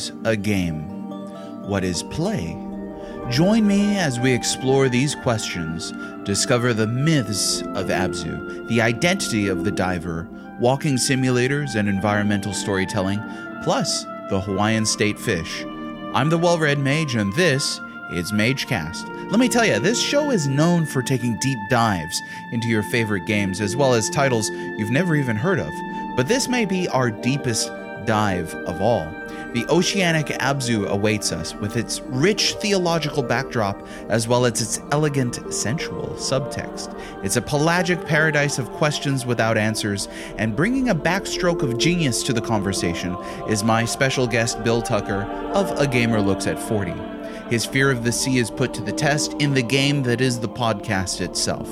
is a game? What is play? Join me as we explore these questions, discover the myths of Abzu, the identity of the diver, walking simulators and environmental storytelling, plus the Hawaiian state fish. I'm the well read mage, and this is MageCast. Let me tell you, this show is known for taking deep dives into your favorite games, as well as titles you've never even heard of. But this may be our deepest dive of all. The oceanic Abzu awaits us with its rich theological backdrop as well as its elegant, sensual subtext. It's a pelagic paradise of questions without answers, and bringing a backstroke of genius to the conversation is my special guest Bill Tucker of A Gamer Looks at 40. His fear of the sea is put to the test in the game that is the podcast itself.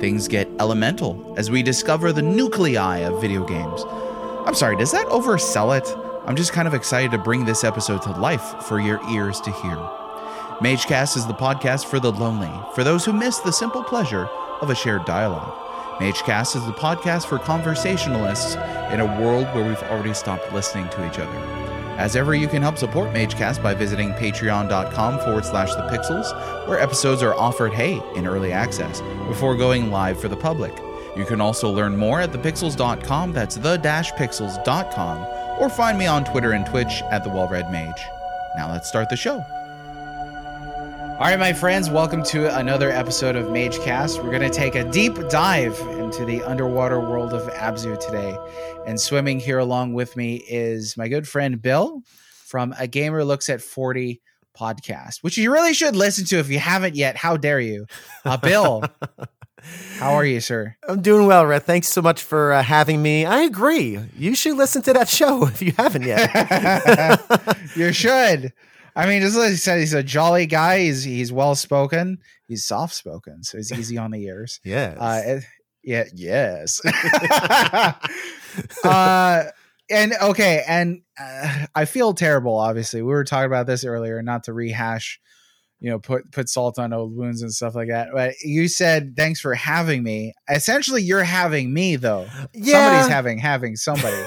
Things get elemental as we discover the nuclei of video games. I'm sorry, does that oversell it? I'm just kind of excited to bring this episode to life for your ears to hear. MageCast is the podcast for the lonely, for those who miss the simple pleasure of a shared dialogue. MageCast is the podcast for conversationalists in a world where we've already stopped listening to each other. As ever, you can help support MageCast by visiting patreon.com forward slash the pixels, where episodes are offered, hey, in early access, before going live for the public. You can also learn more at thepixels.com, that's the pixels.com, or find me on Twitter and Twitch at the Well Read Mage. Now let's start the show. All right, my friends, welcome to another episode of MageCast. We're going to take a deep dive into the underwater world of Abzu today. And swimming here along with me is my good friend Bill from A Gamer Looks at 40 podcast, which you really should listen to if you haven't yet. How dare you? Uh, Bill, how are you, sir? I'm doing well, Red. Thanks so much for uh, having me. I agree. You should listen to that show if you haven't yet. you should. I mean, just like I said, he's a jolly guy. He's he's well spoken. He's soft spoken, so he's easy on the ears. yes. Uh, yeah. Yes. uh, and okay, and uh, I feel terrible. Obviously, we were talking about this earlier. Not to rehash you know put put salt on old wounds and stuff like that. But you said thanks for having me. Essentially you're having me though. Yeah. somebody's having having somebody.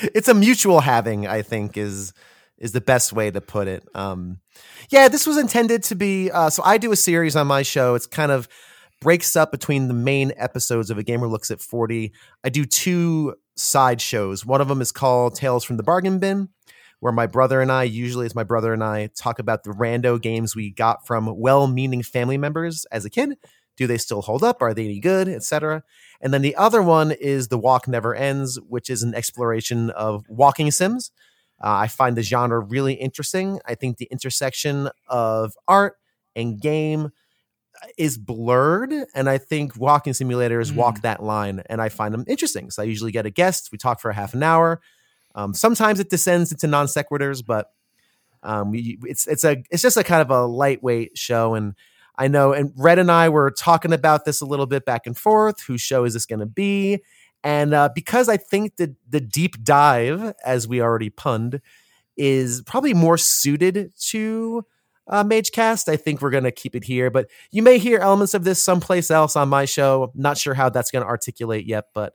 It's a mutual having i think is is the best way to put it. Um yeah this was intended to be uh so i do a series on my show. It's kind of breaks up between the main episodes of a gamer looks at 40 i do two side shows. One of them is called tales from the bargain bin where my brother and I, usually it's my brother and I, talk about the rando games we got from well meaning family members as a kid. Do they still hold up? Are they any good? Etc. And then the other one is The Walk Never Ends, which is an exploration of walking sims. Uh, I find the genre really interesting. I think the intersection of art and game is blurred and i think walking simulators mm. walk that line and i find them interesting so i usually get a guest we talk for a half an hour um, sometimes it descends into non sequiturs, but um, it's it's a it's just a kind of a lightweight show. And I know, and Red and I were talking about this a little bit back and forth. Whose show is this going to be? And uh, because I think the the deep dive, as we already punned, is probably more suited to uh, MageCast. I think we're going to keep it here, but you may hear elements of this someplace else on my show. Not sure how that's going to articulate yet, but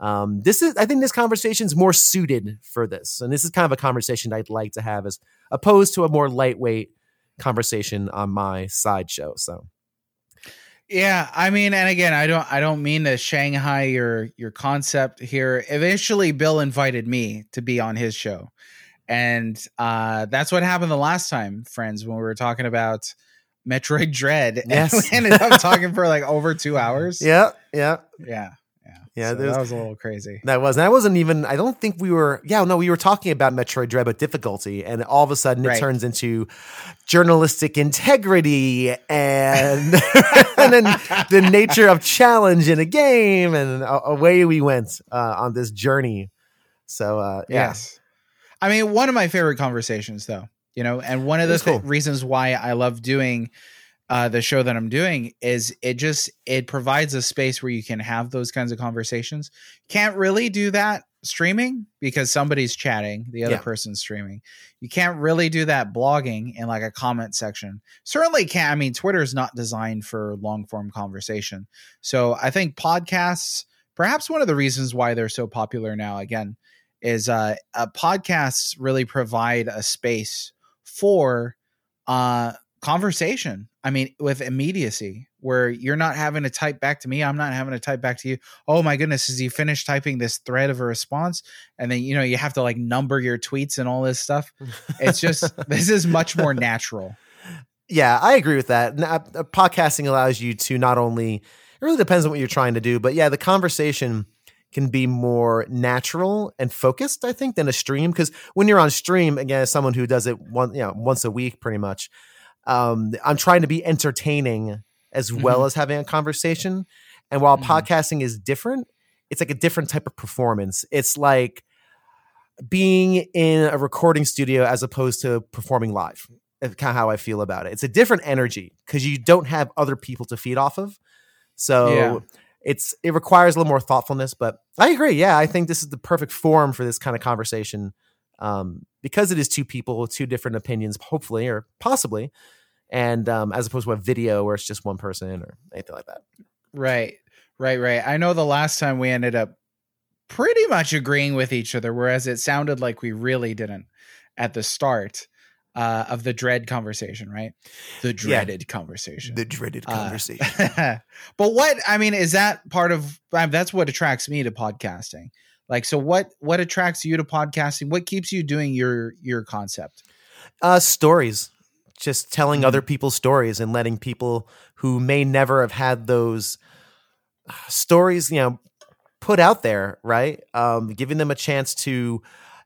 um, this is, I think, this conversation is more suited for this, and this is kind of a conversation I'd like to have as opposed to a more lightweight conversation on my sideshow. So, yeah, I mean, and again, I don't, I don't mean to Shanghai your your concept here. Eventually, Bill invited me to be on his show, and uh, that's what happened the last time, friends, when we were talking about. Metroid Dread. Yes. And we ended up talking for like over two hours. Yeah. Yeah. Yeah. Yeah, so that was a little crazy. That was. And I wasn't even. I don't think we were. Yeah, no, we were talking about Metroid Dread, but difficulty, and all of a sudden it right. turns into journalistic integrity and and then the nature of challenge in a game, and away we went uh, on this journey. So uh, yeah. yes, I mean, one of my favorite conversations, though, you know, and one of the th- cool. reasons why I love doing uh, the show that I'm doing is it just it provides a space where you can have those kinds of conversations. Can't really do that streaming because somebody's chatting, the other yeah. person's streaming. You can't really do that blogging in like a comment section. Certainly can't. I mean, Twitter is not designed for long form conversation. So I think podcasts, perhaps one of the reasons why they're so popular now, again, is uh, uh podcasts really provide a space for uh conversation. I mean, with immediacy, where you're not having to type back to me, I'm not having to type back to you. Oh my goodness, is he finished typing this thread of a response? And then you know you have to like number your tweets and all this stuff. It's just this is much more natural. Yeah, I agree with that. Uh, podcasting allows you to not only it really depends on what you're trying to do, but yeah, the conversation can be more natural and focused, I think, than a stream. Because when you're on stream, again, as someone who does it one, you know, once a week, pretty much, um, I'm trying to be entertaining as well Mm-hmm. as having a conversation. And while Mhm. podcasting is different, it's like a different type of performance. It's like being in a recording studio as opposed to performing live. That's kind of how I feel about it. It's a different energy because you don't have other people to feed off of. So Yeah. it's it requires a little more thoughtfulness. But I agree. Yeah, I think this is the perfect forum for this kind of conversation um, because it is two people with two different opinions, hopefully or possibly, and um, as opposed to a video where it's just one person or anything like that. Right, right, right. I know the last time we ended up pretty much agreeing with each other, whereas it sounded like we really didn't at the start uh, of the dread conversation, right? The dreaded conversation. The dreaded Uh, but what I mean is that part of um, that's what attracts me to podcasting. Like, so what what attracts you to podcasting? What keeps you doing your your concept? Uh, stories. Just telling Mhm. other people's stories and letting people who may never have had those uh, stories, you know, put out there, right? Um, giving them a chance to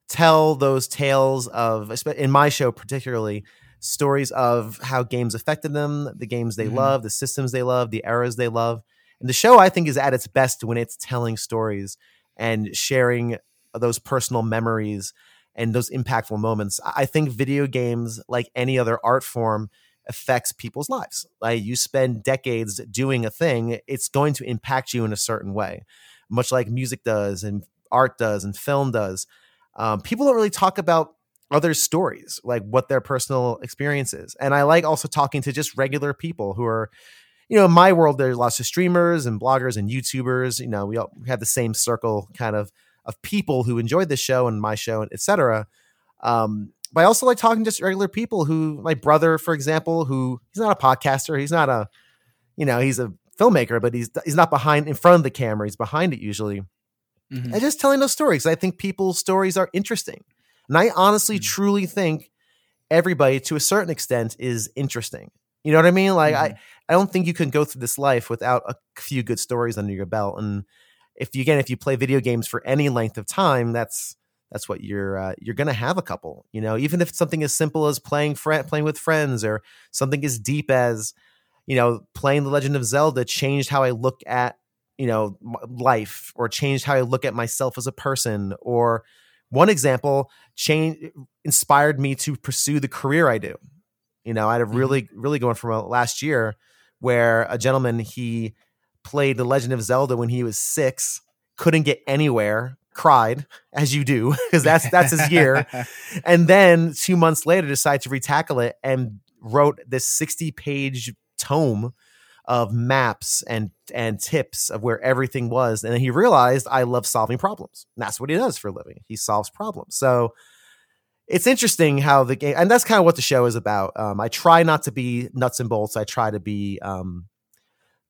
tell those tales of, in my show particularly, stories of how games affected them, the games they Mhm. love, the systems they love, the eras they love. And the show, I think, is at its best when it's telling stories and sharing those personal memories and those impactful moments. I think video games, like any other art form, affects people's lives. Like you spend decades doing a thing, it's going to impact you in a certain way, much like music does and art does and film does. Um, people don't really talk about other stories, like what their personal experience is. And I like also talking to just regular people who are, you know, in my world, there's lots of streamers and bloggers and YouTubers. You know, we all have the same circle kind of of people who enjoyed this show and my show, et cetera. Um, but I also like talking to just regular people who, my brother, for example, who he's not a podcaster, he's not a, you know, he's a filmmaker, but he's he's not behind in front of the camera, he's behind it usually. Mhm. And just telling those stories. I think people's stories are interesting. And I honestly, Mhm. truly think everybody, to a certain extent, is interesting. You know what I mean? Like, I, Mhm. I don't think you can go through this life without a few good stories under your belt. And if you, again, if you play video games for any length of time, that's that's what you're uh, you're gonna have a couple. You know, even if it's something as simple as playing fri playing with friends, or something as deep as you know playing the Legend of Zelda changed how I look at you know life, or changed how I look at myself as a person, or one example change inspired me to pursue the career I do. You know, I had a Mhm. really really going from a last year where a gentleman he played the Legend of Zelda when he was six, couldn't get anywhere, cried as you do because that's that's his year, and then two months later decided to retackle it and wrote this sixty page tome of maps and and tips of where everything was. And then he realized i love solving problems. And that's what he does for a living. He solves problems. So it's interesting how the game and that's kind of what the show is about. Um, i try not to be nuts and bolts. I try to be um,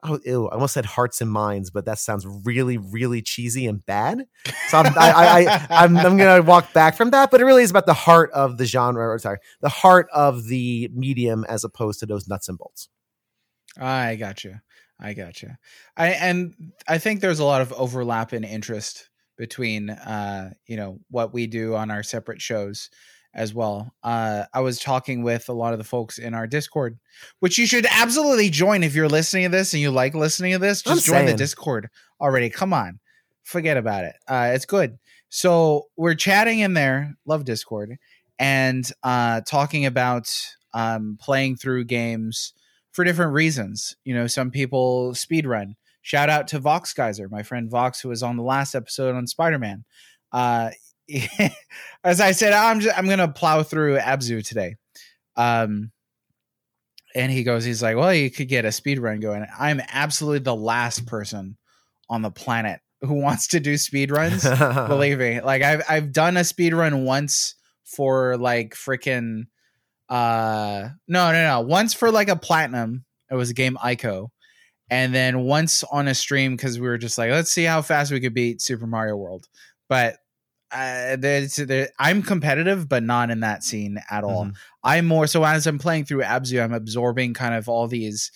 oh ew, i almost said hearts and minds but that sounds really really cheesy and bad so i'm I, I, I, I'm, I'm gonna walk back from that but it really is about the heart of the genre or sorry the heart of the medium as opposed to those nuts and bolts I got you. I got you. I and I think there's a lot of overlap in interest between uh you know what we do on our separate shows as well. Uh I was talking with a lot of the folks in our Discord, which you should absolutely join if you're listening to this and you like listening to this. I'm Just join the. Discord already. Come on. Forget about it. Uh it's good. So we're chatting in there, love Discord, and uh talking about um playing through games for different reasons. You know, some people speed run. Shout out to Vox Geyser, my friend Vox, who was on the last episode on Spider Man. Uh, as I said, I'm just, I'm gonna plow through Abzu today. Um, and he goes, he's like, well, you could get a speed run going. I'm absolutely the last person on the planet who wants to do speed runs, believe me. Like I've I've done a speed run once for like freaking uh no no no once for like a platinum. It was a game Ico. And then once on a stream because we were just like, let's see how fast we could beat Super Mario World. But uh, there's, there, I'm competitive, but not in that scene at all. Mhm. I'm more so as I'm playing through Abzu, I'm absorbing kind of all these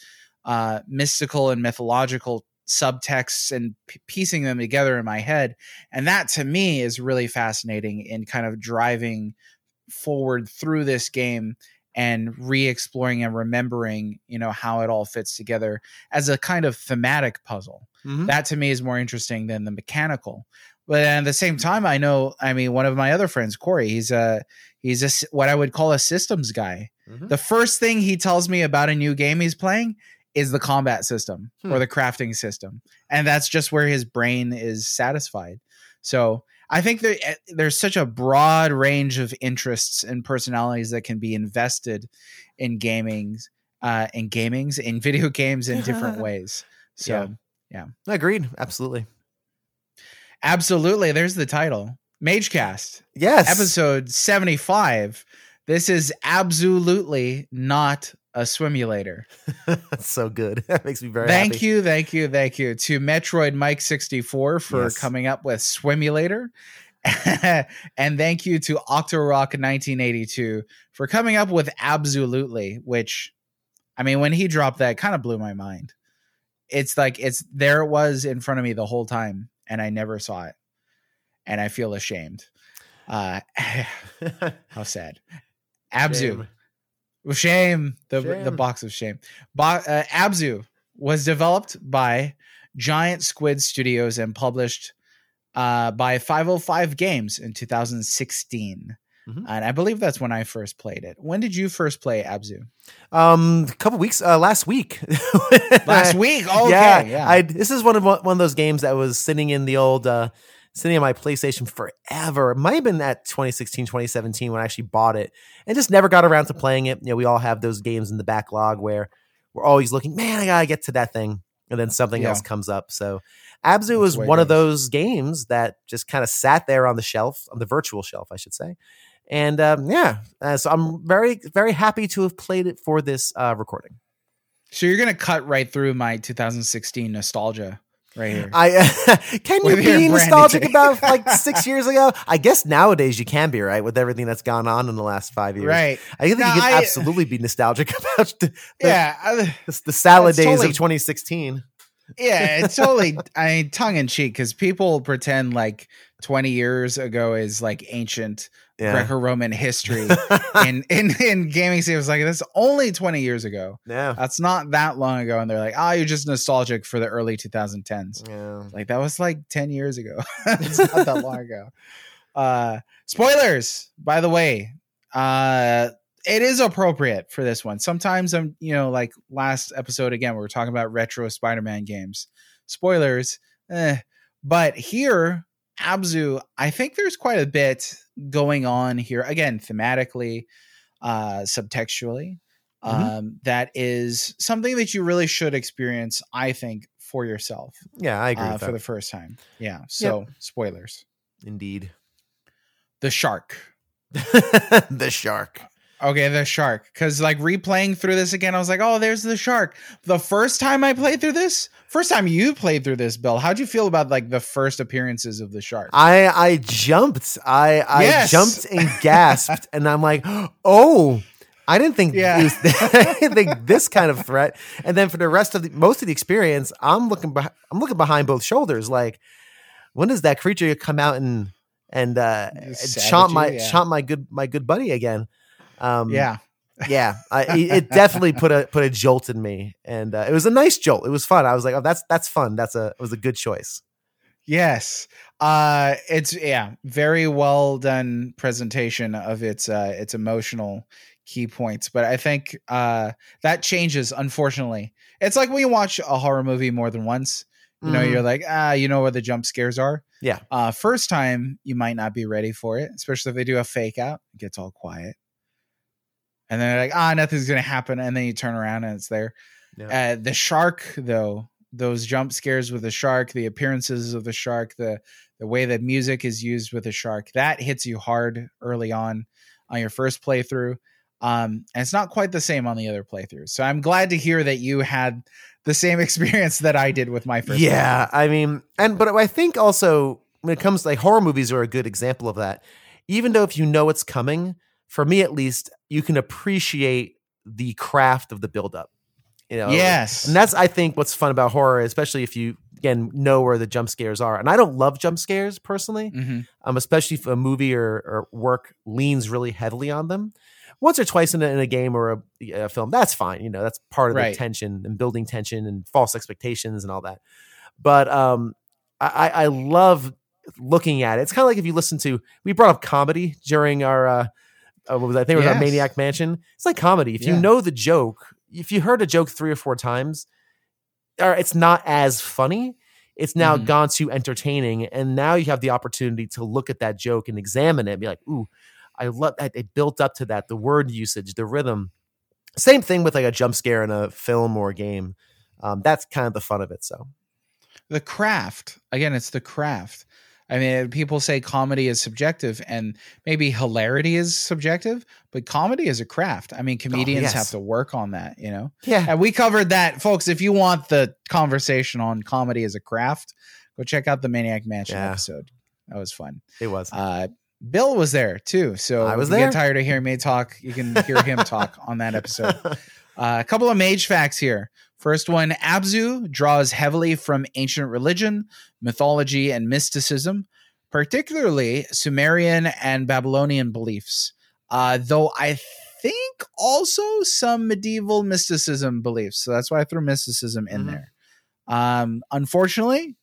uh, mystical and mythological subtexts and p- piecing them together in my head, and that to me is really fascinating in kind of driving forward through this game and re-exploring and remembering, you know, how it all fits together as a kind of thematic puzzle Mhm. that to me is more interesting than the mechanical but at the same time i know i mean one of my other friends corey he's a he's a what i would call a systems guy Mhm. the first thing he tells me about a new game he's playing is the combat system Hmm. or the crafting system and that's just where his brain is satisfied so i think there, eh, there's such a broad range of interests and personalities that can be invested in gaming uh in gamings in video games in different ways so yeah. Agreed. Absolutely. Absolutely. There's the title. Magecast, Yes. episode 75. This is absolutely not a swimulator. That's so good. That makes me very Thank happy. you, thank you, thank you to Metroid Mike 64 for Yes. coming up with Swimulator. and thank you to Octorock 1982 for coming up with Absolutely, which I mean, when he dropped that, kind of blew my mind. It's like it's there it was in front of me the whole time, and I never saw it. And I feel ashamed. Uh how sad. Abzu. Shame. With shame, the the box of shame. Bo- uh, Abzu was developed by Giant Squid Studios and published uh, by 505 Games in 2016. Mhm. And I believe that's when I first played it. When did you first play Abzu? Um, a couple weeks, uh, last week. Last week. Oh, yeah, okay, yeah. I this is one of one of those games that was sitting in the old uh sitting on my PlayStation forever. It might have been at 2016, 2017 when I actually bought it and just never got around to playing it. You know, we all have those games in the backlog where we're always looking, man, I gotta get to that thing. And then something Yeah. else comes up. So Abzu That's was one of those games that just kind of sat there on the shelf, on the virtual shelf, I should say. And um, yeah, uh, so I'm very, very happy to have played it for this uh, recording. so you're going to cut right through my 2016 nostalgia right here. I can you With your be nostalgic about like six years ago? I guess nowadays you can be right with everything that's gone on in the last five years. right. I think No, you can I- absolutely be nostalgic about the, the, Yeah. I- the, the salad days totally- of 2016. yeah, it's totally I mean tongue in cheek because people pretend like 20 years ago is like ancient Yeah. Greco-Roman history in in in gaming. It was like that's only 20 years ago. yeah. That's not that long ago, and they're like, "Oh, you're just nostalgic for the early 2010s." Yeah. Like that was like 10 years ago. it's not that long ago. Uh spoilers, by the way. Uh it is appropriate for this one. Sometimes I'm, you know, like last episode again, we were talking about retro Spider-Man games. Spoilers, eh. But here, Abzu, I think there's quite a bit going on here. Again, thematically, uh, subtextually. Mhm. Um, that is something that you really should experience, I think, for yourself Yeah, I agree uh, for the first time. Yeah. So spoilers. Indeed. The shark. the shark. Okay, the shark. Because like replaying through this again, I was like, oh, there's the shark. The first time I played through this, first time you played through this, Bill, how'd you feel about like the first appearances of the shark? I I jumped. I I Yes. jumped and gasped, and I'm like, oh. I didn't think Yeah. was, I didn't think this kind of threat. And then for the rest of the most of the experience, I'm looking beh- I'm looking behind both shoulders. Like, when does that creature come out and and uh, Savage chomp my yeah. chomp my good my good buddy again? Um, yeah. yeah. I, it it definitely put a put a jolt in me, and uh, it was a nice jolt. It was fun. I was like, oh, that's that's fun. That's a it was a good choice. Yes. Uh it's yeah, very well done presentation of its uh its emotional key points. But I think uh that changes unfortunately. It's like when you watch a horror movie more than once. You know, Mhm. you're like, ah, you know where the jump scares are. Yeah. Uh first time you might not be ready for it, especially if they do a fake out, it gets all quiet. And then they're like, ah, nothing's gonna happen, and then you turn around and it's there. Yeah. Uh the shark though those jump scares with the shark, the appearances of the shark, the the way that music is used with the shark, that hits you hard early on on your first playthrough. Um, and it's not quite the same on the other playthroughs. So I'm glad to hear that you had the same experience that I did with my first. Yeah. I mean, and but I think also when it comes to like horror movies are a good example of that. Even though if you know it's coming, for me at least, you can appreciate the craft of the buildup. You know, yes, and that's I think what's fun about horror, especially if you again know where the jump scares are. And I don't love jump scares personally, mm-hmm. um, especially if a movie or, or, work leans really heavily on them. Once or twice in a, in a game or a, a, film, that's fine. You know, that's part of right. the tension and building tension and false expectations and all that. But um, I, I love looking at it. It's kind of like if you listen to we brought up comedy during our uh, uh what was I think it was yes. our Maniac Mansion. It's like comedy. If yeah. you know the joke, if you heard a joke three or four times, or it's not as funny. It's now mm-hmm. gone to entertaining, and now you have the opportunity to look at that joke and examine it. And be like, "Ooh, I love that." It built up to that. The word usage, the rhythm. Same thing with like a jump scare in a film or a game. Um, that's kind of the fun of it. So, the craft again, it's the craft. I mean, people say comedy is subjective and maybe hilarity is subjective, but comedy is a craft. I mean, oh, comedians oh, yes. have to work on that, you know? Yeah. And we covered that, folks. If you want the conversation on comedy as a craft, go check out the Maniac Mansion yeah. episode. That was fun. It was. Uh, Bill was there too. So I was there. Get tired of hearing me talk. You can hear him talk on that episode. Uh, a couple of mage facts here. First one Abzu draws heavily from ancient religion, mythology, and mysticism, particularly Sumerian and Babylonian beliefs, uh, though I think also some medieval mysticism beliefs. So that's why I threw mysticism in mm-hmm. there. Um, unfortunately,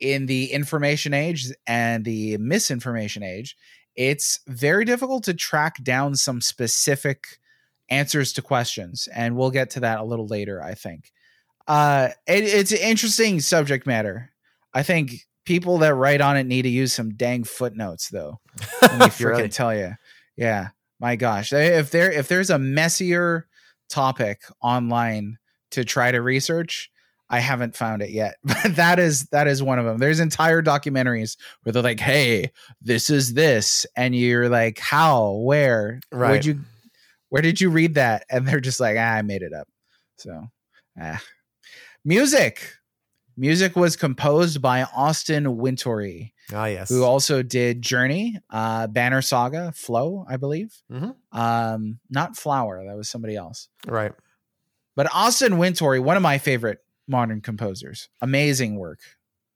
in the information age and the misinformation age, it's very difficult to track down some specific answers to questions. And we'll get to that a little later, I think. Uh, it, it's an interesting subject matter. I think people that write on it need to use some dang footnotes, though. Let me freaking really? tell you. Yeah, my gosh, if there if there's a messier topic online to try to research, I haven't found it yet. But that is that is one of them. There's entire documentaries where they're like, "Hey, this is this," and you're like, "How? Where? Right. Where'd you? Where did you read that?" And they're just like, ah, "I made it up." So, ah. Music. Music was composed by Austin Wintory. Ah, yes. Who also did Journey, uh, Banner Saga, Flow, I believe. Mm-hmm. Um, not Flower. That was somebody else. Right. But Austin Wintory, one of my favorite modern composers. Amazing work.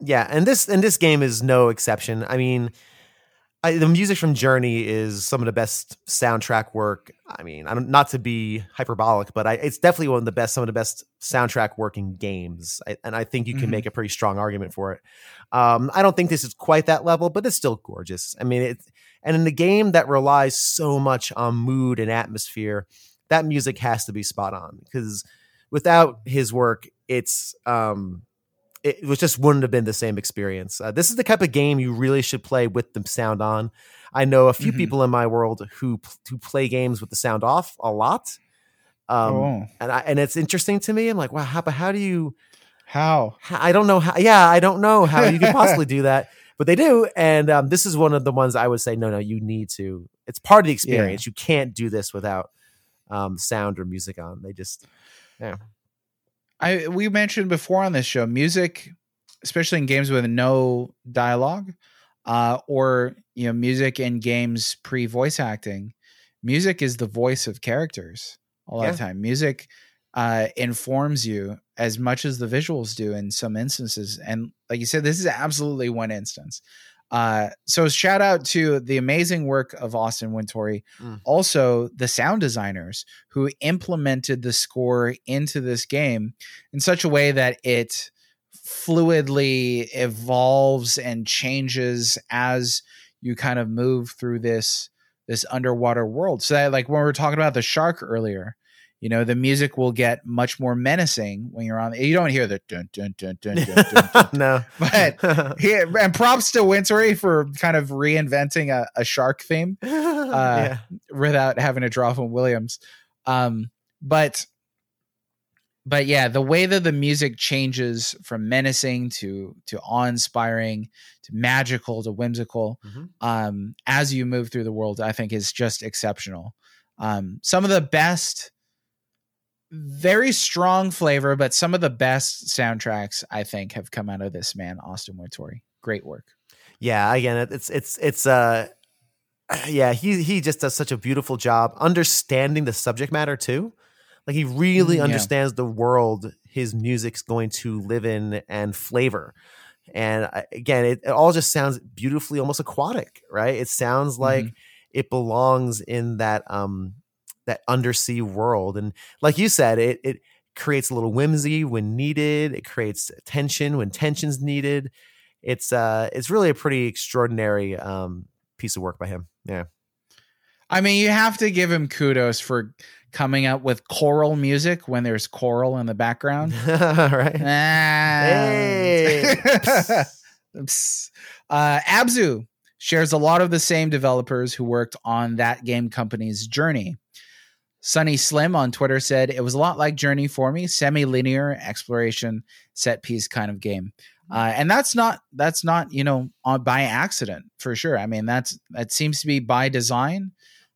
Yeah, and this and this game is no exception. I mean, I, the music from Journey is some of the best soundtrack work. I mean, I'm not to be hyperbolic, but I, it's definitely one of the best, some of the best soundtrack working games, I, and I think you can mm-hmm. make a pretty strong argument for it. Um, I don't think this is quite that level, but it's still gorgeous. I mean, it and in the game that relies so much on mood and atmosphere, that music has to be spot on because without his work, it's um, it was just wouldn't have been the same experience. Uh, this is the type of game you really should play with the sound on. I know a few mm-hmm. people in my world who who play games with the sound off a lot. Um, oh. and I, and it's interesting to me. I'm like, wow, how, but how do you? How? how I don't know how. Yeah, I don't know how you could possibly do that, but they do. And um, this is one of the ones I would say, no, no, you need to. It's part of the experience. Yeah. You can't do this without um, sound or music on. They just, yeah. I we mentioned before on this show, music, especially in games with no dialogue, uh, or you know, music in games pre voice acting, music is the voice of characters a lot yeah. of time. Music uh, informs you as much as the visuals do in some instances, and like you said, this is absolutely one instance. Uh, so shout out to the amazing work of Austin Wintory, mm. also the sound designers who implemented the score into this game in such a way that it fluidly evolves and changes as you kind of move through this this underwater world. So that like when we were talking about the shark earlier, you know the music will get much more menacing when you're on you don't hear the dun dun dun dun dun, dun, dun. no but he, and props to Wintory for kind of reinventing a, a shark theme uh, yeah. without having to draw from williams um, but but yeah, the way that the music changes from menacing to to awe-inspiring to magical to whimsical Mhm. um, as you move through the world, I think is just exceptional. Um, some of the best, very strong flavor, but some of the best soundtracks I think have come out of this man, Austin Wintory. Great work. Yeah, again, it's it's it's uh yeah, he he just does such a beautiful job understanding the subject matter too. Like he really Mm, yeah. understands the world his music's going to live in and flavor. And again, it, it all just sounds beautifully almost aquatic, right? It sounds like Mhm. it belongs in that um that undersea world. And like you said, it it creates a little whimsy when needed. It creates tension when tension's needed. It's uh it's really a pretty extraordinary um piece of work by him. Yeah. I mean, you have to give him kudos for coming up with choral music when there's coral in the background. right. Hey. Psst. uh, Abzu shares a lot of the same developers who worked on thatgamecompany's Journey. Sunny Slim on Twitter said it was a lot like Journey for me, semi-linear exploration set piece kind of game. Uh, and that's not that's not you know on by accident for sure. I mean that's that seems to be by design.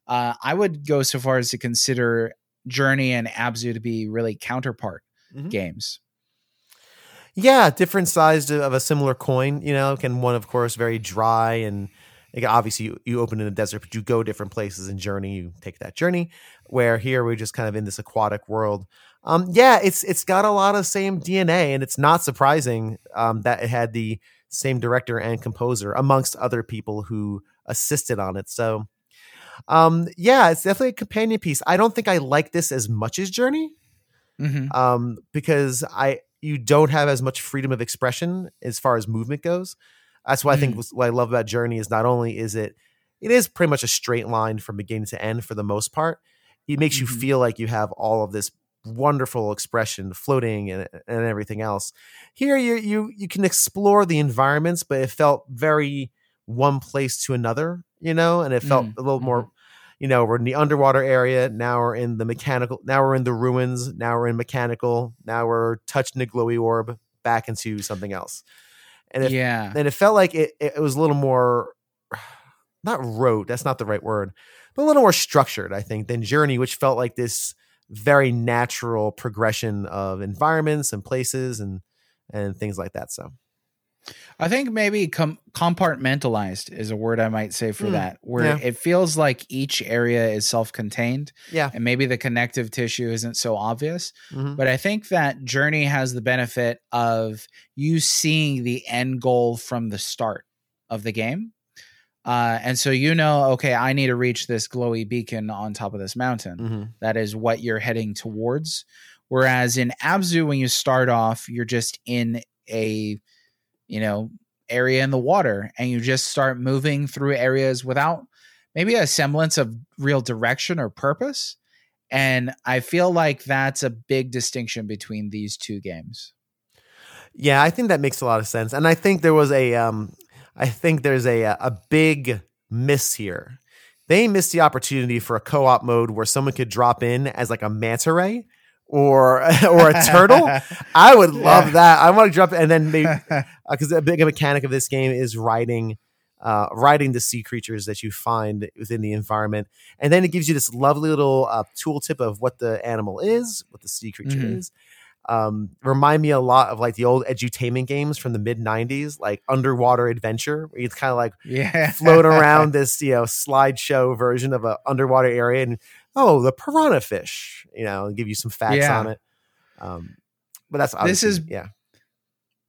Uh, I would go so far as to consider Journey and Abzu to be really counterpart Mhm. games. Yeah, different sized of a similar coin. You know, can one of course very dry and like, obviously you, you open in a desert, but you go different places in Journey. You take that journey. Where here we're just kind of in this aquatic world. Um, yeah, it's it's got a lot of same DNA, and it's not surprising um, that it had the same director and composer amongst other people who assisted on it. So, um, yeah, it's definitely a companion piece. I don't think I like this as much as Journey Mhm. um, because I you don't have as much freedom of expression as far as movement goes. That's why I think Mm. what I love about Journey is not only is it it is pretty much a straight line from beginning to end for the most part. It makes you Mhm. feel like you have all of this wonderful expression floating and, and everything else. Here you you you can explore the environments, but it felt very one place to another, you know, and it felt Mm, a little more you know, we're in the underwater area. Now we're in the mechanical. Now we're in the ruins. Now we're in mechanical. Now we're touching the glowy orb back into something else. And it, yeah. and it felt like it, it was a little more, not rote. That's not the right word, but a little more structured, I think, than Journey, which felt like this very natural progression of environments and places and and things like that. So I think maybe com- compartmentalized is a word I might say for Hmm, that, where yeah. it feels like each area is self contained yeah, and maybe the connective tissue isn't so obvious. Mhm. But I think that Journey has the benefit of you seeing the end goal from the start of the game. Uh, and so you know, okay, I need to reach this glowy beacon on top of this mountain. Mhm. That is what you're heading towards. Whereas in Abzu, when you start off, you're just in a, you know, area in the water and you just start moving through areas without maybe a semblance of real direction or purpose. And I feel like that's a big distinction between these two games. Yeah, I think that makes a lot of sense, and I think there was a, um, I think there's a a big miss here. They missed the opportunity for a co-op mode where someone could drop in as like a manta ray or or a turtle. I would love Yeah. that. I want to drop, and then they because a big mechanic of this game is riding. Uh, riding the sea creatures that you find within the environment, and then it gives you this lovely little uh, tooltip of what the animal is, what the sea creature Mhm. is, um, remind me a lot of like the old edutainment games from the mid 90s like underwater adventure where you kind of like yeah. float around this you know slideshow version of an underwater area and oh the piranha fish you know and give you some facts Yeah. on it um but that's This is- yeah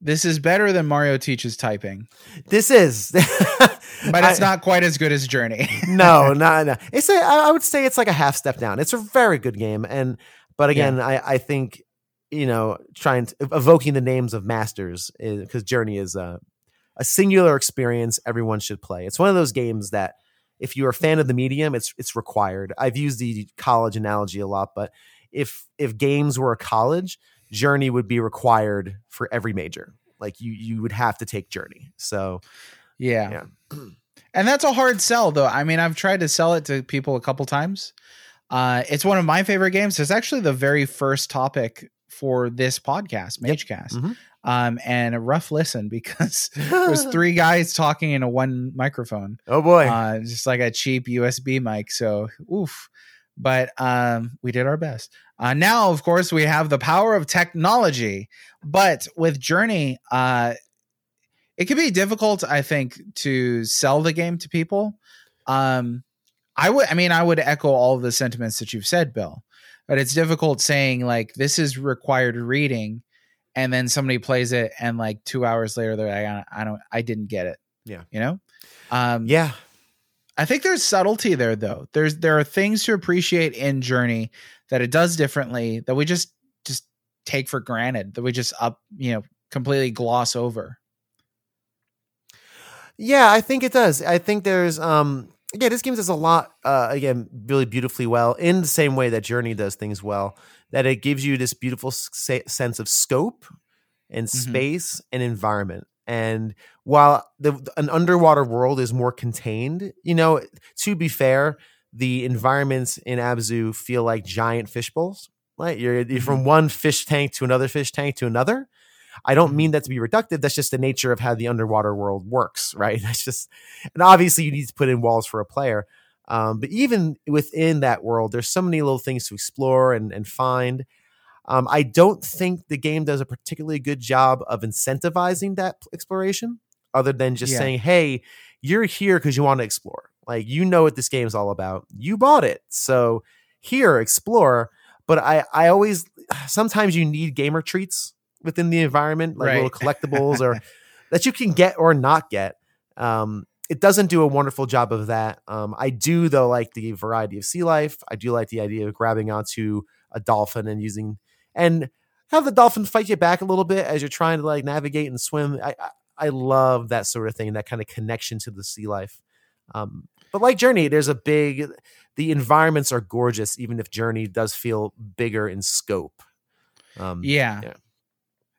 This is better than Mario teaches typing, this is but it's I- not quite as good as Journey. no, no, no. It's a. I would say it's like a half step down. It's a very good game, and but again, I I think you know trying to evoking the names of masters because Journey is a a singular experience everyone should play. It's one of those games that if you're a fan of the medium, it's it's required. I've used the college analogy a lot, but if if games were a college, Journey would be required for every major. Like you you would have to take Journey. So Yeah. and that's a hard sell though. I mean, I've tried to sell it to people a couple times. Uh, it's one of my favorite games. It's actually the very first topic for this podcast, Magecast. Mhm. Um, and a rough listen because it was three guys talking in a one microphone, oh boy. uh, just like a cheap USB mic. So, oof. But um, we did our best. Uh, now, of course, we have the power of technology. But with Journey, uh, it can be difficult, I think, to sell the game to people. Um, I would, I mean, I would echo all of the sentiments that you've said, Bill. But it's difficult saying like this is required reading, and then somebody plays it, and like two hours later, they're like, I, don't, I didn't get it. Yeah. you know. Um, yeah. I think there's subtlety there though. There's there are things to appreciate in Journey that it does differently that we just just take for granted that we just up you know completely gloss over. Yeah, I think it does. I think there's um yeah, this game does a lot uh again really beautifully well in the same way that Journey does things well. That it gives you this beautiful sense of scope and Mhm. space and environment. And while the an underwater world is more contained, you know, to be fair, the environments in Abzu feel like giant fish bowls. Right? You're, you're from one fish tank to another fish tank to another. I don't mean that to be reductive. That's just the nature of how the underwater world works, right? That's just, and obviously you need to put in walls for a player. Um, but even within that world, there's so many little things to explore and, and find. Um, I don't think the game does a particularly good job of incentivizing that exploration, other than just Yeah. saying, "Hey, you're here because you want to explore. Like you know what this game's all about. You bought it, so here, explore." But I, I always, sometimes you need gamer treats within the environment, like little collectibles or that you can get or not get. Um, it doesn't do a wonderful job of that. Um, I do though like the variety of sea life. I do like the idea of grabbing onto a dolphin and using and have the dolphin fight you back a little bit as you're trying to like navigate and swim. I I, I love that sort of thing, and that kind of connection to the sea life. Um, but like Journey, there's a big. The environments are gorgeous, even if Journey does feel bigger in scope. Um, Yeah, yeah.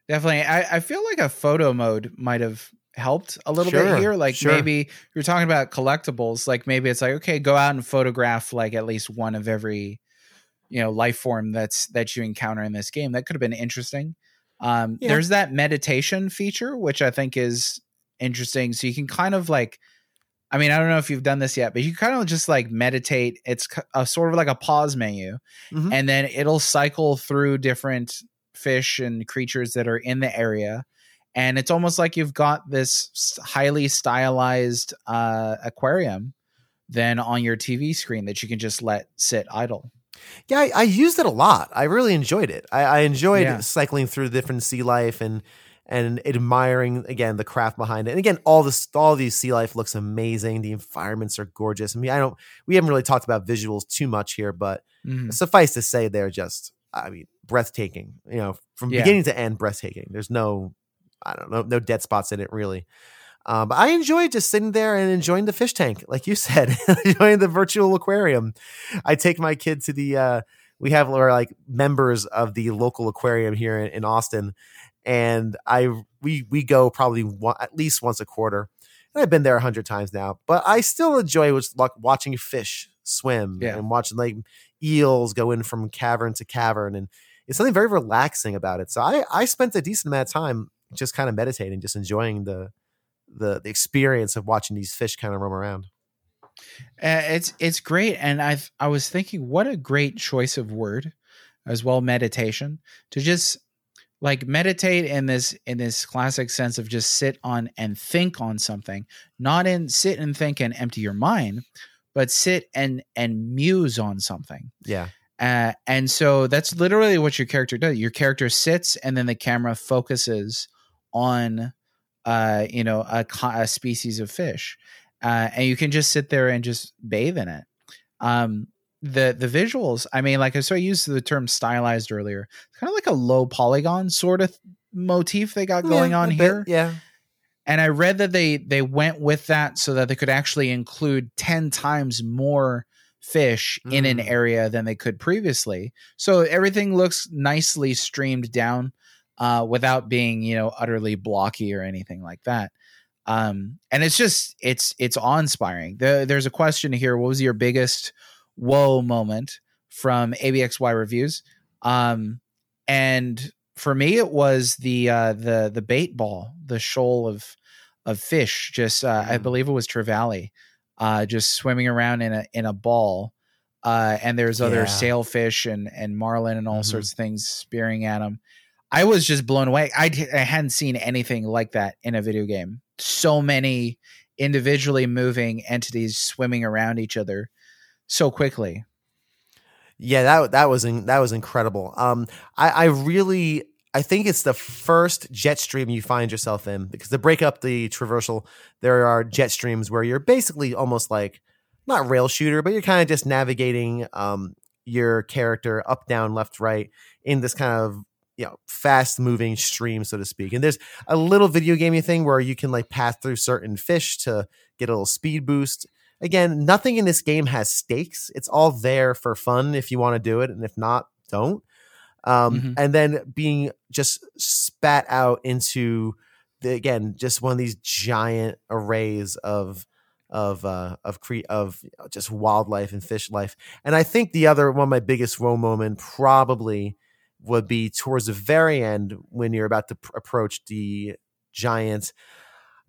definitely. I, I feel like a photo mode might have helped a little Sure, bit here. Like sure. maybe you're talking about collectibles. Like maybe it's like okay, go out and photograph like at least one of every you know life form that's that you encounter in this game. That could have been interesting. Um, Yeah. There's that meditation feature, which I think is interesting. So you can kind of like. I mean, I don't know if you've done this yet, but you kind of just like meditate. It's a sort of like a pause menu, Mhm. and then it'll cycle through different fish and creatures that are in the area. And it's almost like you've got this highly stylized uh, aquarium then on your TV screen that you can just let sit idle. Yeah, I, I used it a lot. I really enjoyed it. I, I enjoyed Yeah. cycling through different sea life and and admiring again the craft behind it. And again, all this all these sea life looks amazing. The environments are gorgeous. I mean, I don't we haven't really talked about visuals too much here, but Mhm. suffice to say they're just I mean breathtaking. You know, from Yeah. beginning to end, breathtaking. There's no I don't know no dead spots in it really. Um, but I enjoy just sitting there and enjoying the fish tank, like you said, enjoying the virtual aquarium. I take my kid to the uh, we have we're like members of the local aquarium here in, in Austin, and I we we go probably one, at least once a quarter. And I've been there a hundred times now, but I still enjoy was like watching fish swim Yeah. and watching like eels go in from cavern to cavern, and it's something very relaxing about it. So I I spent a decent amount of time just kind of meditating, just enjoying the the, the experience of watching these fish kind of roam around. Uh, it's it's great, and I I was thinking, what a great choice of word, as well meditation to just like meditate in this in this classic sense of just sit on and think on something, not in sit and think and empty your mind, but sit and and muse on something. Yeah, Uh, and so that's literally what your character does. Your character sits, and then the camera focuses on, uh, you know, a, a species of fish, uh, and you can just sit there and just bathe in it. Um, the the visuals, I mean, like I so I used the term stylized earlier. It's kind of like a low polygon sort of motif they got going Yeah, on a bit, here yeah. and I read that they they went with that so that they could actually include ten times more fish in an Mm. area than they could previously. So everything looks nicely streamed down uh, without being you know utterly blocky or anything like that. Um, and it's just it's it's awe inspiring. The, there's a question here: What was your biggest whoa moment from ABXY reviews? Um, and for me it was the uh the the bait ball the shoal of of fish just uh, i Mm. believe it was trevally uh just swimming around in a in a ball uh and there's other Yeah. sailfish and and marlin and all Mhm. sorts of things spearing at him i was just blown away. I hadn't seen anything like that in a video game. So many individually moving entities swimming around each other so quickly. Yeah, that that was in, that was incredible. Um, I, I really I think it's the first jet stream you find yourself in because to break up the traversal, there are jet streams where you're basically almost like not rail shooter, but you're kind of just navigating um your character up, down, left, right in this kind of you know fast moving stream, so to speak. And there's a little video gamey thing where you can like pass through certain fish to get a little speed boost again, nothing in this game has stakes. It's all there for fun if you want to do it, and if not, don't. Um, Mhm. And then being just spat out into the again, just one of these giant arrays of of uh of cre- of just wildlife and fish life. And I think the other one of my biggest woe moment probably would be towards the very end when you're about to pr- approach the giant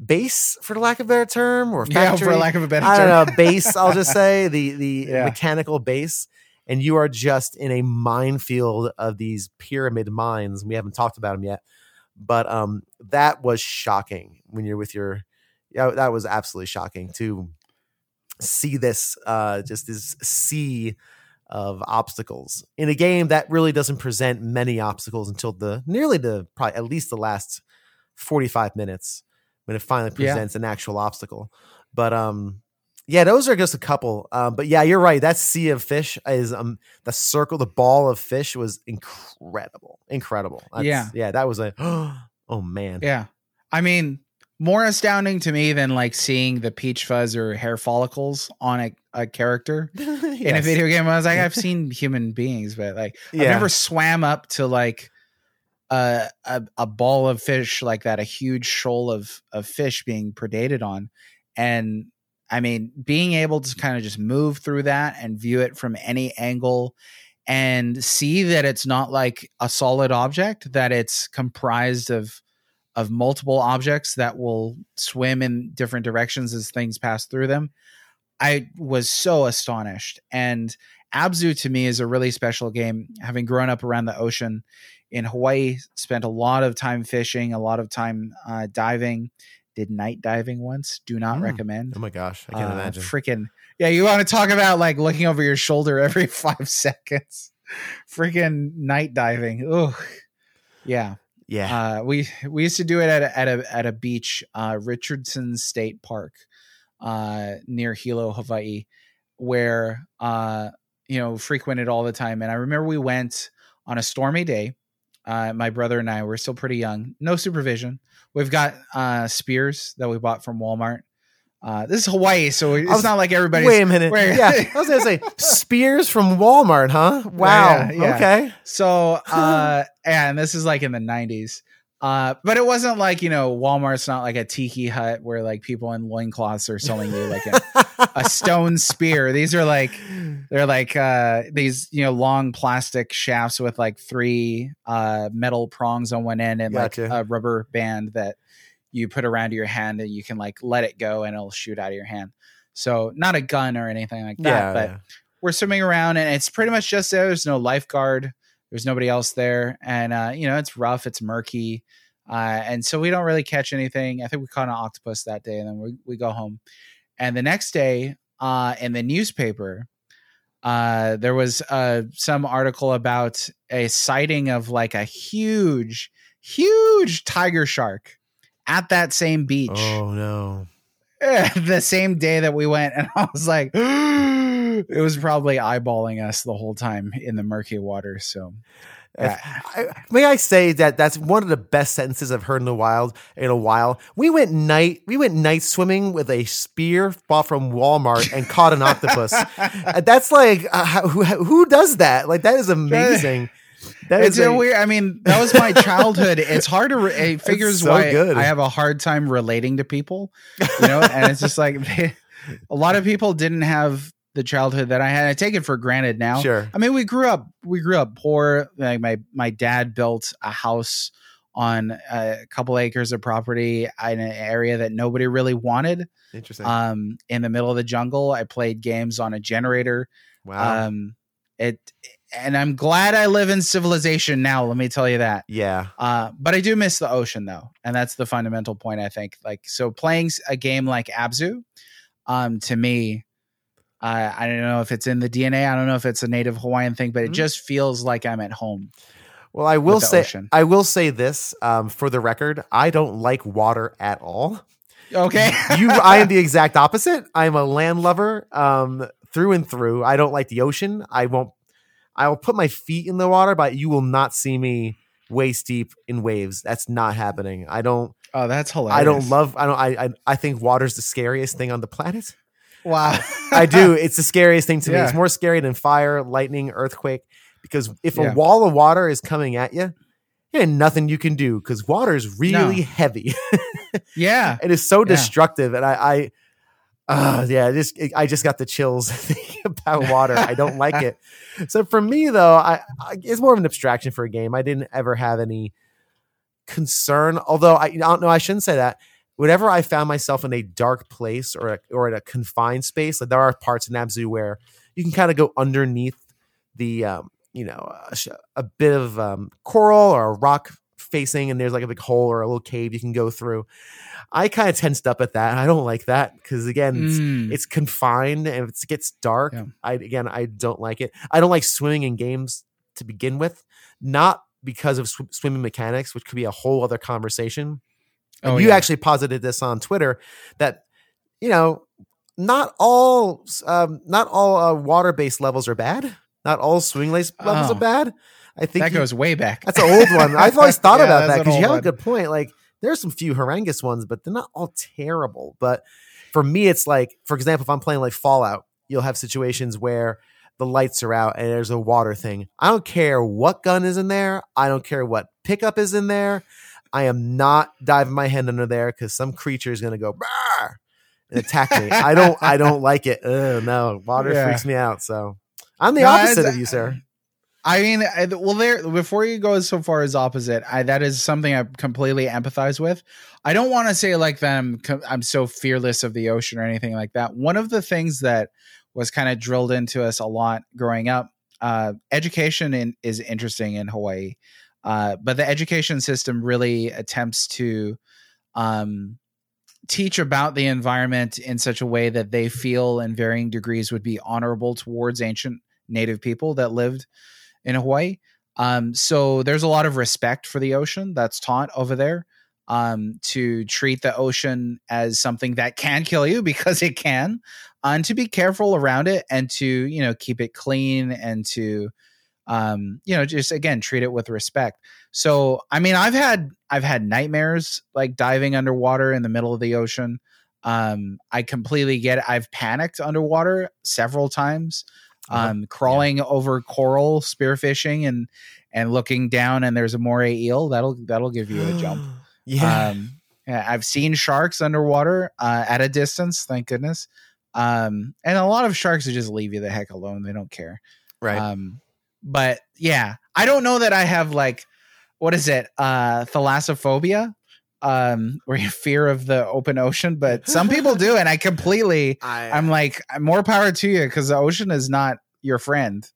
base for the lack of a better term or yeah for lack of a better I term don't know, base, I'll just say the the Yeah. mechanical base. And you are just in a minefield of these pyramid mines. We haven't talked about them yet. But um that was shocking when you're with your yeah, that was absolutely shocking to see this uh just this sea of obstacles in a game that really doesn't present many obstacles until the nearly the probably at least the last 45 minutes when it finally Yeah. presents an actual obstacle. But um yeah, those are just a couple. Um, but yeah, you're right. That sea of fish is um the circle, the ball of fish was incredible, incredible. That's- Yeah. yeah, that was a oh man, Yeah. I mean, more astounding to me than like seeing the peach fuzz or hair follicles on a, a character in a video game. I was like, I've seen human beings, but like I've never swam up to like a, a a ball of fish like that, a huge shoal of of fish being predated on. And I mean, being able to kind of just move through that and view it from any angle and see that it's not like a solid object, that it's comprised of of multiple objects that will swim in different directions as things pass through them. I was so astonished. And Abzu to me is a really special game. Having grown up around the ocean in Hawaii, spent a lot of time fishing, a lot of time uh, diving. Did night diving once. Do not Mm. recommend. Oh my gosh, I can't Uh, imagine. Freaking yeah, you want to talk about like looking over your shoulder every five seconds? Freaking night diving. Ugh. Yeah. Yeah, Uh, we we used to do it at a, at a at a beach, uh, Richardson State Park, uh, near Hilo, Hawaii, where uh, you know frequented all the time. And I remember we went on a stormy day. Uh, my brother and I were still pretty young, no supervision. We've got uh, spears that we bought from Walmart. Uh, this is Hawaii, so it's was- not like everybody's. Wait a minute. where- yeah, I was gonna say spears from Walmart, huh? Wow. Yeah, yeah. Okay. So, uh, and this is like in the 90s. Uh, but it wasn't like, you know, Walmart's not like a tiki hut where like people in loincloths are selling you like a, a stone spear. These are like, they're like, uh, these, you know, long plastic shafts with like three, uh, metal prongs on one end and Gotcha. like a rubber band that you put around your hand and you can like let it go and it'll shoot out of your hand. So, not a gun or anything like that, yeah, but yeah. we're swimming around and it's pretty much just there. There's no lifeguard. There's nobody else there. And, uh, you know, it's rough. It's murky. Uh, and so we don't really catch anything. I think we caught an octopus that day and then we, we go home. And the next day uh, in the newspaper, uh, there was uh, some article about a sighting of like a huge, huge tiger shark at that same beach Oh no. the same day that we went and i was like it was probably eyeballing us the whole time in the murky water so I, may I say that that's one of the best sentences I've heard in a while. In a while, we went night we went night swimming with a spear bought from Walmart and caught an octopus. That's like uh, who who does that? Like that is amazing. That it's is a weird i mean that was my childhood it's hard to re- it figures so why good. i have a hard time relating to people you know and it's just like a lot of people didn't have the childhood that I had. I take it for granted now. Sure. I mean, we grew up we grew up poor. Like my my dad built a house on a couple acres of property in an area that nobody really wanted. Interesting. Um, in the middle of the jungle, I played games on a generator. wow. Um, it and I'm glad I live in civilization now. Let me tell you that. yeah. Uh, but I do miss the ocean though, and that's the fundamental point. I think. Like so, playing a game like Abzu, um, to me, uh, I don't know if it's in the DNA. I don't know if it's a native Hawaiian thing, but it Mhm. just feels like I'm at home. Well, I will say ocean. I will say this um, for the record. I don't like water at all. Okay, you I am the exact opposite. I'm a land lover um through and through. I don't like the ocean. I won't I will put my feet in the water, but you will not see me waist deep in waves. That's not happening. I don't oh, that's hilarious. I don't love I don't I I, I think water's the scariest thing on the planet. Wow, I do. It's the scariest thing to me. It's more scary than fire, lightning, earthquake because if Yeah. a wall of water is coming at you, ain't nothing you can do because water is really No. heavy. yeah, it is so Yeah. destructive and i i uh yeah this i just got the chills about water. I don't like it. So for me though I, I it's more of an abstraction for a game. I didn't ever have any concern although i, I don't know i shouldn't say that. Whenever i found myself in a dark place or a, or in a confined space like there are parts in abzu where you can kind of go underneath the um you know a, a bit of um coral or a rock facing and there's like a big hole or a little cave you can go through I kind of tensed up at that. I don't like that because again, it's, Mm. it's confined and if it gets dark. Yeah. I again, I don't like it. I don't like swimming in games to begin with, not because of sw- swimming mechanics, which could be a whole other conversation. And Oh, you yeah. actually posited this on Twitter that you know not all um, not all uh, water based levels are bad. Not all swing lace levels Oh. are bad. I think that you- goes way back. that's an old one. I've always thought Yeah, about that because you have a good point. Like there's some few horrendous ones, but they're not all terrible. But for me, it's like, for example, if I'm playing like Fallout, you'll have situations where the lights are out and there's a water thing. I don't care what gun is in there. I don't care what pickup is in there. I am not diving my hand under there because some creature is going to go and attack me. I don't. I don't like it. Ugh, no, water Yeah. freaks me out. So I'm the No, opposite of you, sir. I mean, I, well, there before you go so far as opposite, I, that is something I completely empathize with. I don't want to say like that I'm I'm so fearless of the ocean or anything like that. One of the things that was kind of drilled into us a lot growing up, uh, education in, is interesting in Hawaii, uh, but the education system really attempts to um, teach about the environment in such a way that they feel in varying degrees would be honorable towards ancient native people that lived in Hawaii. Um, so there's a lot of respect for the ocean that's taught over there. Um, to treat the ocean as something that can kill you because it can, and to be careful around it and to you know keep it clean and to um, you know just again treat it with respect. So I mean I've had I've had nightmares like diving underwater in the middle of the ocean. Um, I completely get it. I've panicked underwater several times Uh-huh. um, crawling over coral, spearfishing, and and looking down, and there's a moray eel. That'll that'll give you a jump. yeah. Um, yeah, I've seen sharks underwater uh, at a distance. Thank goodness. Um, and a lot of sharks will just leave you the heck alone. They don't care. right. Um, but yeah, I don't know that I have like what is it? Uh, thalassophobia. Um, or fear of the open ocean, but some people do, and I completely I, I'm like, more power to you because the ocean is not your friend.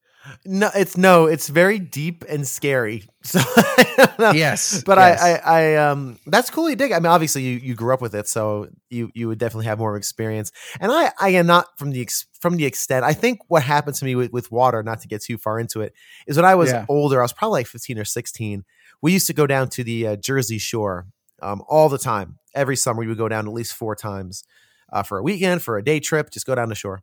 No, it's no, it's very deep and scary. So I don't know. Yes, but yes. I, I, I, um, that's cool. You dig. I mean, obviously, you you grew up with it, so you you would definitely have more experience. And I, I am not from the ex, from the extent. I think what happened to me with, with water, not to get too far into it, is when I was Yeah. older. I was probably like fifteen or sixteen. We used to go down to the uh, Jersey Shore um, all the time. Every summer, we would go down at least four times uh, for a weekend, for a day trip. Just go down the shore,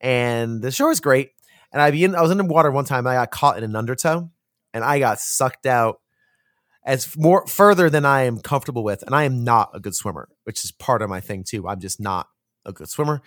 and the shore is great. And I in, I was in the water one time. I got caught in an undertow, and I got sucked out as more further than I am comfortable with. And I am not a good swimmer, which is part of my thing too. I'm just not a good swimmer.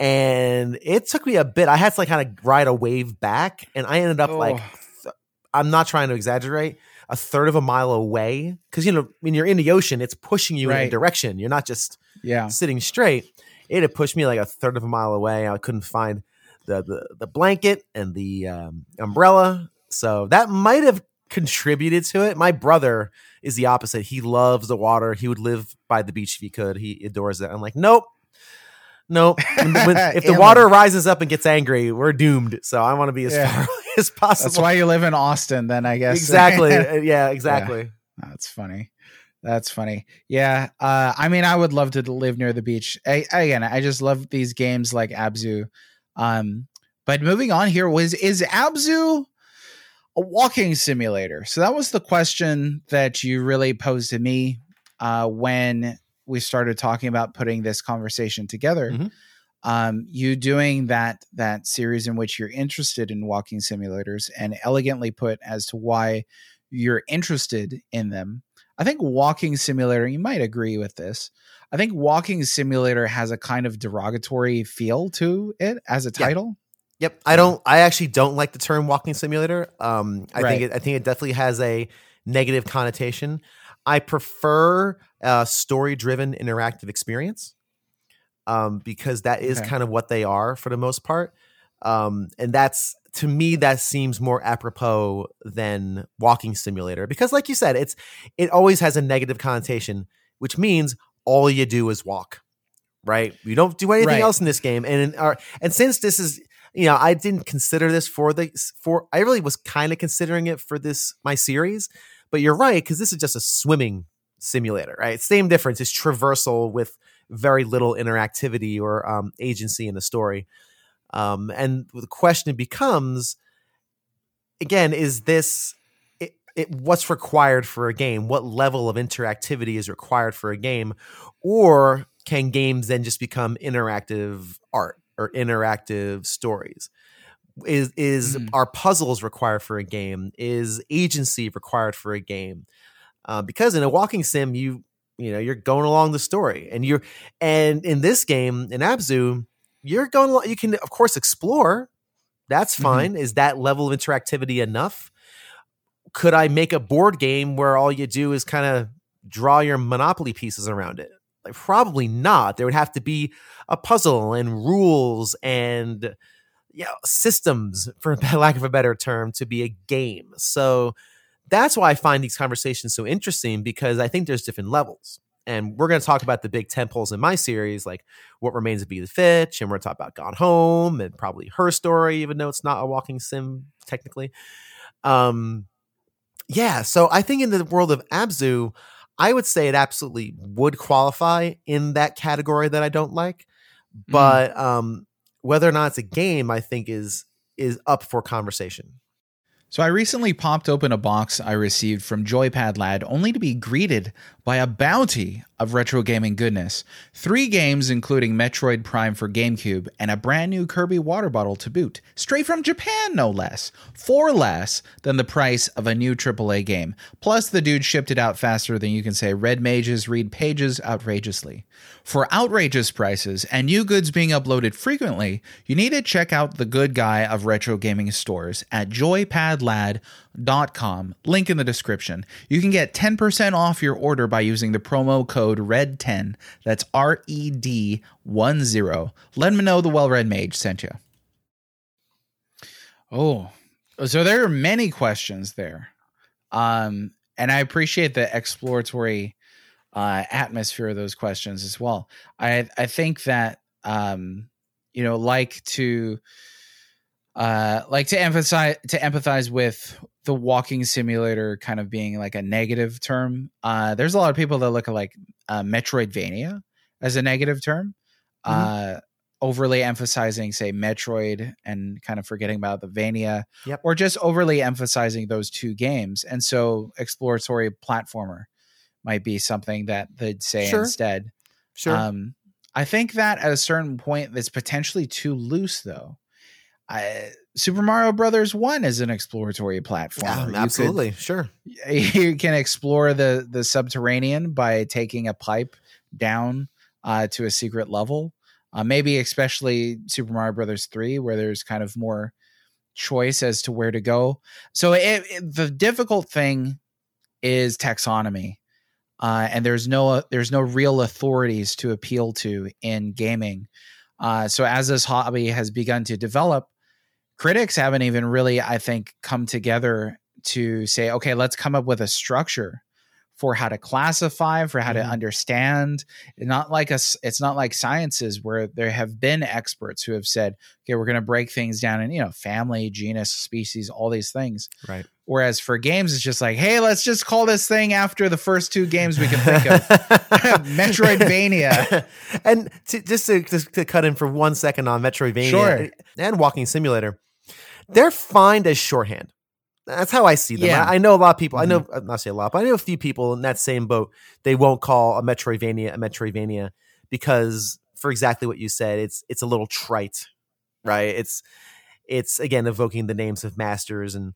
And it took me a bit. I had to like kind of ride a wave back, and I ended up like, Oh. th- I'm not trying to exaggerate, a third of a mile away. Because you know, when you're in the ocean, it's pushing you in a direction. You're not just yeah, sitting straight. It had pushed me like a third of a mile away. I couldn't find the the, the blanket and the um, umbrella. So that might have contributed to it. My brother is the opposite. He loves the water. He would live by the beach if he could. He adores it. I'm like, nope. Nope. When- when- if the water rises up and gets angry, we're doomed. So I want to be as Yeah. far away as possible. That's why you live in Austin, then I guess. exactly. Uh, yeah, exactly. That's funny. That's funny. Yeah. Uh, I mean, I would love to live near the beach. I, again, I just love these games like Abzu. Um, but moving on here was is Abzu a walking simulator? So that was the question that you really posed to me uh, when we started talking about putting this conversation together. Mhm. Um, you doing that that series in which you're interested in walking simulators and elegantly put as to why you're interested in them. I think walking simulator, you might agree with this. I think walking simulator has a kind of derogatory feel to it as a title. Yep. I don't. I actually don't like the term walking simulator. Um, I Right. think it, I think it definitely has a negative connotation. I prefer a story driven interactive experience. Um, because that is Okay. kind of what they are for the most part. Um, and that's to me that seems more apropos than walking simulator because like you said, it's it always has a negative connotation, which means all you do is walk. Right? You don't do anything Right. else in this game. And in our, and since this is you know, I didn't consider this for the for I really was kind of considering it for this my series, but you're right because this is just a swimming simulator, right? Same difference. It's traversal with very little interactivity or um, agency in the story. Um, and the question becomes, again, is this it, it, what's required for a game? What level of interactivity is required for a game, or can games then just become interactive art or interactive stories? Is is Mhm. are puzzles required for a game? Is agency required for a game? Uh, because in a walking sim, you you know you're going along the story, and you're and in this game in Abzu, you're going. al- You can of course explore. That's Mhm. fine. Is that level of interactivity enough? Could I make a board game where all you do is kind of draw your Monopoly pieces around it? Like probably not. There would have to be a puzzle and rules and you know, systems, for lack of a better term, to be a game. So that's why I find these conversations so interesting because I think there's different levels. And we're going to talk about the big temples in my series, like What Remains of Edith the Finch, and we're talking about Gone Home and probably her story, even though it's not a walking sim technically. Um, yeah, so I think in the world of Abzu, I would say it absolutely would qualify in that category that I don't like. But um, whether or not it's a game, I think is is up for conversation. So I recently popped open a box I received from Joypad Lad only to be greeted by a bounty of retro gaming goodness. Three games including Metroid Prime for GameCube and a brand new Kirby water bottle to boot. Straight from Japan no less. For less than the price of a new AAA game. Plus the dude shipped it out faster than you can say red mages read pages outrageously. For outrageous prices and new goods being uploaded frequently, you need to check out the good guy of retro gaming stores at joypadlad.com. Link in the description. You can get 10% off your order by using the promo code RED10. That's R E D 1 0. Let me know the well read mage sent you. Oh, so there are many questions there. Um, and I appreciate the exploratory uh, atmosphere of those questions as well. I I think that um, you know, like to uh, like to emphasize to empathize with the walking simulator kind of being like a negative term. Uh, there's a lot of people that look at like uh, Metroidvania as a negative term, uh, overly emphasizing say Metroid and kind of forgetting about the Vania, Yep. or just overly emphasizing those two games. And so, exploratory platformer might be something that they'd say Sure. instead. Sure. Um, I think that at a certain point, that's potentially too loose, though. I, Super Mario Brothers One is an exploratory platform. yeah, You could- absolutely. Sure. you can explore the the subterranean by taking a pipe down uh, to a secret level. Uh, maybe especially Super Mario Brothers Three, where there's kind of more choice as to where to go. So it, it- the difficult thing is taxonomy, uh, and there's no there's no real authorities to appeal to in gaming. Uh, so as this hobby has begun to develop, critics haven't even really, I think, come together to say, okay, let's come up with a structure for how to classify, for how mm-hmm. to understand. Not like us, it's not like sciences where there have been experts who have said, okay, we're going to break things down in, you know, family, genus, species, all these things. Right. Whereas for games, it's just like, hey, let's just call this thing after the first two games we can think of Metroidvania. and to, just to, to, cut in for one second on Metroidvania sure. and Walking Simulator, they're fine as shorthand. That's how I see them. Yeah. I, I, know a lot of people. Mm-hmm. I know uh, not say a lot, but I know a few people in that same boat. They won't call a Metroidvania a Metroidvania because, for exactly what you said, it's it's a little trite, right? It's it's again evoking the names of masters and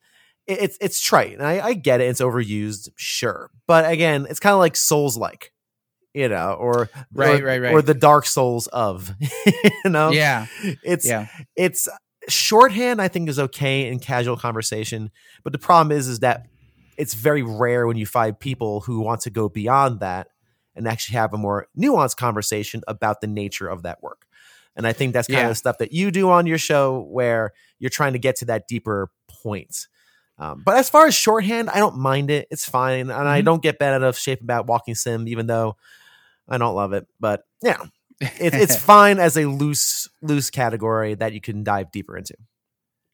it's it's trite. And I, I get it. It's overused, sure, but again, it's kind of like Souls like, you know, or right, or, right, right, or the Dark Souls of, you know, yeah, it's yeah, it's shorthand I think is okay in casual conversation, but the problem is is that it's very rare when you find people who want to go beyond that and actually have a more nuanced conversation about the nature of that work. And I think that's kind yeah. of the stuff that you do on your show where you're trying to get to that deeper point. Um, but as far as shorthand, I don't mind it. It's fine. And mm-hmm. I don't get bad out of shape about walking sim, even though I don't love it. But yeah, it's it's fine as a loose loose category that you can dive deeper into.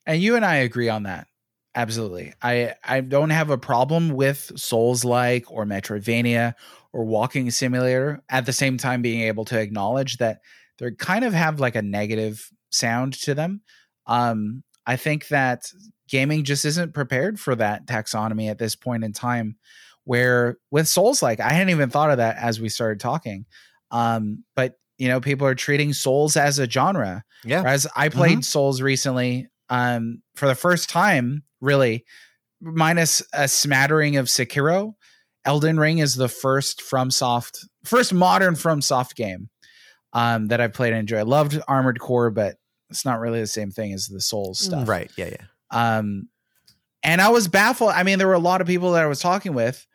And you and I agree on that. Absolutely. I I don't have a problem with Souls like or Metroidvania or walking simulator at the same time being able to acknowledge that they kind of have like a negative sound to them. Um I think that gaming just isn't prepared for that taxonomy at this point in time where with Souls like I hadn't even thought of that as we started talking. Um but you know people are treating souls as a genre yeah as i played mm-hmm. souls recently um for the first time really minus a smattering of sekiro elden ring is the first FromSoft first modern FromSoft game um that i've played and enjoyed i loved armored core but it's not really the same thing as the souls stuff right yeah yeah um and i was baffled i mean there were a lot of people that i was talking with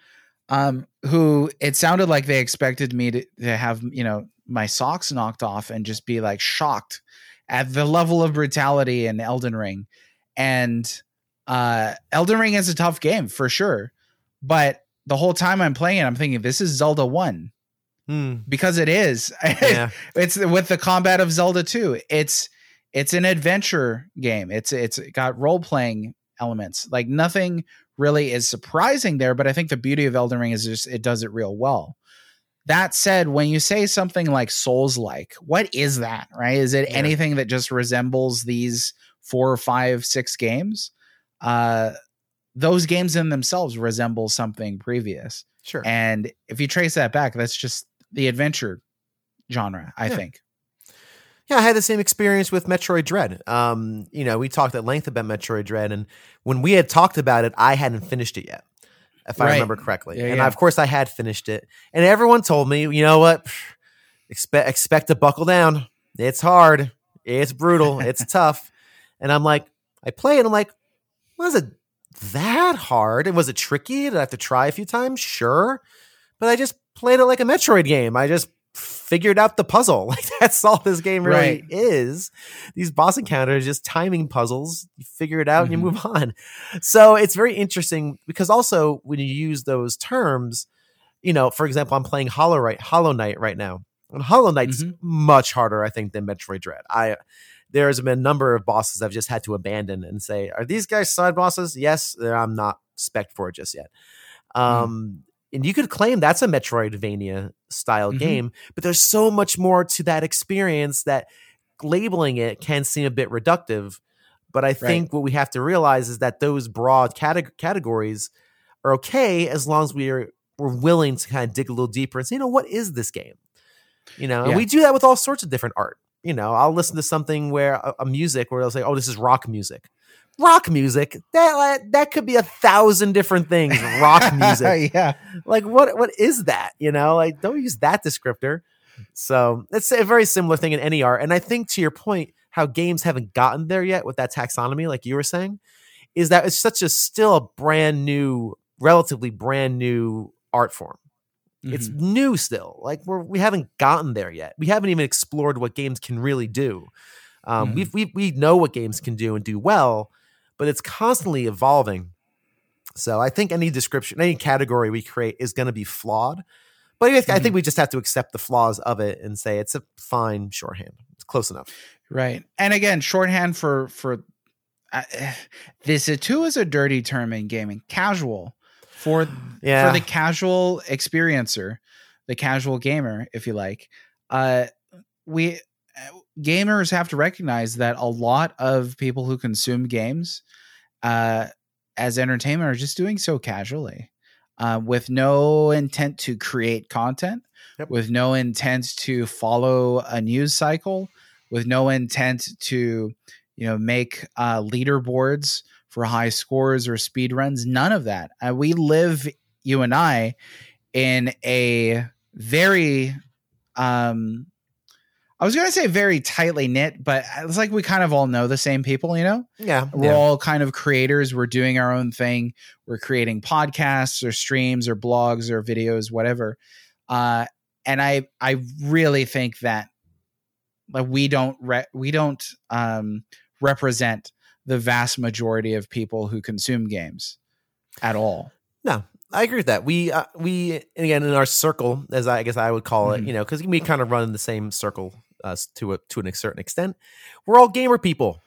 um who it sounded like they expected me to, to have you know my socks knocked off and just be like shocked at the level of brutality in Elden Ring. And uh Elden Ring is a tough game for sure. But the whole time I'm playing it, I'm thinking this is Zelda 1. Hmm. Because it is. Yeah. it's with the combat of Zelda 2. It's it's an adventure game. It's it's got role playing elements. Like nothing really is surprising there, but I think the beauty of Elden Ring is just it does it real well. That said, when you say something like Souls like, what is that, right? Is it yeah. anything that just resembles these four or five, six games? Uh, those games in themselves resemble something previous. Sure. And if you trace that back, that's just the adventure genre, I yeah. think. Yeah, I had the same experience with Metroid Dread. Um, you know, we talked at length about Metroid Dread, and when we had talked about it, I hadn't finished it yet if right. I remember correctly. Yeah, and yeah. of course, I had finished it, and everyone told me, you know what, expect expect to buckle down. It's hard. It's brutal. it's tough. And I'm like, I play it. I'm like, was it that hard? And was it tricky? Did I have to try a few times? Sure, but I just played it like a Metroid game. I just figured out the puzzle. Like that's all this game really right. is. These boss encounters just timing puzzles. You figure it out mm-hmm. and you mm-hmm. move on. So it's very interesting because also when you use those terms, you know, for example, I'm playing Hollow right Hollow Knight right now. And Hollow Knight's mm-hmm. much harder, I think, than Metroid Dread. I there's been a number of bosses I've just had to abandon and say, are these guys side bosses? Yes, I'm not spec for it just yet. Mm. Um, mm and you could claim that's a Metroidvania style mm-hmm. game, but there's so much more to that experience that labeling it can seem a bit reductive. But I think right. what we have to realize is that those broad cate- categories are okay as long as we're we're willing to kind of dig a little deeper and say, you know, what is this game? You know, yeah. and we do that with all sorts of different art. You know, I'll listen to something where a, a music where they'll say, "Oh, this is rock music." Rock music that that could be a thousand different things rock music yeah like what what is that you know like don't use that descriptor so it's a very similar thing in ner and i think to your point how games haven't gotten there yet with that taxonomy like you were saying is that it's such a still a brand new relatively brand new art form It's Mhm. new still. Like we're we haven't gotten there yet. We haven't even explored what games can really do. Um, Mhm. we we we know what games can do and do well, but it's constantly evolving. So I think any description, any category we create is going to be flawed. But I, Mm-hmm. think we just have to accept the flaws of it and say it's a fine shorthand. It's close enough. Right. And again, shorthand for for uh, this too is a dirty term in gaming. Casual for Yeah. for the casual experiencer, the casual gamer, if you like. Uh, we uh, gamers have to recognize that a lot of people who consume games uh, as entertainment are just doing so casually, uh, with no intent to create content, Yep. with no intent to follow a news cycle, with no intent to you know make uh, leaderboards for high scores or speed runs. None of that. Uh, we live, you and I, in a very um I was gonna say very tightly knit, but it's like we kind of all know the same people, you know? Yeah. We're yeah. all kind of creators. We're doing our own thing. We're creating podcasts or streams or blogs or videos, whatever. Uh, and I I really think that like we don't re- we don't um, represent the vast majority of people who consume games at all. No, I agree with that. We uh, we and again in our circle, as I guess I would call it, Mhm. you know, because we kind of run in the same circle uh, to a to a certain extent. We're all gamer people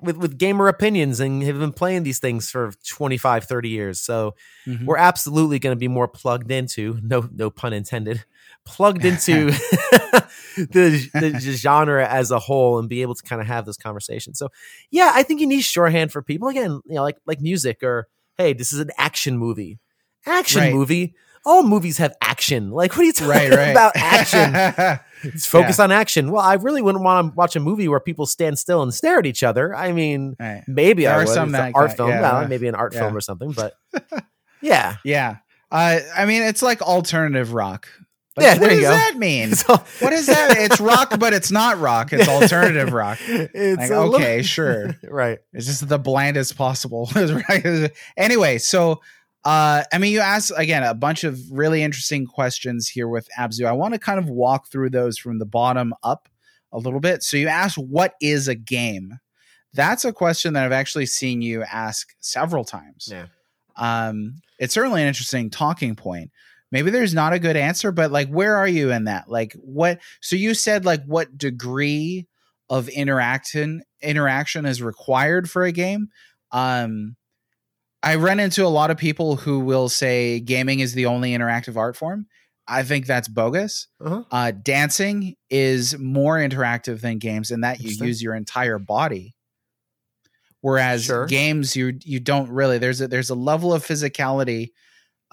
with with gamer opinions and have been playing these things for 25 30 years so Mhm. we're absolutely going to be more plugged into no no pun intended plugged into the, the genre as a whole and be able to kind of have this conversation so yeah i think you need shorthand for people again you know like like music or hey this is an action movie action Right. movie all movies have action like what are you talking Right, right. about action it's focused on action well i really wouldn't want to watch a movie where people stand still and stare at each other i mean Right. maybe There I would. some It's an art got- film, yeah, yeah, maybe an art yeah. film or something. But yeah, Yeah. Uh, I mean, it's like alternative rock. Like, Yeah, what there you does go. that mean? All- What is that? It's rock, but it's not rock. It's alternative rock. It's Like, a little- okay, sure. right. It's just the blandest possible. anyway, so uh, I mean, you asked again a bunch of really interesting questions here with Abzu. I want to kind of walk through those from the bottom up a little bit. So you asked, "What is a game?" That's a question that I've actually seen you ask several times. Yeah. Um, it's certainly an interesting talking point. Maybe there's not a good answer, but like, where are you in that? Like, what? So you said like, what degree of interaction interaction is required for a game? Um, I run into a lot of people who will say gaming is the only interactive art form. I think that's bogus. Uh-huh. Uh, dancing is more interactive than games, in that you use your entire body. Whereas Sure. games, you you don't really. There's a there's a level of physicality,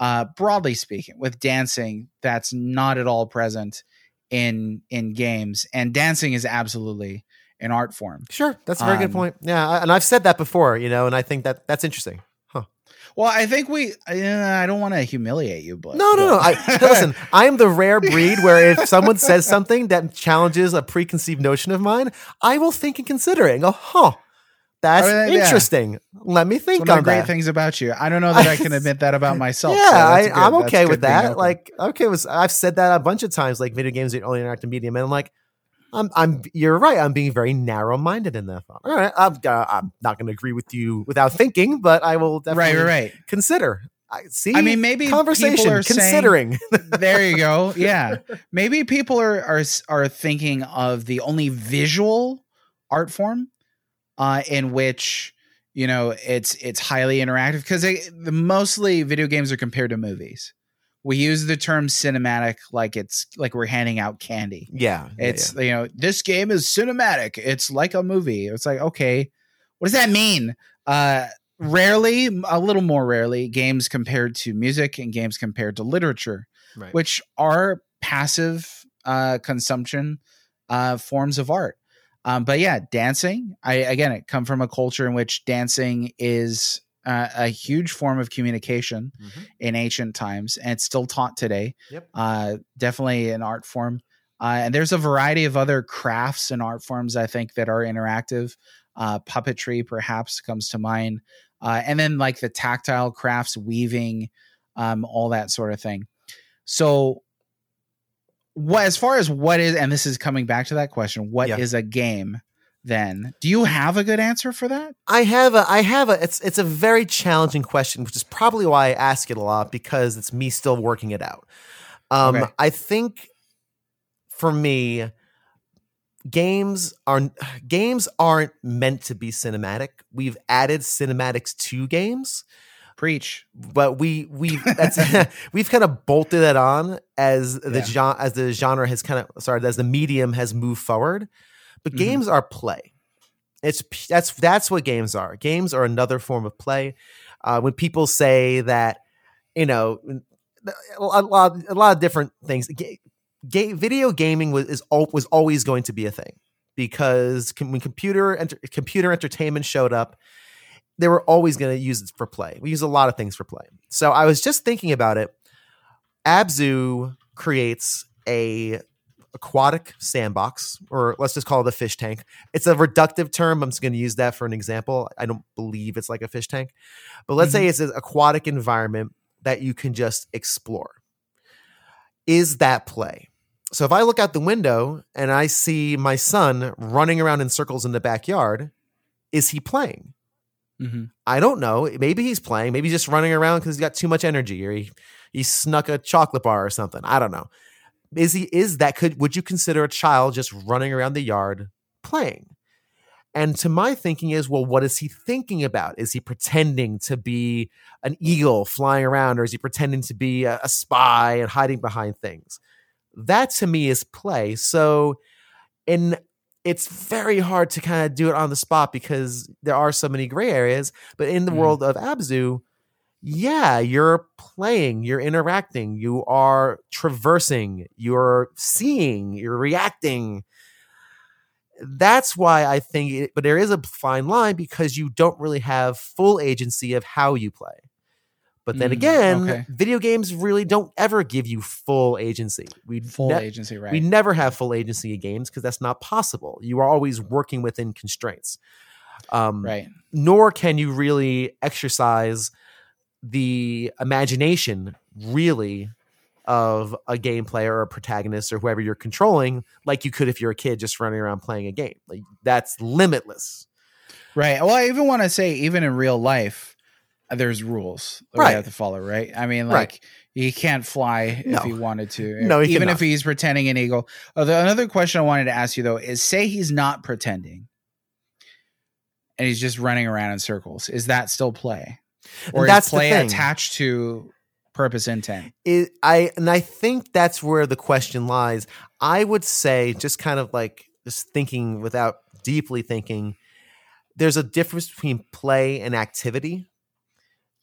uh, broadly speaking, with dancing that's not at all present in in games, and dancing is absolutely an art form. Sure, that's a very Um, good point. Yeah, and I've said that before, you know, and I think that that's interesting. Well, I think we. Uh, I don't want to humiliate you, but No, no, no. I, listen, I am the rare breed where if someone says something that challenges a preconceived notion of mine, I will think and consider it and go, "Huh, that's Oh, yeah. interesting. Let me think on great that." things about you. I don't know that I can admit that about myself. yeah, so I, I'm okay good with that. Like, okay, was I've said that a bunch of times. Like, video games are the only interactive medium, and I'm like, I'm, I'm. You're right. I'm being very narrow-minded in that. All right, I'm, uh, I'm not going to agree with you without thinking, but I will definitely right, right. consider. I see. I mean, maybe people conversation are saying- considering. there you go. Yeah, maybe people are are are thinking of the only visual art form uh, in which you know it's it's highly interactive because mostly video games are compared to movies. We use the term cinematic like it's like we're handing out candy. yeah, yeah, It's you know this game is cinematic. It's like a movie. It's like okay, what does that mean? Uh, rarely, a little more rarely, games compared to music and games compared to literature, right. which are passive uh, consumption uh, forms of art. Um, but yeah, dancing. I again, it come from a culture in which dancing is uh, a huge form of communication Mhm. in ancient times, and it's still taught today. Yep. Uh, definitely an art form. Uh, and there's a variety of other crafts and art forms I think that are interactive. Uh, puppetry perhaps comes to mind, uh, and then like the tactile crafts, weaving, um, all that sort of thing. So what as far as what is and this is coming back to that question, what is a game then? Do you have a good answer for that? I have a I have a it's it's a very challenging question, which is probably why I ask it a lot because it's me still working it out. Um Okay. I think for me games are games aren't meant to be cinematic. We've added cinematics to games, Preach. but we we that's we've kind of bolted it on as the Yeah. genre as the genre has kind of sorry as the medium has moved forward. But Mhm. games are play. It's that's that's what games are. Games are another form of play. Uh, when people say that, you know, a lot, a lot, of different things. Ga- ga- video gaming was is was always going to be a thing because com- when computer enter- computer entertainment showed up, they were always going to use it for play. We use a lot of things for play. So I was just thinking about it. Abzu creates a aquatic sandbox, or let's just call it a fish tank. It's a reductive term. I'm just going to use that for an example. I don't believe it's like a fish tank, but let's say it's an aquatic environment that you can just explore. Is that play? So if I look out the window and I see my son running around in circles in the backyard, is he playing? hmm I don't know. Maybe he's playing. Maybe he's just running around because he's got too much energy, or he he snuck a chocolate bar or something. I don't know. Is he? Is that could? Would you consider a child just running around the yard playing? And to my thinking is, well, what is he thinking about? Is he pretending to be an eagle flying around, or is he pretending to be a, a spy and hiding behind things? That to me is play. So, in it's very hard to kind of do it on the spot because there are so many gray areas. But in the Mhm. world of Abzu, yeah, you're playing, you're interacting, you are traversing, you're seeing, you're reacting. That's why I think, it, but there is a fine line because you don't really have full agency of how you play. But then Mm, again, okay. video games really don't ever give you full agency. We Full ne- agency, right? we never have full agency in games because that's not possible. You are always working within constraints. Um, right. Nor can you really exercise the imagination, really, of a game player or a protagonist or whoever you're controlling, like you could if you're a kid just running around playing a game. Like that's limitless. Right. Well, I even want to say, even in real life, uh, there's rules that Right. we have to follow. Right. I mean, Right. like he can't fly No. if he wanted to. No, he even cannot. if he's pretending an eagle. Uh, another question I wanted to ask you though is: say he's not pretending, and he's just running around in circles. Is that still play, or that's is the play thing. attached to purpose intent? it, I and I think that's where the question lies. I would say, just kind of like just thinking without deeply thinking there's a difference between play and activity.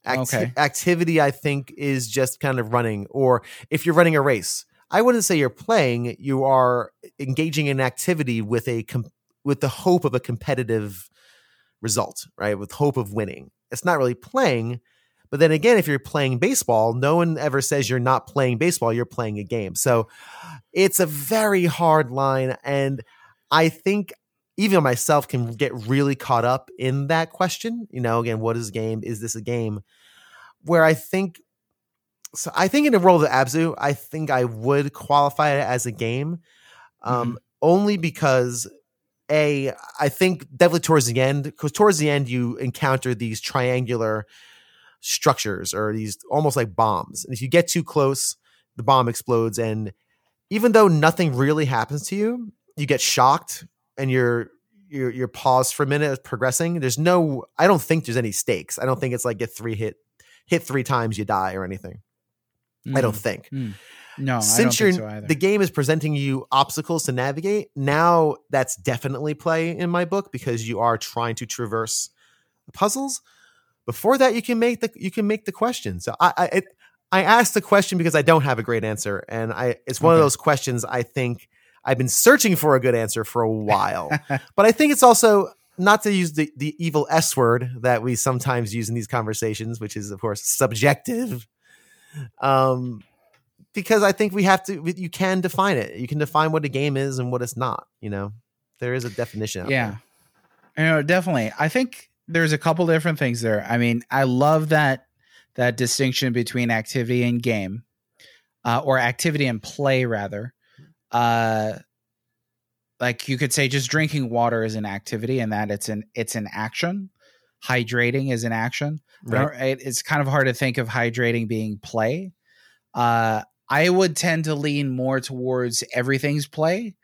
Acti- Okay. Activity, I think, is just kind of running, or if you're running a race, I wouldn't say you're playing. You are engaging in activity with a com- with the hope of a competitive result, right? With hope of winning. It's not really playing, but then again, if you're playing baseball, no one ever says you're not playing baseball, you're playing a game. So it's a very hard line. And I think even myself can get really caught up in that question. You know, again, what is a game? Is this a game? Where I think, so I think in the world of Abzu, I think I would qualify it as a game, um, only because a I think definitely towards the end, because towards the end you encounter these triangular structures or these almost like bombs, and if you get too close, the bomb explodes, and even though nothing really happens to you, you get shocked and you're you're you're paused for a minute progressing. There's no I don't think there's any stakes. I don't think it's like get three hit hit three times you die or anything. I don't Mm. No, Since I you're think so either. the game is presenting you obstacles to navigate, now that's definitely play in my book because you are trying to traverse puzzles. Before that, you can make the you can make the question. So I I, it, I asked the question because I don't have a great answer, and I it's one of those questions I think I've been searching for a good answer for a while. but I think it's also not to use the, the evil S word that we sometimes use in these conversations, which is of course subjective. Um, because I think we have to, you can define it. You can define what a game is and what it's not. You know, there is a definition. yeah there. you know definitely i think there's a couple different things there i mean i love that that distinction between activity and game uh, or activity and play rather uh like you could say just drinking water is an activity and that it's an it's an action hydrating is an action Right. it, it's kind of hard to think of hydrating being play uh i would tend to lean more towards everything's play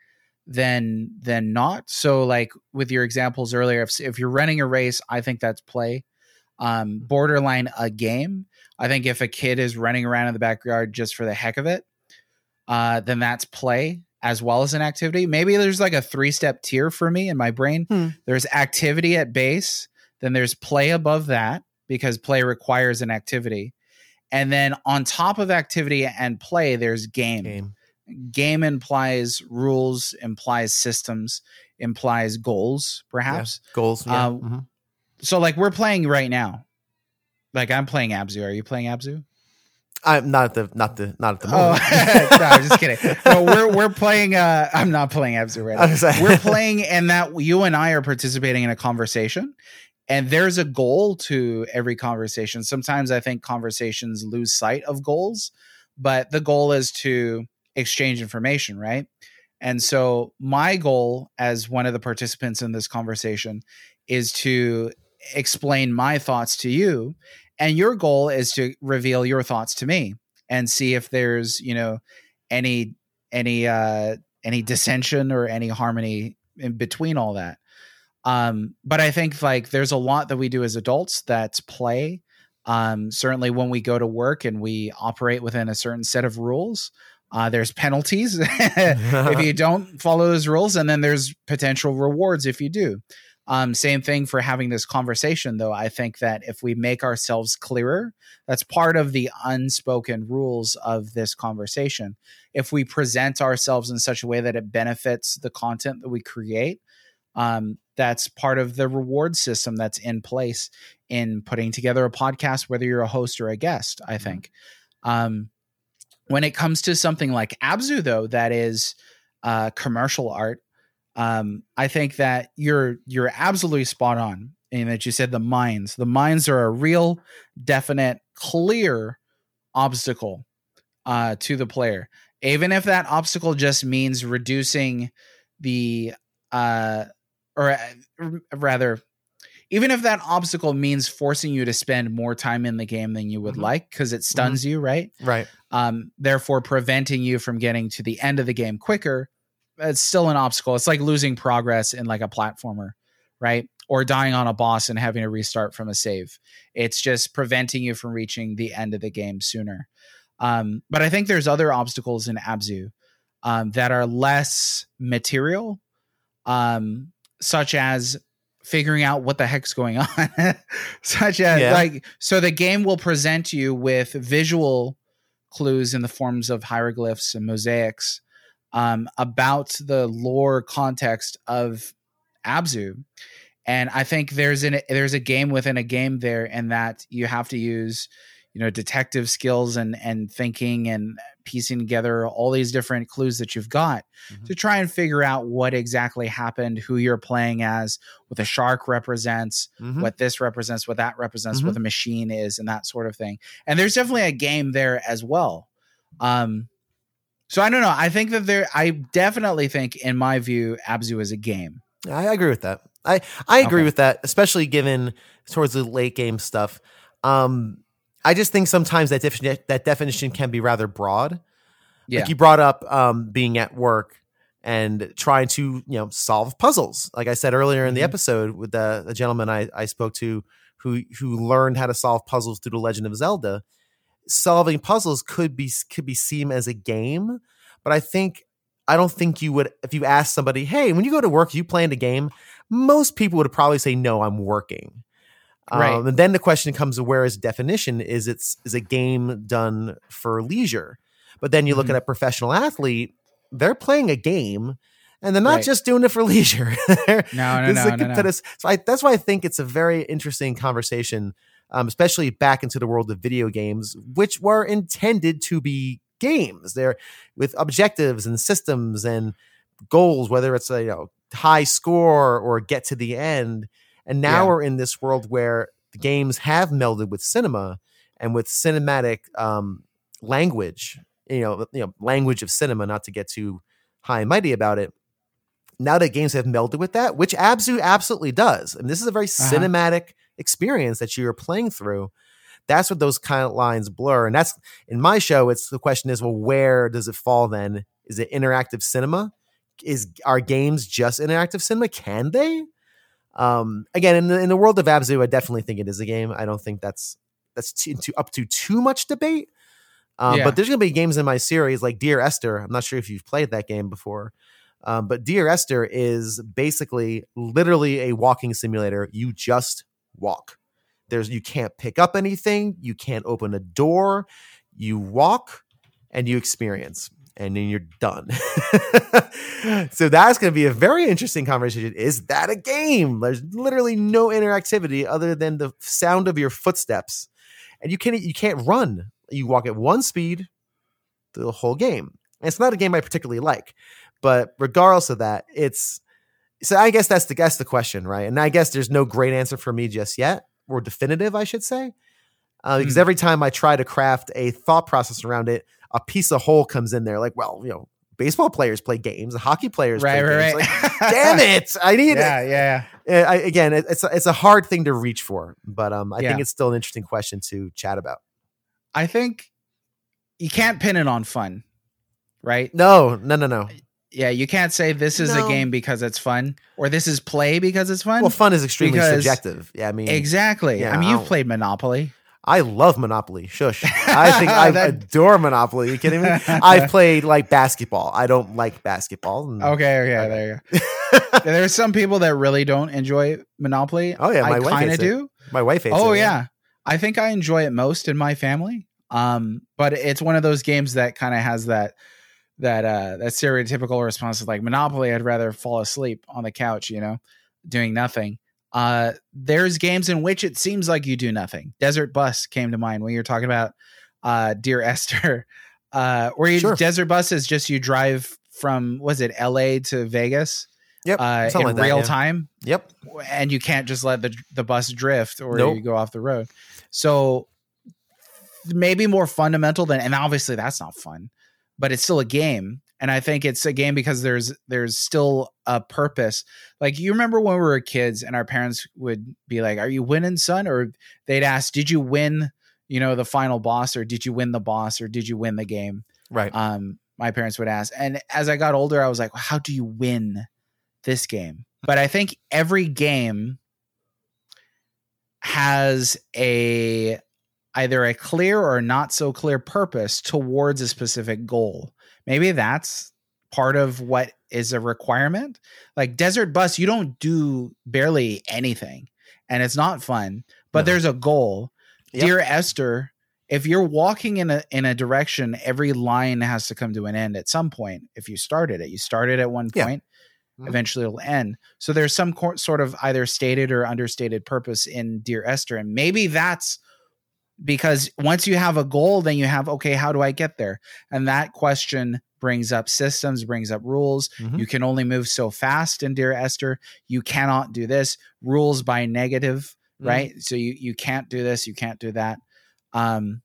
than than not. So like with your examples earlier if, if you're running a race i think that's play. Um borderline a game. I think if a kid is running around in the backyard just for the heck of it uh then that's play as well as an activity. Maybe there's like a three step tier for me in my brain. Hmm. there's activity at base then there's play above that because play requires an activity and then on top of activity and play there's game Game. game implies rules implies systems implies goals perhaps Goals. Yeah. Uh, mhm. so like we're playing right now like i'm playing abzu are you playing abzu I'm not at the not the not at the oh moment. no i'm just kidding no we're we're playing uh i'm not playing abzu right now we're playing and that you and i are participating in a conversation and there's a goal to every conversation. Sometimes i think conversations lose sight of goals but the goal is to exchange information right? And so my goal as one of the participants in this conversation is to explain my thoughts to you and your goal is to reveal your thoughts to me and see if there's you know any any uh any dissension or any harmony in between all that um but i think like there's a lot that we do as adults that's play. Um certainly when we go to work and we operate within a certain set of rules uh there's penalties if you don't follow those rules and then there's potential rewards if you do. Um, same thing for having this conversation though. I think that if we make ourselves clearer that's part of the unspoken rules of this conversation. If we present ourselves in such a way that it benefits the content that we create um, that's part of the reward system that's in place in putting together a podcast whether you're a host or a guest i think. Um, when it comes to something like abzu though that is uh, commercial art um, i think that you're you're absolutely spot on in that you said the mines. The mines are a real definite clear obstacle uh, to the player. Even if that obstacle just means reducing the uh, or uh, rather even if that obstacle means forcing you to spend more time in the game than you would Mhm. like because it stuns you right right. um, therefore preventing you from getting to the end of the game quicker. It's still an obstacle. It's like losing progress in like a platformer, right? Or dying on a boss and having to restart from a save. It's just preventing you from reaching the end of the game sooner. Um, but I think there's other obstacles in Abzu um, that are less material, um, such as figuring out what the heck's going on, such as Yeah. like so the game will present you with visual clues in the forms of hieroglyphs and mosaics um, about the lore context of Abzu. And I think there's an there's a game within a game there, and that you have to use, you know, detective skills and and thinking and piecing together all these different clues that you've got Mhm. to try and figure out what exactly happened, who you're playing as, what the shark represents, Mhm. what this represents, what that represents, Mhm. what the machine is, and that sort of thing. And there's definitely a game there as well. Um, so I don't know. I think that there. I definitely think, in my view, Abzu is a game. I agree with that. I I agree Okay. with that, especially given towards the late game stuff. Um, I just think sometimes that definition that definition can be rather broad. Yeah. Like you brought up um, being at work and trying to you know solve puzzles. Like I said earlier in the Mhm. episode with the, the gentleman I, I spoke to who who learned how to solve puzzles through the Legend of Zelda. Solving puzzles could be could be seen as a game, but I think I don't think you would if you ask somebody, "Hey, when you go to work, you playing a game?" Most people would probably say, "No, I'm working." Right. Um, and then the question comes of where is definition? Is it's is a game done for leisure? But then you look Mhm. at a professional athlete, they're playing a game and they're not Right. just doing it for leisure. No, no, no, no, no. So I, that's why I think it's a very interesting conversation, um, especially back into the world of video games, which were intended to be games. They're with objectives and systems and goals, whether it's a you know high score or get to the end. And now Yeah. we're in this world where the games have melded with cinema and with cinematic um, language. You know, you know, language of cinema. Not to get too high and mighty about it. Now that games have melded with that, which Abzu absolutely does, and this is a very Uh-huh. cinematic experience that you're playing through. That's what those kind of lines blur, and that's in my show. It's the question is, well, where does it fall then? Is it interactive cinema? Is are games just interactive cinema? Can they? Um, again, in the in the world of Abzu, I definitely think it is a game. I don't think that's that's too, too up to too much debate. Um, Yeah. But there's going to be games in my series like Dear Esther. I'm not sure if you've played that game before, um, but Dear Esther is basically literally a walking simulator. You just walk. There's you can't pick up anything. You can't open a door. You walk and you experience, and then you're done. so that's going to be a very interesting conversation. Is that a game? There's literally no interactivity other than the sound of your footsteps, and you can't you can't run. You walk at one speed the whole game. And it's not a game I particularly like, but regardless of that, it's so I guess that's the that's the question, right? And I guess there's no great answer for me just yet, or definitive, I should say, uh, because Hmm. every time I try to craft a thought process around it, a piece of hole comes in there. Like, well, you know, baseball players play games, hockey players Right, play right, games. right. Like, damn it, I need yeah, it. yeah. Uh, I, again, it- it's a, it's a hard thing to reach for, but um, I Yeah. think it's still an interesting question to chat about. I think you can't pin it on fun, right? No, no, no, no. Yeah, you can't say this is No. a game because it's fun or this is play because it's fun. Well, fun is extremely Because- subjective. Yeah, I mean, exactly. Yeah, I mean, I you've played Monopoly. I love Monopoly. Shush. I think I That- adore Monopoly. you kidding me? I've played like basketball. I don't like basketball. Okay, okay, there you go. There's some people that really don't enjoy Monopoly. Oh, yeah, my I wife kind of hates it. do. My wife hates Oh it. yeah. I think I enjoy it most in my family. Um, but it's one of those games that kind of has that that uh that stereotypical response of like Monopoly, I'd rather fall asleep on the couch, you know, doing nothing. Uh there's games in which it seems like you do nothing. Desert Bus came to mind when you're talking about uh Dear Esther. Uh where you Sure. Desert Bus is just you drive from was it LA to Vegas Yep. uh in like that, real yeah. time Yep. and you can't just let the the bus drift or Nope. you go off the road. So maybe more fundamental than and obviously that's not fun, but it's still a game. And I think it's a game because there's there's still a purpose. Like you remember when we were kids and our parents would be like, "Are you winning, son?" Or they'd ask, "Did you win, you know, the final boss or did you win the boss or did you win the game?" Right. um, my parents would ask. And as I got older, I was like, how do you win this game? But I think every game has a either a clear or not so clear purpose towards a specific goal. Maybe that's part of what is a requirement. Like Desert Bus, you don't do barely anything and it's not fun, but No. there's a goal. Yep. Dear Esther, if you're walking in a in a direction, every line has to come to an end at some point. If you started it, you started at one Yeah. point, Mhm. eventually it'll end. So there's some cor- sort of either stated or understated purpose in Dear Esther, and maybe that's because once you have a goal, then you have okay, how do I get there? And that question brings up systems, brings up rules. Mhm. You can only move so fast in Dear Esther. You cannot do this. Rules by negative Mhm. right? So you you can't do this, you can't do that. Um,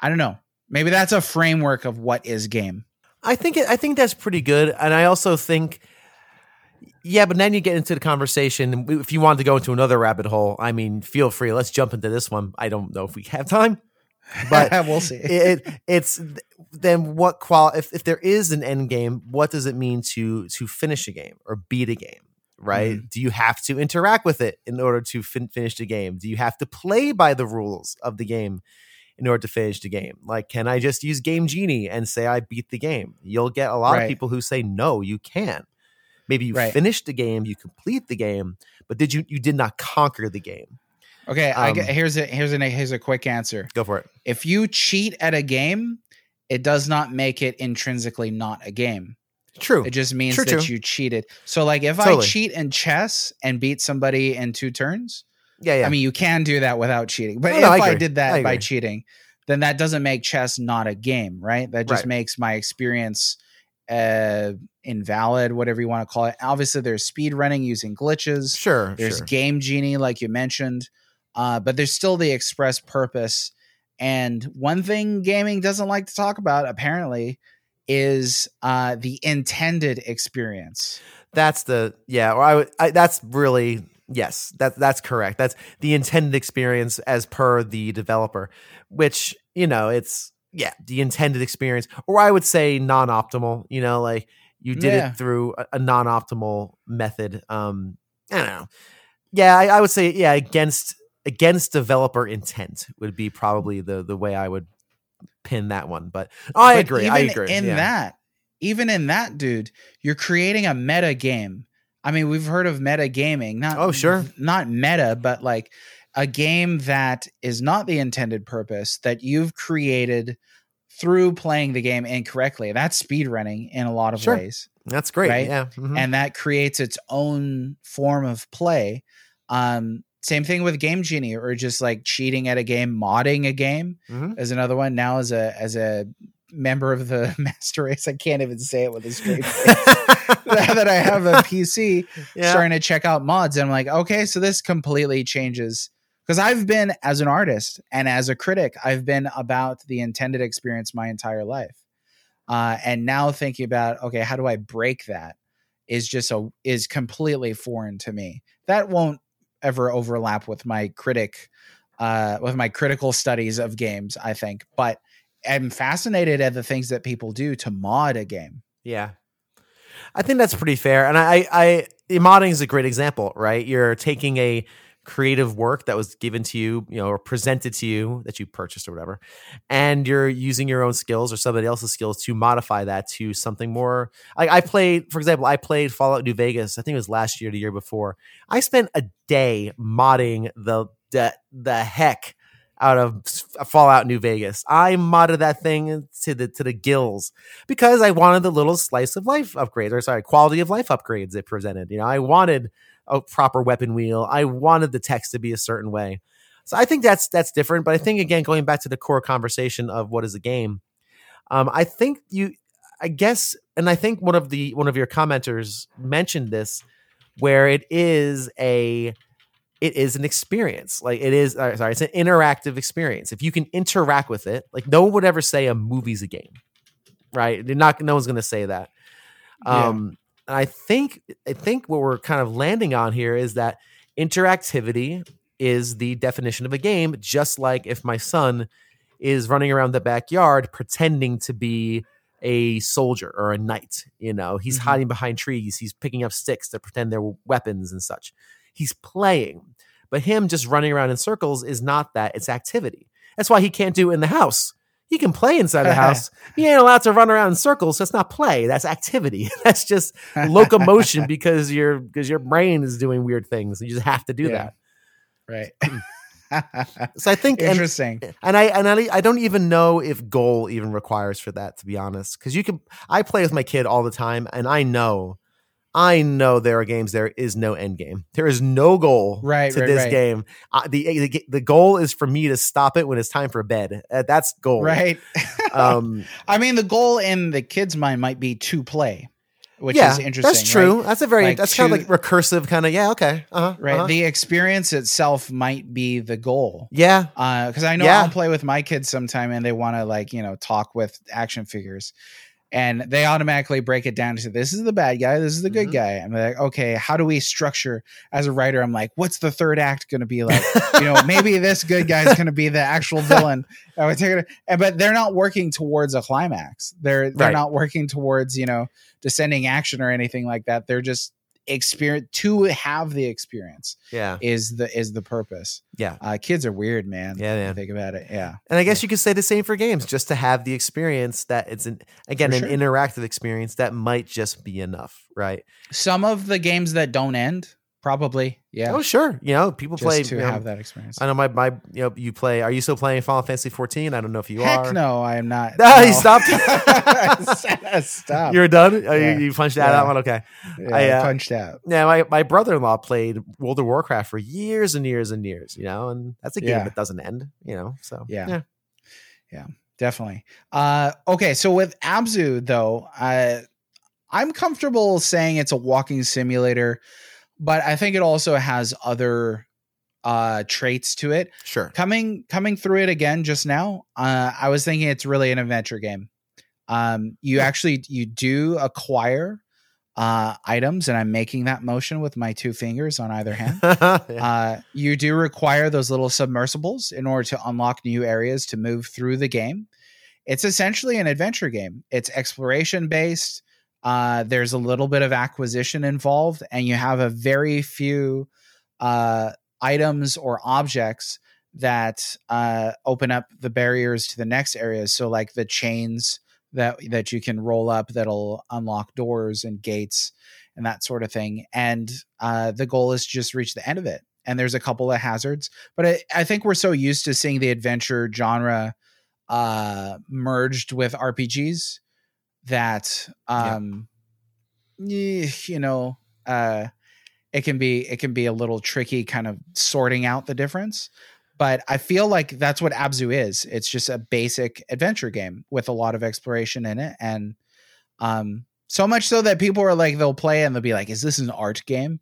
I don't know. Maybe that's a framework of what is game. I think it, I think that's pretty good, and I also think, yeah. But then you get into the conversation. If you want to go into another rabbit hole, I mean, feel free. Let's jump into this one. I don't know if we have time, but we'll see. it, it it's then what qual if, if there is an end game what does it mean to to finish a game or beat a game right mm. do you have to interact with it in order to fin- finish the game do you have to play by the rules of the game in order to finish the game like can i just use game genie and say i beat the game you'll get a lot Right. of people who say no you can't maybe you Right. finished the game you complete the game but did you you did not conquer the game okay, I um, get, here's a here's a here's a quick answer. go for it If you cheat at a game, it does not make it intrinsically not a game. true It just means True, that true. you cheated. So like if I cheat in chess and beat somebody in two turns, yeah yeah I mean you can do that without cheating. But No, if no, I I, did that I by cheating, then that doesn't make chess not a game, right? That just Right. makes my experience uh invalid, whatever you want to call it. Obviously there's speed running using glitches. sure There's sure. game genie like you mentioned. Uh but there's still the express purpose. And one thing gaming doesn't like to talk about apparently is uh, the intended experience. That's the yeah. Or I would. I, that's really yes. That that's correct. That's the intended experience as per the developer, which you know it's yeah the intended experience, or I would say non-optimal. You know, like you did Yeah. it through a, a non-optimal method. Um, I don't know. Yeah, I, I would say yeah against against developer intent would be probably the the way I would pin that one. But I But agree. I agree. In yeah. that, even in that, dude, you're creating a meta game. I mean, we've heard of meta gaming, not Oh, sure. not meta, but like a game that is not the intended purpose that you've created through playing the game incorrectly. That's speedrunning in a lot of Sure. ways. That's great. right? Yeah. mhm. and that creates its own form of play. Um, same thing with Game Genie, or just like cheating at a game, modding a game Mhm. is another one. Now, as a as a member of the master race, I can't even say it with a straight face. now that I have a PC, yeah. starting to check out mods, and I'm like, okay, so this completely changes. Because I've been as an artist and as a critic, I've been about the intended experience my entire life. Uh, and now thinking about, okay, how do I break that? Is just a is completely foreign to me. That won't ever overlap with my critic, uh, with my critical studies of games. I think, but I'm fascinated at the things that people do to mod a game. Yeah. I think that's pretty fair. And I, I, modding is a great example, right? You're taking a creative work that was given to you, you know, or presented to you that you purchased or whatever, and you're using your own skills or somebody else's skills to modify that to something more. Like I played, for example, I played Fallout New Vegas. I think it was last year, the year before. I spent a day modding the the, the heck out of uh, Fallout New Vegas. I modded that thing to the to the gills because I wanted the little slice of life upgrades, or sorry, quality of life upgrades it presented. You know, I wanted a proper weapon wheel. I wanted the text to be a certain way. So I think that's that's different. But I think again, going back to the core conversation of what is a game, um, I think you, I guess, and I think one of the one of your commenters mentioned this, where it is a it is an experience. Like it is, uh, sorry, it's an interactive experience. If you can interact with it, like no one would ever say a movie's a game, right? They're not, no one's going to say that. Yeah. And I think, I think what we're kind of landing on here is that interactivity is the definition of a game. Just like if my son is running around the backyard pretending to be a soldier or a knight, you know, he's Mhm. hiding behind trees, he's picking up sticks to pretend they're weapons and such he's playing. But him just running around in circles is not that. It's activity. That's why he can't do it in the house. He can play inside the house. He ain't allowed to run around in circles. That's not play. That's activity. That's just locomotion because your because your brain is doing weird things. You just have to do Yeah. that. right. Hmm. So I think and, Interesting. and I and I, I don't even know if goal even requires for that to be honest. Because you can I play with my kid all the time, and I know. I know there are games there is no end game. There is no goal Right, to right, this right. game. Uh, the, the the goal is for me to stop it when it's time for bed. Uh, that's goal. Right. Um, I mean, the goal in the kid's mind might be to play, which yeah, is interesting. That's true. right? That's a very Like that's kind of like recursive kind of yeah. Okay. Uh-huh, Right. uh-huh. The experience itself might be the goal. yeah. because I know Yeah. I'll play with my kids sometime and they want to like you know talk with action figures, and they automatically break it down to this is the bad guy, this is the good Mhm. guy. I'm like, okay, how do we structure as a writer? I'm like, what's the third act going to be like? you know, maybe this good guy is going to be the actual villain. I would take it, but they're not working towards a climax. They're they're Right. not working towards you know descending action or anything like that. They're just experience to have the experience Yeah. is the is the purpose. Yeah. Uh, kids are weird, man. Yeah. Think about it. Yeah. And I guess you could say the same for games, just to have the experience that it's an again For an sure. interactive experience that might just be enough, right? Some of the games that don't end, probably. Yeah. Oh, sure. You know, people just play. to you know, have that experience. I know my my you know you play. Are you still playing Final Fantasy 14? I don't know if you Heck are. no, I am not. Ah, you stopped? Stop. You're done. Oh, Yeah. you, you punched out Yeah. that one. Okay. yeah, I, uh, punched out. Yeah, my, my brother in law played World of Warcraft for years and years and years. You know, and that's a game Yeah. that doesn't end. You know, so yeah, Yeah. Definitely. Uh, okay, so with Abzu though, I I'm comfortable saying it's a walking simulator, but I think it also has other uh traits to it. sure. coming coming through it again just now uh i was thinking it's really an adventure game Um, you actually you do acquire uh, items, and I'm making that motion with my two fingers on either hand. Yeah. Uh, you do require those little submersibles in order to unlock new areas to move through the game. It's essentially an adventure game. It's exploration based. Uh, there's a little bit of acquisition involved, and you have a very few uh, items or objects that uh, open up the barriers to the next areas. So, like the chains that that you can roll up that'll unlock doors and gates and that sort of thing. And uh, the goal is to just reach the end of it. And there's a couple of hazards, but I, I think we're so used to seeing the adventure genre uh, merged with RPGs that um, yeah, you know uh, it can be it can be a little tricky, kind of sorting out the difference. But I feel like that's what Abzu is. It's just a basic adventure game with a lot of exploration in it, and um, so much so that people are like they'll play and they'll be like, "Is this an art game?"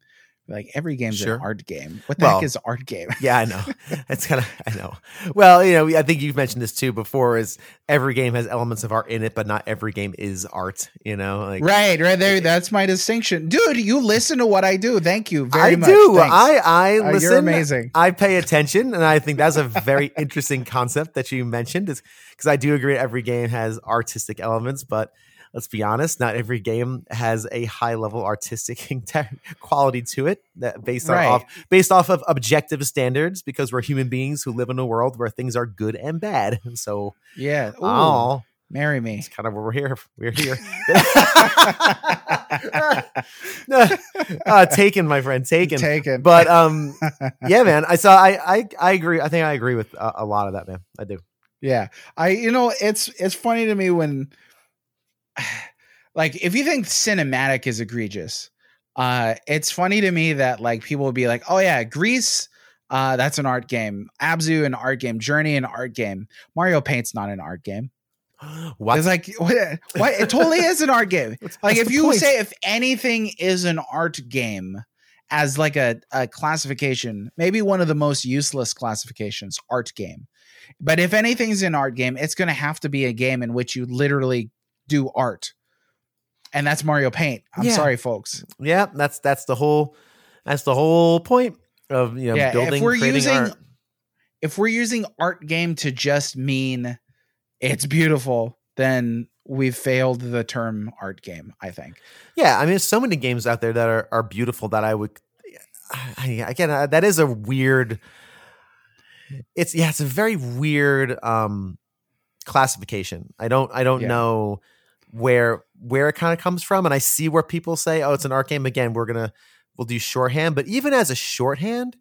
Like every game's Sure. an art game. What the Well, heck is art game? yeah, I know. It's kind of I know. Well, you know, I think you've mentioned this too before. Is every game has elements of art in it, but not every game is art. You know, like right, right there. That's my distinction, dude. You listen to what I do. Thank you very I much. I do. Thanks. I I Uh, listen. You're amazing. I pay attention, and I think that's a very interesting concept that you mentioned. Is because I do agree every game has artistic elements, but let's be honest, not every game has a high level artistic quality to it that based Right. off based off of objective standards. Because we're human beings who live in a world where things are good and bad, and so Yeah. Ooh, oh, marry me. it's kind of where we're here. We're here. uh, taken, my friend, taken. Taken. But um, yeah, man. I saw. I I I agree. I think I agree with a, a lot of that, man. I do. Yeah. I you know, it's it's funny to me when like if you think cinematic is egregious, uh it's funny to me that like people will be like, "Oh yeah, Gris uh that's an art game. Abzu an art game, Journey an art game. Mario Paint's not an art game." What? It's like what, what it totally is an art game. Like if you point? say if anything is an art game as like a, a classification, maybe one of the most useless classifications, art game. But if anything's an art game, it's going to have to be a game in which you literally do art. And that's Mario Paint. I'm Yeah. sorry, folks. yeah, that's that's the whole that's the whole point of you know Yeah, if building we're creating using- art. If we're using art game to just mean it's beautiful, then we've failed the term art game, I think. Yeah, I mean, there's so many games out there that are are beautiful that I would. I, again, uh, that is a weird. It's yeah, it's a very weird um classification. I don't I don't Yeah. know where where it kind of comes from, and I see where people say, "Oh, it's an art game." Again, we're gonna we'll do shorthand, but even as a shorthand,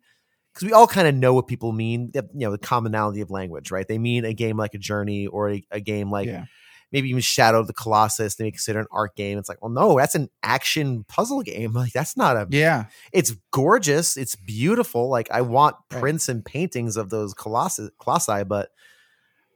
because we all kind of know what people mean. the- You know, the commonality of language, right? They mean a game like a Journey or a, a game like yeah. maybe even Shadow of the Colossus. They may consider an art game. It's like, well, no, that's an action puzzle game. Like that's not a. Yeah. It's gorgeous. It's beautiful. Like I want Right. prints and paintings of those colossi, colossi, but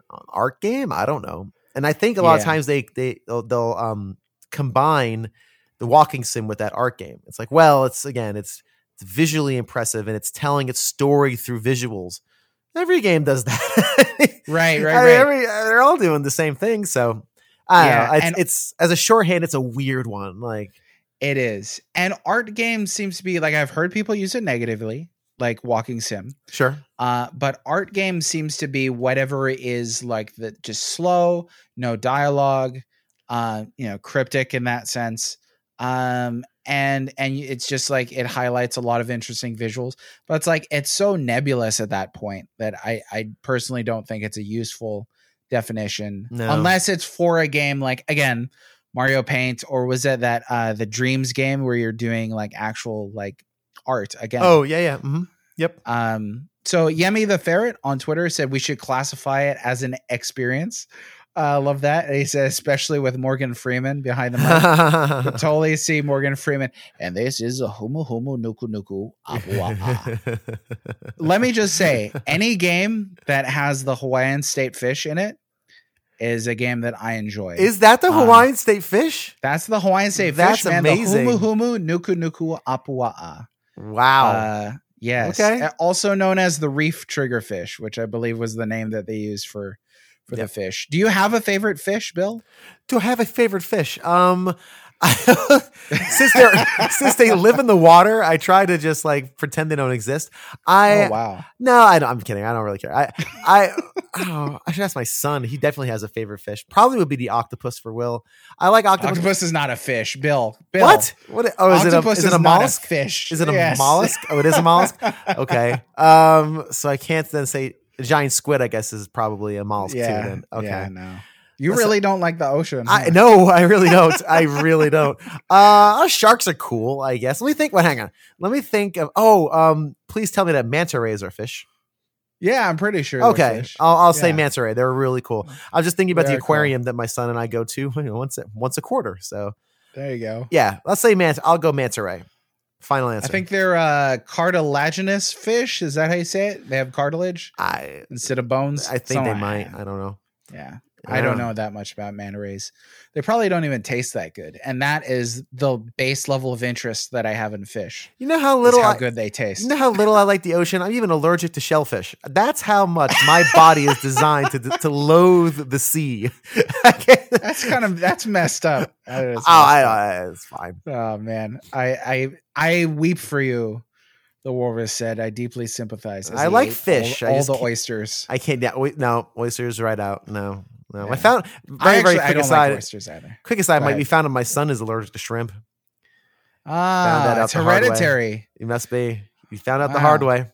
uh, art game, I don't know. And I think a lot of times they they they'll, they'll um combine the walking sim with that art game. It's like, well, it's again, it's it's visually impressive and it's telling its story through visuals. Every game does that. Right, right, I mean, right. every- they're all doing the same thing. So I Yeah, know. It's, and- it's as a shorthand, it's a weird one. Like It is. And art game seems to be like I've heard people use it negatively, like walking sim. sure, Uh, but art game seems to be whatever is like the just slow, no dialogue, uh, you know, cryptic in that sense. Um, and and it's just like it highlights a lot of interesting visuals, but it's like it's so nebulous at that point that I I personally don't think it's a useful definition No. unless it's for a game like again Mario Paint or was it that uh the Dreams game where you're doing like actual like art again. Oh yeah, yeah. hmm Yep. Um, so Yemi the Ferret on Twitter said we should classify it as an experience. I uh, love that. And he said, especially with Morgan Freeman behind the mic. Totally see Morgan Freeman. And this is a humu humu nuku nuku. Let me just say, any game that has the Hawaiian state fish in it is a game that I enjoy. Is that the Uh, Hawaiian state fish? That's the Hawaiian state That's fish, man. amazing. The humu humu nuku nuku apua ah. Wow. Uh, yes. Okay. Also known as the reef triggerfish, which I believe was the name that they used for for Yep. the fish. Do you have a favorite fish, Bill? Do I have a favorite fish? Um, since they since they live in the water, I try to just like pretend they don't exist. I oh wow. no, I don't, I'm kidding. I don't really care. I I oh, I should ask my son. He definitely has a favorite fish. Probably would be the octopus for Will. I like octopus. Octopus is not a fish, Bill. Bill. What? What? Oh, is Octopus it a is it a mollusk? fish. Is it a Yes. mollusk? Oh, it is a mollusk. Okay. Um. So I can't then say a giant squid. I guess is probably a mollusk yeah. too. Then okay. Yeah, no. You That's a- really don't like the ocean. I huh? no, I really don't. I really don't. Uh sharks are cool, I guess. Let me think. Well, hang on. Let me think of. Oh, um, please tell me that manta rays are fish. Yeah, I'm pretty sure. Okay, fish. I'll, I'll say manta ray. They're really cool. I was just thinking about They the are cool. aquarium that my son and I go to you know, once a, once a quarter. So There you go. yeah, let's say manta. I'll go manta ray. Final answer. I think they're uh, cartilaginous fish. Is that how you say it? They have cartilage I instead of bones. I think they might. I don't know. Yeah. I don't know that much about manta rays. They probably don't even taste that good. And that is the base level of interest that I have in fish. You know how little how I, good they taste. You know how little I like the ocean? I'm even allergic to shellfish. That's how much my body is designed to to loathe the sea. That's kind of that's messed up. That is oh, I. I, it's fine. Oh man, I I I weep for you. The walrus said, "I deeply sympathize." I like fish. All, all the oysters. I can't. No, oysters right out. No, no. I Yeah. found I very actually very I quick don't aside. like oysters either. quick aside might be found. My son is allergic to shrimp. Ah, it's the hard way. hereditary. He must be. You found out the hard way.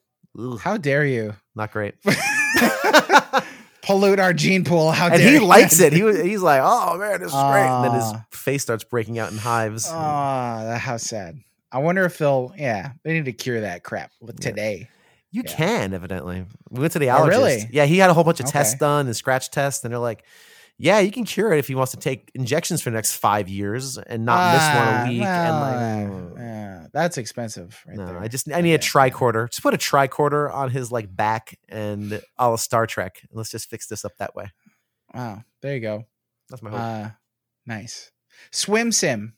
How dare you not great. pollute our gene pool? How and he you. likes it. He was. He's like, oh man, this is great. And then his Ah. face starts breaking out in hives. Ah, that how sad. I wonder if they'll. Yeah, they need to cure that crap today. You Yeah. can evidently. We went to the Oh, allergist. really? Yeah, he had a whole bunch of tests done and scratch tests, and they're like, "Yeah, you can cure it if he wants to take injections for the next five years and not miss one Ah, a week." well, and like, yeah, that's expensive, right no, there. I just I need a tricorder. Just put a tricorder on his like back and a la Star Trek. Let's just fix this up that way. wow, there you go. That's my hope. Uh, nice. Swim sim,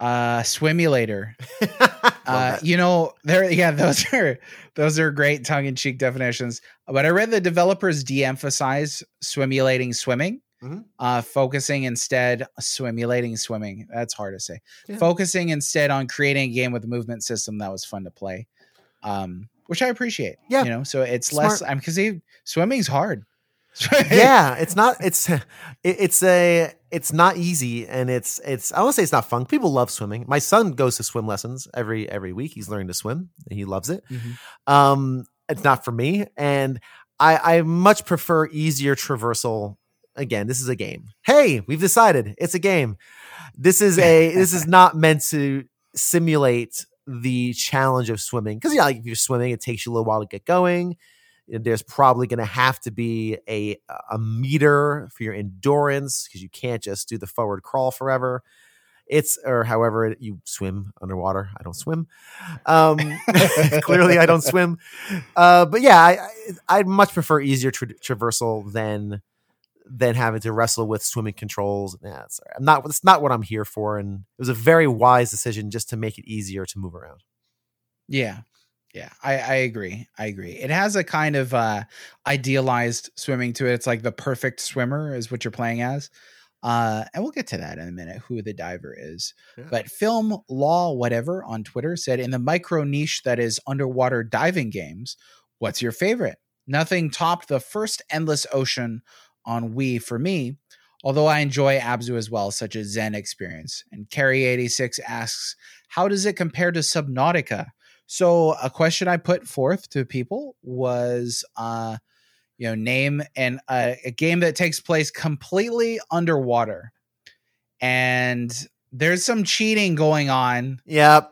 uh, swimulator. Uh, you know, there, yeah, those are those are great tongue in cheek definitions. But I read the developers de-emphasize swimulating swimming, Mhm. uh, focusing instead swimulating swimming. That's hard to say. Yeah. Focusing instead on creating a game with a movement system that was fun to play, um, which I appreciate. Yeah. you know, so it's Smart. less. I'm because swimming's hard. yeah, it's not. It's it's a it's not easy, and it's it's. I won't say it's not fun. People love swimming. My son goes to swim lessons every every week. He's learning to swim. and He loves it. Mhm. Um, it's not for me, and I I much prefer easier traversal. Again, this is a game. Hey, we've decided it's a game. This is a this is not meant to simulate the challenge of swimming because yeah, like if you're swimming, it takes you a little while to get going. There's probably going to have to be a a meter for your endurance because you can't just do the forward crawl forever. It's or however you swim underwater. I don't swim. Um, clearly, I don't swim. Uh, but yeah, I, I I'd much prefer easier tra- traversal than than having to wrestle with swimming controls. Nah, it's, I'm not. It's not what I'm here for. And it was a very wise decision just to make it easier to move around. Yeah. Yeah, I, I agree. I agree. It has a kind of uh idealized swimming to it. It's like the perfect swimmer is what you're playing as. Uh, and we'll get to that in a minute, who the diver is. Yeah. But film law, whatever on Twitter said in the micro niche that is underwater diving games, what's your favorite? Nothing topped the first Endless Ocean on Wii for me, although I enjoy Abzu as well, such as Zen Experience. And Carrie86 asks, how does it compare to Subnautica? So a question I put forth to people was, uh, you know, name and uh, a game that takes place completely underwater, and there's some cheating going on. Yep.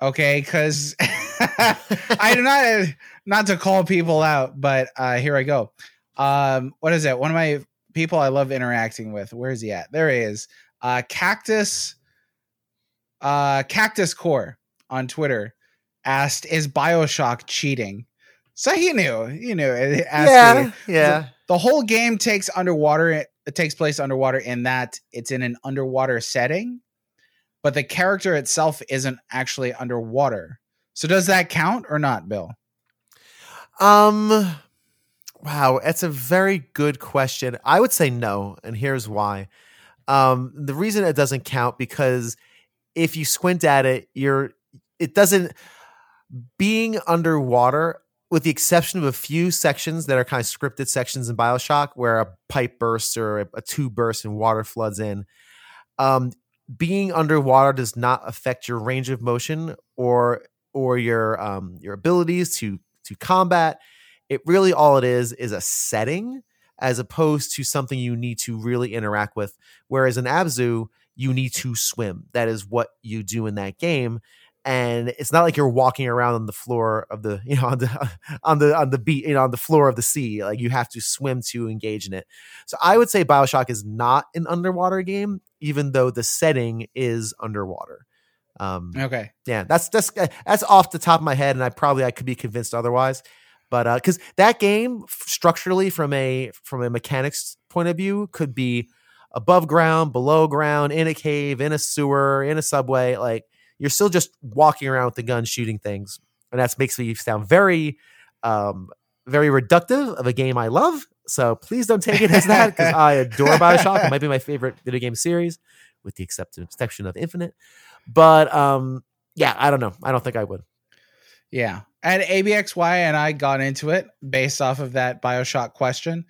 Okay, because I do not not to call people out, but uh, here I go. Um, what is it? One of my people I love interacting with. Where is he at? There he is. Uh, Cactus. Uh, Cactus Core on Twitter asked, "Is Bioshock cheating?" So he knew. you knew. It asked Yeah. me. Yeah. The whole game takes underwater. It takes place underwater in that it's in an underwater setting, but the character itself isn't actually underwater. So does that count or not, Bill? Um. Wow, that's a very good question. I would say no, and here's why. Um, the reason it doesn't count because if you squint at it, you're it doesn't being underwater, with the exception of a few sections that are kind of scripted sections in Bioshock, where a pipe bursts or a, a tube bursts and water floods in. Um, being underwater does not affect your range of motion or or your um, your abilities to to combat. It really all it is is a setting as opposed to something you need to really interact with. Whereas in Abzu, you need to swim. That is what you do in that game. And it's not like you're walking around on the floor of the, you know, on the on the on the beat, you know, on the floor of the sea. Like you have to swim to engage in it. So I would say Bioshock is not an underwater game, even though the setting is underwater. Um, okay, yeah, that's that's that's off the top of my head, and I probably I could be convinced otherwise but uh because uh, that game structurally from a from a mechanics point of view could be above ground below ground in a cave in a sewer in a subway like you're still just walking around with the gun shooting things. And that makes me sound very um very reductive of a game i love. So please don't take it as that because i adore bioshock. It might be my favorite video game series with the exception of infinite. But um yeah i don't know. I don't think i would. Yeah. And ABXY and I got into it based off of that Bioshock question.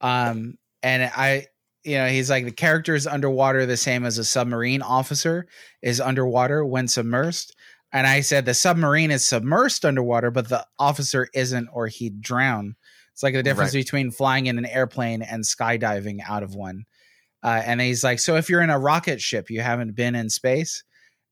Um, and I, you know, he's like the character is underwater the same as a submarine officer is underwater when submersed. And I said the submarine is submersed underwater, but the officer isn't, or he'd drown. It's like the difference right. between flying in an airplane and skydiving out of one. Uh, and he's like, so if you're in a rocket ship, you haven't been in space.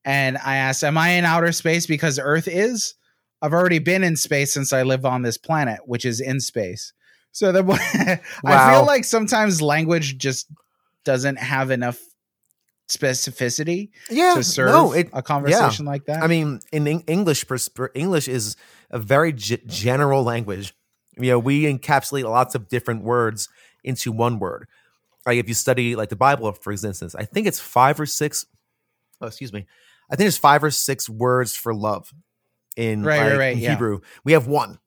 And I asked, am I in outer space because Earth is? I've already been in space since I live on this planet, which is in space. So the wow. I feel like sometimes language just doesn't have enough specificity yeah, to serve no, it, a conversation yeah. like that. I mean, in English, English is a very g- general language. You know, we encapsulate lots of different words into one word. Like if you study like the Bible, for instance, I think it's five or six. Oh, excuse me. I think it's five or six words for love in, right, like, right, right, in yeah. Hebrew. We have one.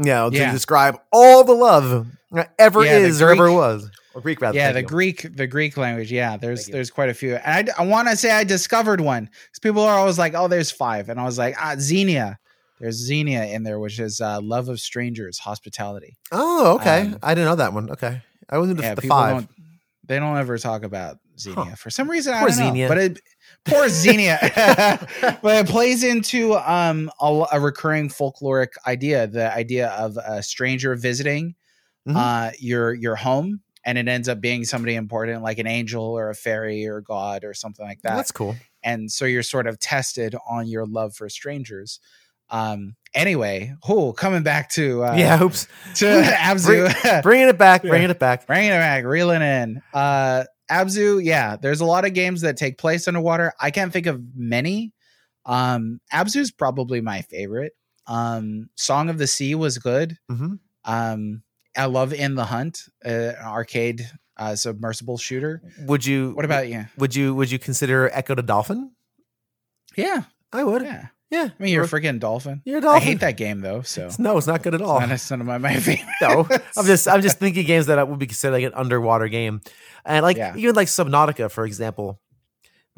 You know, to yeah. describe all the love ever yeah, is Greek, or ever was. Or Greek rather. Yeah, the you. Greek, the Greek language. Yeah, there's there's quite a few. And I, I want to say I discovered one because people are always like, oh, there's five, and I was like, ah, Xenia. There's Xenia in there, which is uh, love of strangers, hospitality. Oh, okay. Um, I didn't know that one. Okay, I wasn't yeah, the 5 don't, they don't ever talk about Xenia huh. for some reason. Poor I don't Xenia. know, but it Poor Xenia. but it plays into um, a, a, recurring folkloric idea, the idea of a stranger visiting mm-hmm. uh, your your home, and it ends up being somebody important, like an angel or a fairy or god or something like that. That's cool. And so you're sort of tested on your love for strangers. Um, anyway, oh, coming back to uh, yeah, oops, to Abzu, bringing it back, bringing it back, bringing it back, reeling in. Uh, Abzu, yeah, there's a lot of games that take place underwater. I can't think of many. Um, is probably my favorite. Um, Song of the Sea was good. Mm-hmm. Um, I love In the Hunt, uh, an arcade uh, submersible shooter. Would you? What about you? Would you? Would you consider Ecco the Dolphin? Yeah, I would. Yeah. Yeah, I mean you're a freaking dolphin. You're a dolphin. I hate that game though. So no, it's not good at all. It's not, my, my favorite. no, I'm just I'm just thinking games that would be considered like an underwater game, and like yeah. even like Subnautica, for example.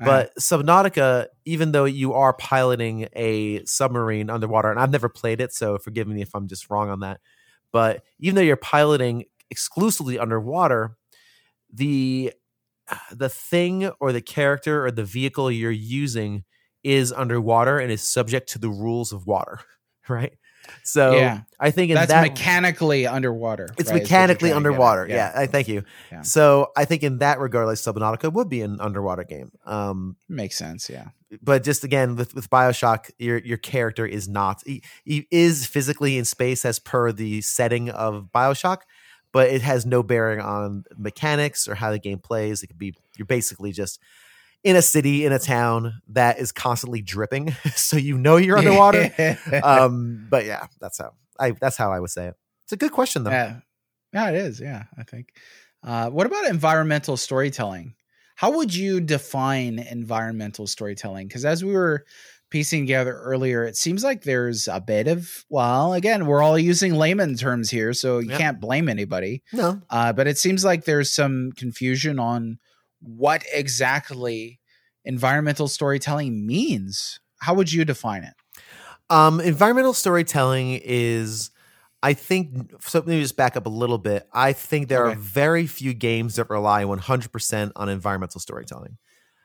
Uh-huh. But uh, Subnautica, even though you are piloting a submarine underwater, and I've never played it, so forgive me if I'm just wrong on that. But even though you're piloting exclusively underwater, the the thing or the character or the vehicle you're using is underwater and is subject to the rules of water, right? So yeah. I think in that's that, mechanically underwater. It's right, mechanically underwater. Yeah. yeah. I thank you. Yeah. So I think in that regard, like Subnautica would be an underwater game. Um, Makes sense. Yeah. But just again with, with Bioshock, your your character is not he, he is physically in space as per the setting of Bioshock, but it has no bearing on mechanics or how the game plays. It could be you're basically just in a city in a town that is constantly dripping so you know you're underwater. Um but yeah that's how i that's how i would say it. It's a good question though. Yeah. Yeah it is. Yeah i think. Uh what about environmental storytelling? How would you define environmental storytelling? Because as we were piecing together earlier, it seems like there's a bit of well, again, we're all using layman terms here, so you Yep. can't blame anybody. No. Uh, but it seems like there's some confusion on what exactly environmental storytelling means. How would you define it? Um, environmental storytelling is, I think, so let me just back up a little bit. I think there are very few games that rely 100% on environmental storytelling.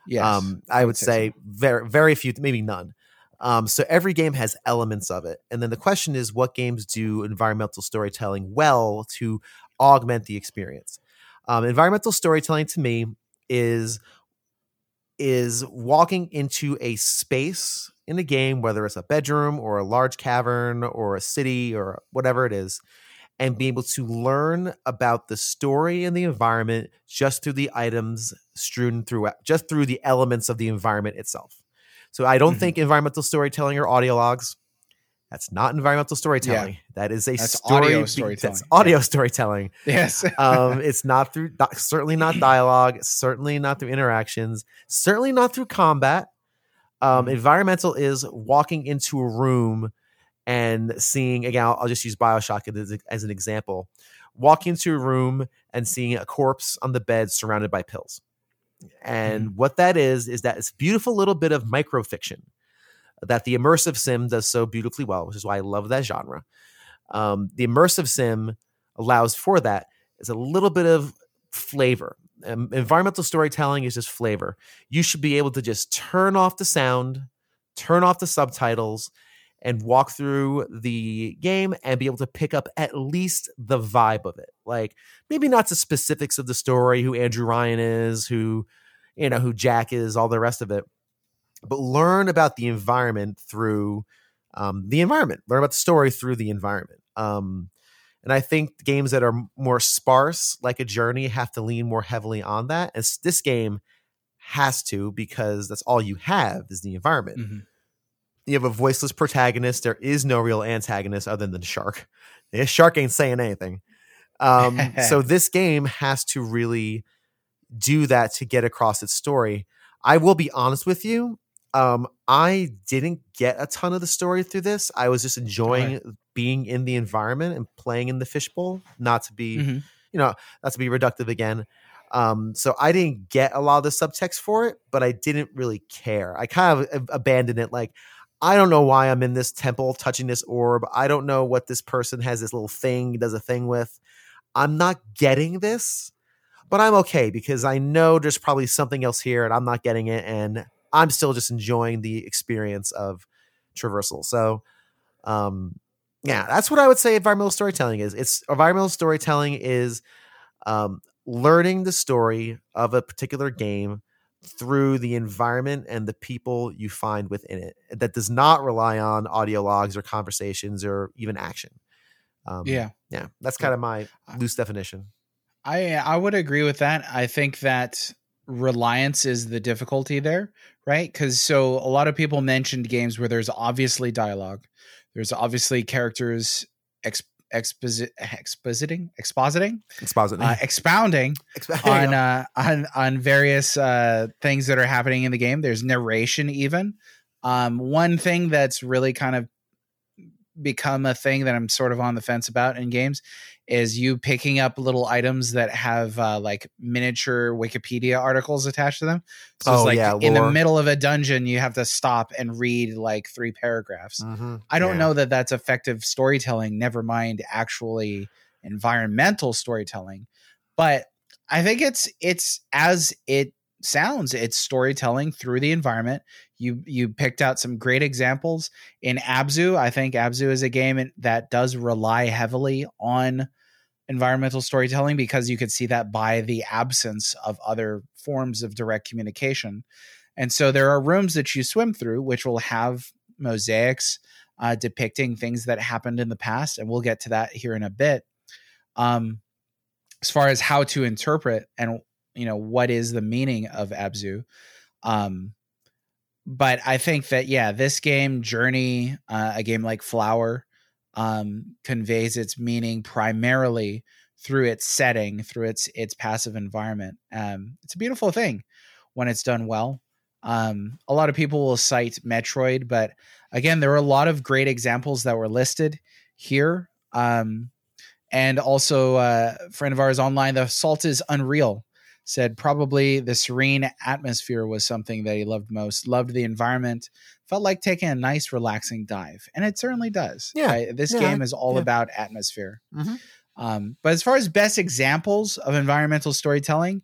Yes. Um, I would say say very, very few, maybe none. Um, so every game has elements of it. And then the question is, what games do environmental storytelling well to augment the experience? Um, environmental storytelling to me is is walking into a space in a game, whether it's a bedroom or a large cavern or a city or whatever it is, and be able to learn about the story and the environment just through the items strewn through just through the elements of the environment itself. So I don't Mhm. think environmental storytelling or audio logs. That's not environmental storytelling. That is a That's story. audio storytelling. That's audio storytelling yes. um, it's not through certainly not dialogue certainly not through interactions certainly not through combat um, Mhm. environmental is walking into a room and seeing again i'll, I'll just use bioshock as, as an example walking into a room and seeing a corpse on the bed surrounded by pills and what that is is that it's beautiful little bit of microfiction that the immersive sim does so beautifully well which is why i love that genre um, the immersive sim allows for that is a little bit of flavor. Um, environmental storytelling is just flavor. You should be able to just turn off the sound, turn off the subtitles, and walk through the game and be able to pick up at least the vibe of it. Like maybe not the specifics of the story, who Andrew Ryan is, who you know, who Jack is, all the rest of it, but learn about the environment through um, the environment. Learn about the story through the environment. Um, and I think games that are more sparse, like a Journey, have to lean more heavily on that. As this game has to because that's all you have is the environment. Mhm. You have a voiceless protagonist. There is no real antagonist other than the shark. The shark ain't saying anything. Um, so this game has to really do that to get across its story. I will be honest with you. Um, I didn't get a ton of the story through this. I was just enjoying being in the environment and playing in the fishbowl. Not to be, Mhm. you know, not to be reductive again. Um, so I didn't get a lot of the subtext for it, but I didn't really care. I kind of abandoned it. Like, I don't know why I'm in this temple touching this orb. I don't know what this person has this little thing does a thing with. I'm not getting this, but I'm okay because I know there's probably something else here and I'm not getting it. And I'm still just enjoying the experience of traversal. So, um, yeah, that's what I would say environmental storytelling is. It's environmental storytelling is um, learning the story of a particular game through the environment and the people you find within it. That does not rely on audio logs or conversations or even action. Um, Yeah. yeah, that's kind of my loose definition. I I would agree with that. I think that reliance is the difficulty there, right? Because so a lot of people mentioned games where there's obviously dialogue, there's obviously characters ex, exposit, expositing, expositing, Exposit. uh, expounding on uh, on on various uh, things that are happening in the game. There's narration, even. Um, one thing that's really kind of become a thing that I'm sort of on the fence about in games is you picking up little items that have uh, like miniature Wikipedia articles attached to them. So it's Oh, like yeah, in the middle of a dungeon, you have to stop and read like three paragraphs. Mhm. I don't Yeah. know that that's effective storytelling, never mind actually environmental storytelling. But I think it's it's as it sounds, it's storytelling through the environment. You you picked out some great examples in Abzu. I think Abzu is a game that does rely heavily on environmental storytelling because you could see that by the absence of other forms of direct communication. And so there are rooms that you swim through which will have mosaics uh, depicting things that happened in the past, and we'll get to that here in a bit. Um, as far as how to interpret and you know what is the meaning of Abzu, um, but I think that yeah, this game Journey, uh, a game like Flower, um, conveys its meaning primarily through its setting, through its its passive environment. Um, it's a beautiful thing when it's done well. Um, a lot of people will cite Metroid, but again, there are a lot of great examples that were listed here. Um, and also, uh, friend of ours online, the salt is unreal. Said probably the serene atmosphere was something that he loved most. Loved the environment. Felt like taking a nice, relaxing dive, and it certainly does. Yeah. I- this Yeah, game is all yeah. about atmosphere. Mhm. Um, but as far as best examples of environmental storytelling,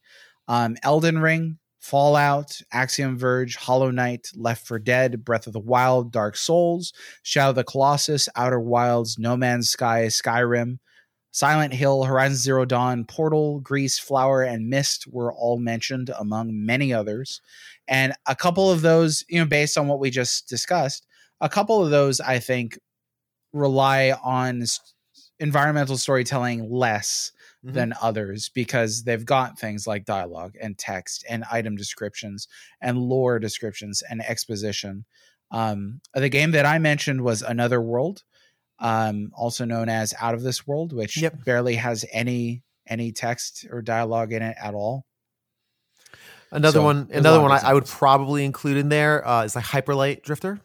um, Elden Ring, Fallout, Axiom Verge, Hollow Knight, Left 4 Dead, Breath of the Wild, Dark Souls, Shadow of the Colossus, Outer Wilds, No Man's Sky, Skyrim, Silent Hill, Horizon Zero Dawn, Portal, Gris, Flower, and Myst were all mentioned among many others. And a couple of those, you know, based on what we just discussed, a couple of those I think rely on environmental storytelling less Mhm. than others because they've got things like dialogue and text and item descriptions and lore descriptions and exposition. Um, the game that I mentioned was Another World, um, also known as Out of This World, which Yep. barely has any any text or dialogue in it at all. Another So, one, another one I, I would probably include in there uh, is like Hyper Light Drifter.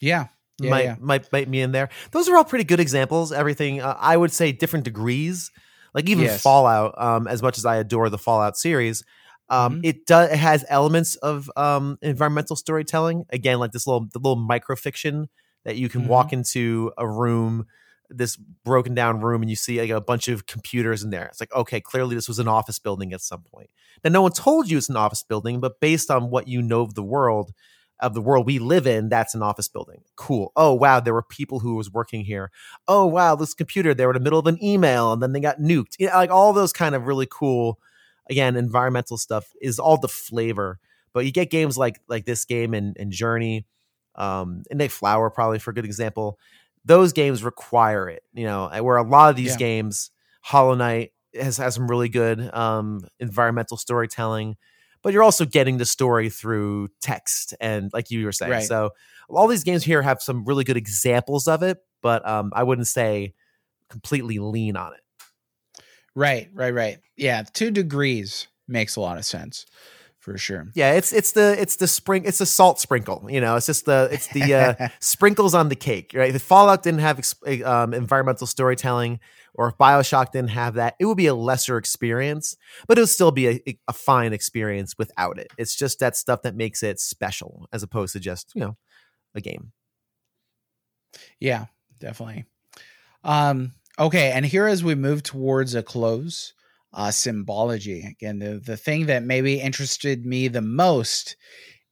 Yeah, yeah, might, yeah. might might be in there. Those are all pretty good examples. Everything uh, I would say different degrees. Like even Yes. Fallout, um, as much as I adore the Fallout series, um, Mhm. it does it has elements of um, environmental storytelling. Again, like this little the little microfiction that you can Mm-hmm. walk into a room, this broken down room, and you see like a bunch of computers in there. It's like okay, clearly this was an office building at some point. Now, no one told you it's an office building, but based on what you know of the world, of the world we live in, that's an office building. Cool. Oh wow, there were people who was working here. Oh wow, this computer, they were in the middle of an email and then they got nuked. You know, like all those kind of really cool, again, environmental stuff is all the flavor. But you get games like like this game and, and Journey, um, and they Flower probably for a good example. Those games require it, you know, where a lot of these Yeah. games, Hollow Knight has has some really good um environmental storytelling but you're also getting the story through text and like you were saying Right. so all these games here have some really good examples of it but um i wouldn't say completely lean on it Right, right, right. Yeah, two degrees makes a lot of sense for sure. yeah it's it's the it's the spring it's the salt sprinkle you know it's just the it's the uh sprinkles on the cake right if fallout didn't have ex- um, environmental storytelling or if bioshock didn't have that it would be a lesser experience but it would still be a, a fine experience without it it's just that stuff that makes it special as opposed to just you know a game Yeah, definitely. Um, okay, and here as we move towards a close, uh, symbology again, the the thing that maybe interested me the most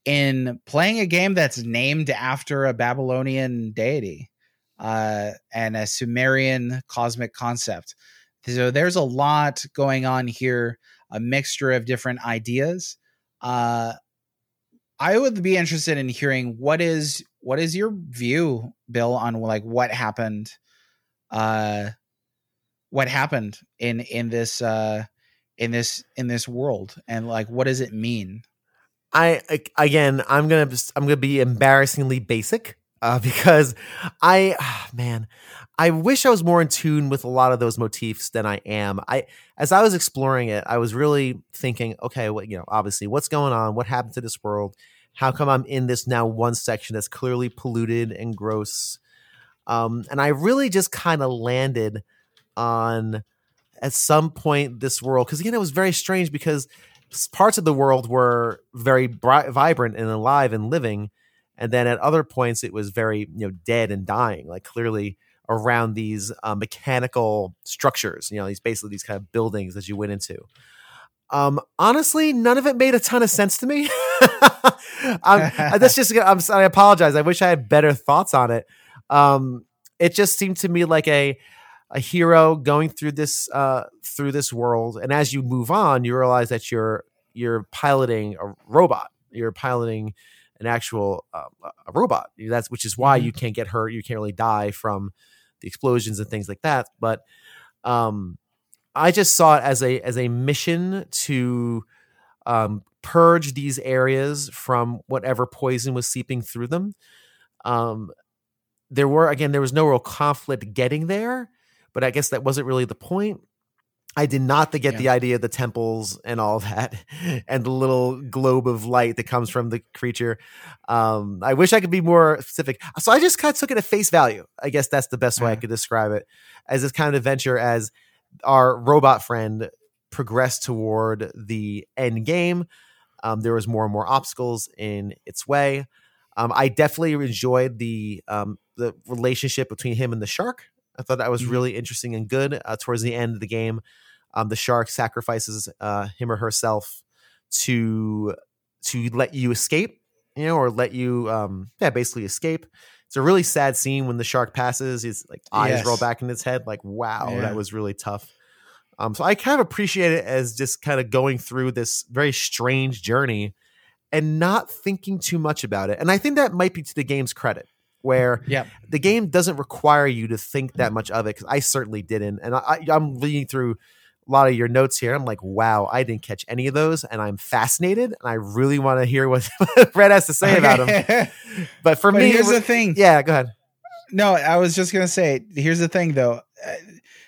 in playing a game that's named after a Babylonian deity uh, and a Sumerian cosmic concept. So there's a lot going on here, a mixture of different ideas. Uh, I would be interested in hearing what is what is your view, Bill, on like what happened, uh, what happened in in this uh, in this in this world, and like what does it mean? I again, I'm gonna I'm gonna be embarrassingly basic uh, because I ah, man, I wish I was more in tune with a lot of those motifs than I am. I as I was exploring it, I was really thinking, okay, what you know, obviously, what's going on? What happened to this world? How come I'm in this now one section that's clearly polluted and gross? Um, and I really just kind of landed on at some point this world because again, it was very strange because parts of the world were very bri- vibrant and alive and living and then at other points it was very you know dead and dying like clearly around these uh, mechanical structures you know these basically these kind of buildings that you went into. Um honestly none of it made a ton of sense to me. I'm, that's just I'm, i apologize i wish i had better thoughts on it. Um it just seemed to me like a a hero going through this uh through this world and as you move on you realize that you're you're piloting a robot. You're piloting an actual uh, a robot. That's which is why Mhm. you can't get hurt. You can't really die from the explosions and things like that. But um i just saw it as a as a mission to um purge these areas from whatever poison was seeping through them. Um there were again there was no real conflict getting there but i guess that wasn't really the point I did not get Yeah. the idea of the temples and all that, and the little globe of light that comes from the creature. Um, I wish I could be more specific. So I just kind of took it at face value. I guess that's the best way I could describe it as this kind of adventure as our robot friend progressed toward the end game. Um, there was more and more obstacles in its way. Um, I definitely enjoyed the um, the relationship between him and the shark. I thought that was Mhm. really interesting and good. Uh, towards the end of the game, um, the shark sacrifices uh, him or herself to to let you escape, you know, or let you um, yeah, basically escape. It's a really sad scene when the shark passes. His like eyes Yes. roll back in his head. Like, wow, Yeah. that was really tough. Um, so I kind of appreciate it as just kind of going through this very strange journey and not thinking too much about it. And I think that might be to the game's credit, where the game doesn't require you to think that much of it. Because I certainly didn't, and I, I'm reading through a lot of your notes here. I'm like, wow, I didn't catch any of those, and I'm fascinated, and I really want to hear what Brett has to say about them. But for but me, here's was- the thing. yeah, go ahead. No, I was just gonna say. Here's the thing, though. Uh,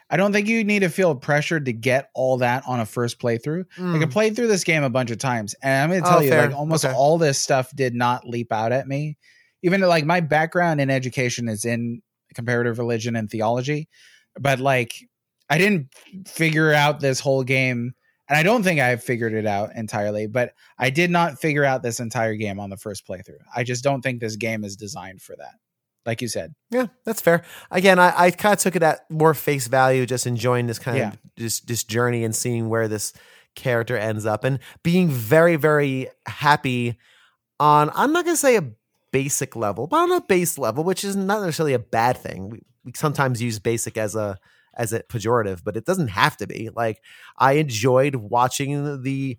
I don't think you need to feel pressured to get all that on a first playthrough. Like I Mm, played through this game a bunch of times, and I'm gonna Oh, tell you, fair. like almost Okay. all this stuff did not leap out at me. Even though, like my background in education is in comparative religion and theology, but like I didn't figure out this whole game, and I don't think I've figured it out entirely. But I did not figure out this entire game on the first playthrough. I just don't think this game is designed for that. Like you said, Yeah, that's fair. Again, I, I kind of took it at more face value, just enjoying this kind Yeah. of just this journey and seeing where this character ends up, and being very, very happy on. I'm not going to say a basic level, but on a base level, which is not necessarily a bad thing. We, we sometimes use basic as a as a pejorative, but it doesn't have to be. Like I enjoyed watching the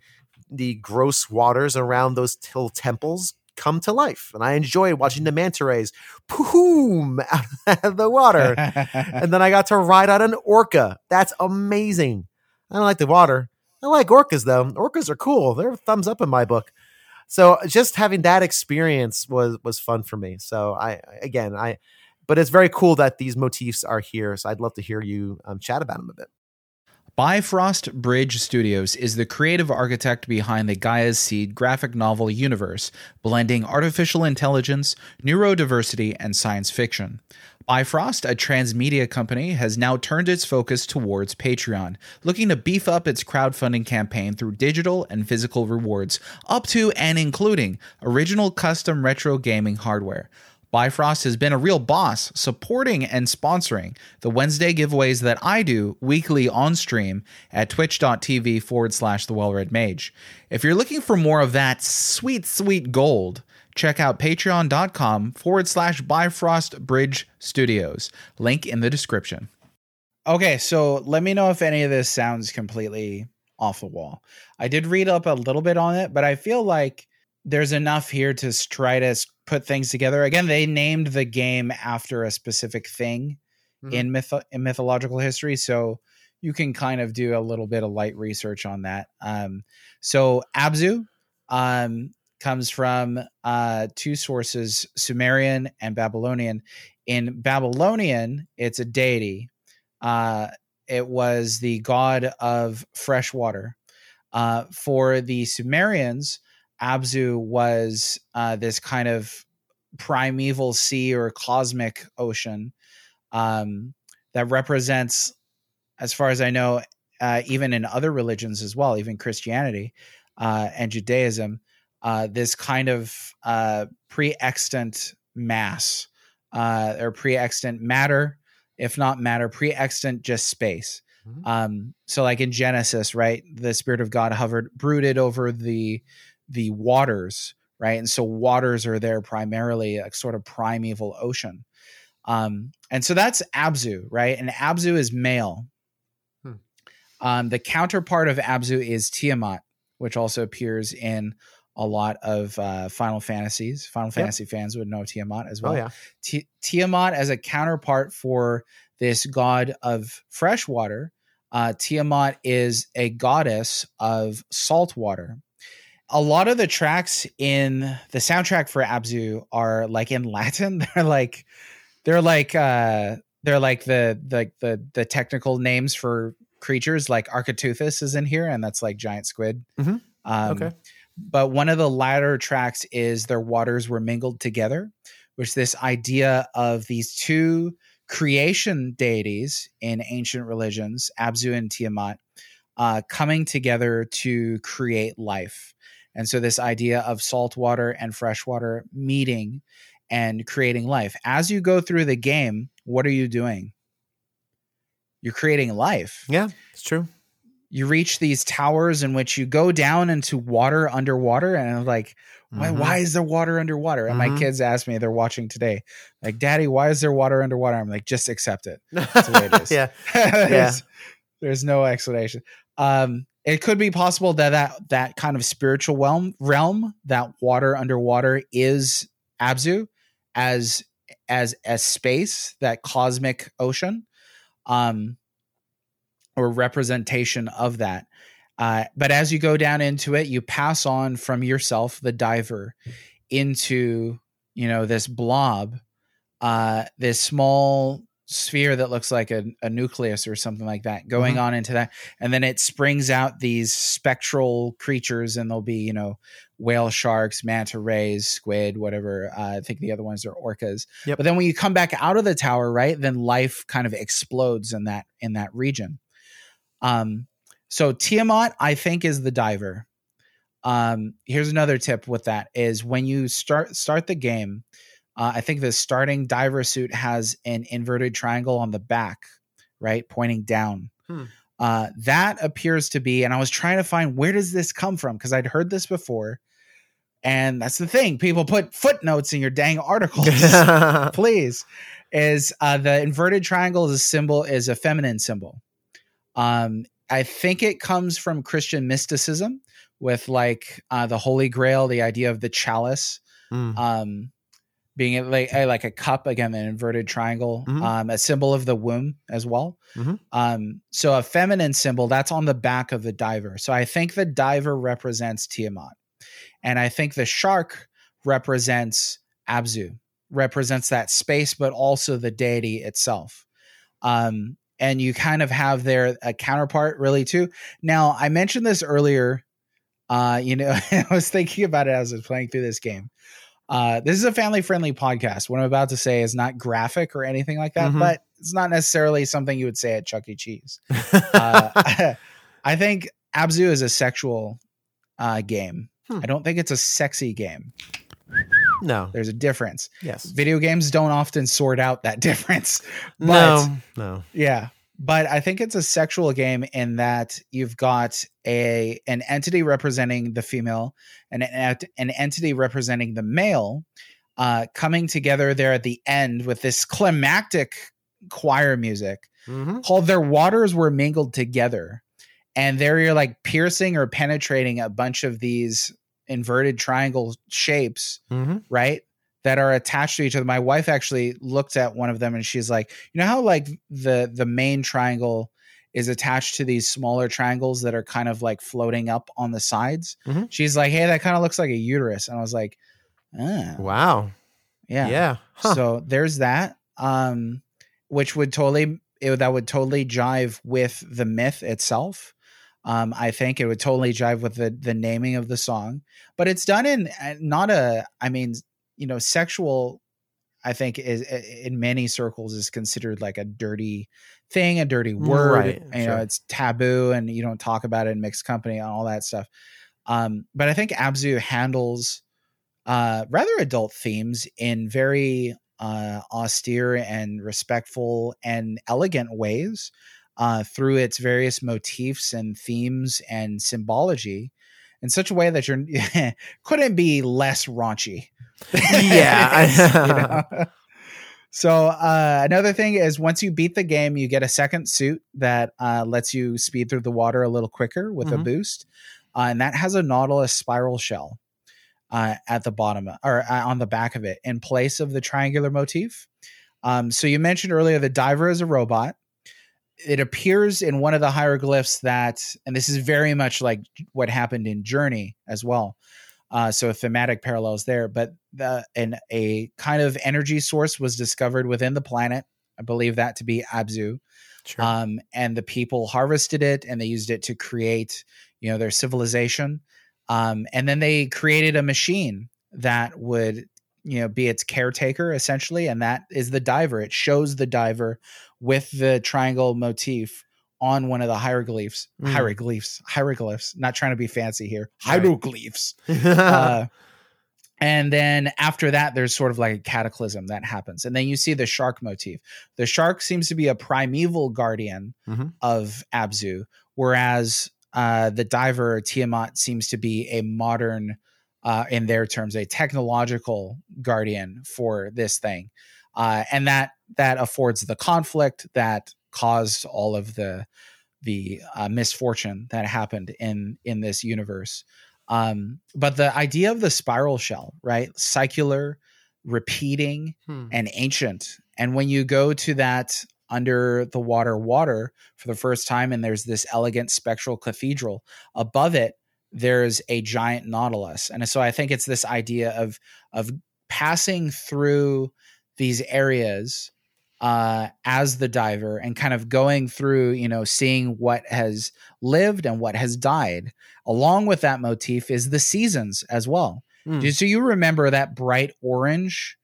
the gross waters around those little temples come to life, and I enjoyed watching the manta rays boom out of the water. and then I got to ride on an orca. That's amazing. I don't like the water. I like orcas though. Orcas are cool. They're thumbs up in my book. So just having that experience was was fun for me. So I again I, but it's very cool that these motifs are here. So I'd love to hear you um, chat about them a bit. Bifrost Bridge Studios is the creative architect behind the Gaia's Seed graphic novel universe, blending artificial intelligence, neurodiversity, and science fiction. Bifrost, a transmedia company, has now turned its focus towards Patreon, looking to beef up its crowdfunding campaign through digital and physical rewards, up to and including original custom retro gaming hardware. Bifrost has been a real boss, supporting and sponsoring the Wednesday giveaways that I do weekly on stream at twitch.tv forward slash the well-red mage. If you're looking for more of that sweet, sweet gold, check out patreon.com forward slash Bifrost Bridge Studios. Link in the description. Okay, so let me know if any of this sounds completely off the wall. I did read up a little bit on it, but I feel like there's enough here to try to put things together. Again, they named the game after a specific thing Mhm. in myth in mythological history, so you can kind of do a little bit of light research on that. Um, so Abzu um, comes from uh, two sources: Sumerian and Babylonian. In Babylonian, it's a deity. Uh, it was the god of fresh water. Uh, for the Sumerians, Abzu was uh, this kind of primeval sea or cosmic ocean um, that represents, as far as I know, uh, even in other religions as well, even Christianity uh, and Judaism, uh, this kind of uh, pre-extant mass uh, or pre-extant matter, if not matter, pre-extant just space. Mhm. Um, so, like in Genesis, right, the Spirit of God hovered, brooded over the the waters, right, and so waters are there primarily a sort of primeval ocean. Um, and so that's Abzu, right? And Abzu is male. Hmm. Um, the counterpart of Abzu is Tiamat, which also appears in a lot of uh, Final Fantasies. Final Fantasy fans would know Tiamat as well. oh yeah. Ti- Tiamat as a counterpart for this god of fresh water. Uh, Tiamat is a goddess of salt water. A lot of the tracks in the soundtrack for Abzu are like in Latin. They're like they're like uh they're like the the the, the technical names for creatures like Architeuthis is in here, and that's like giant squid. Mhm. Um, Okay. But one of the latter tracks is their waters were mingled together, which this idea of these two creation deities in ancient religions, Abzu and Tiamat, uh, coming together to create life. And so, this idea of salt water and fresh water meeting and creating life. As you go through the game, what are you doing? You're creating life. Yeah, it's true. You reach these towers in which you go down into water underwater, and I'm like, why, Mhm. why is there water underwater? And Mhm. my kids ask me, they're watching today, like, Daddy, why is there water underwater? I'm like, just accept it. that's the way it is. yeah. there's, there's no explanation. Um, it could be possible that that, that kind of spiritual realm, realm, that water underwater is Abzu as as as space, that cosmic ocean, um, or representation of that. Uh, but as you go down into it, you pass on from yourself, the diver, into you know this blob, uh, this small sphere that looks like a, a nucleus or something like that, going Mhm. on into that, and then it springs out these spectral creatures, and there'll be you know whale sharks, manta rays, squid, whatever. Uh, I think the other ones are orcas. Yep. But then when you come back out of the tower, right, then life kind of explodes in that in that region. Um, so Tiamat, I think, is the diver. Um, here's another tip with that is when you start start the game, uh, I think the starting diver suit has an inverted triangle on the back, right, pointing down. Hmm. Uh, that appears to be, and I was trying to find where does this come from because I'd heard this before, and that's the thing. People put footnotes in your dang articles please is uh the inverted triangle is a symbol is a feminine symbol um i think it comes from christian mysticism with like uh the holy grail the idea of the chalice Mm. um being like a, like a cup again an inverted triangle Mhm. um a symbol of the womb as well Mhm. um so a feminine symbol that's on the back of the diver so i think the diver represents tiamat and i think the shark represents abzu represents that space but also the deity itself um and you kind of have their a counterpart really too. Now i mentioned this earlier uh you know i was thinking about it as i was playing through this game. Uh this is a family friendly podcast. What i'm about to say is not graphic or anything like that Mhm. but it's not necessarily something you would say at chuck e. Cheese. Uh, i think abzu is a sexual uh game. Hmm. i don't think it's a sexy game no. there's a difference Yes. video games don't often sort out that difference but No. No. yeah but i think it's a sexual game in that you've got a an entity representing the female and an, an entity representing the male uh coming together there at the end with this climactic choir music Mhm. called their waters were mingled together and there you're like piercing or penetrating a bunch of these inverted triangle shapes Mhm. right that are attached to each other my wife actually looked at one of them and she's like you know how like the the main triangle is attached to these smaller triangles that are kind of like floating up on the sides Mhm. she's like hey that kind of looks like a uterus and i was like ah, Wow. yeah Yeah. Huh. so there's that um which would totally it, that would totally jive with the myth itself um i think it would totally jive with the the naming of the song but it's done in uh, not a i mean you know sexual i think is in many circles is considered like a dirty thing a dirty word Right, you know it's taboo and you don't talk about it in mixed company and all that stuff. Um but i think abzu handles uh rather adult themes in very uh austere and respectful and elegant ways uh through its various motifs and themes and symbology in such a way that you're couldn't be less raunchy Yeah, It is, I- you know? So uh, another thing is once you beat the game, you get a second suit that uh, lets you speed through the water a little quicker with a Mhm. boost, uh, and that has a Nautilus spiral shell uh, at the bottom or uh, on the back of it in place of the triangular motif. Um, so you mentioned earlier the diver is a robot. It appears in one of the hieroglyphs that, and this is very much like what happened in Journey as well. Uh, so thematic parallels there, but the and a kind of energy source was discovered within the planet. I believe that to be Abzu. Sure. um, and the people harvested it and they used it to create you know their civilization um, and then they created a machine that would you know be its caretaker essentially and that is the diver it shows the diver with the triangle motif on one of the hieroglyphs Mm. hieroglyphs hieroglyphs not trying to be fancy here hieroglyphs uh, and then after that, there's sort of like a cataclysm that happens. And then you see the shark motif. The shark seems to be a primeval guardian Mhm. of Abzu, whereas uh, the diver Tiamat seems to be a modern, uh, in their terms, a technological guardian for this thing. Uh, and that that affords the conflict that caused all of the the uh, misfortune that happened in in this universe. Um, but the idea of the spiral shell, right? Secular, repeating, Hmm. and ancient. And when you go to that under the water water for the first time, and there's this elegant spectral cathedral above it, there's a giant nautilus. And so I think it's this idea of of passing through these areas uh, as the diver and kind of going through, you know, seeing what has lived and what has died. Along with that motif is the seasons as well. Do- So you remember that bright orange,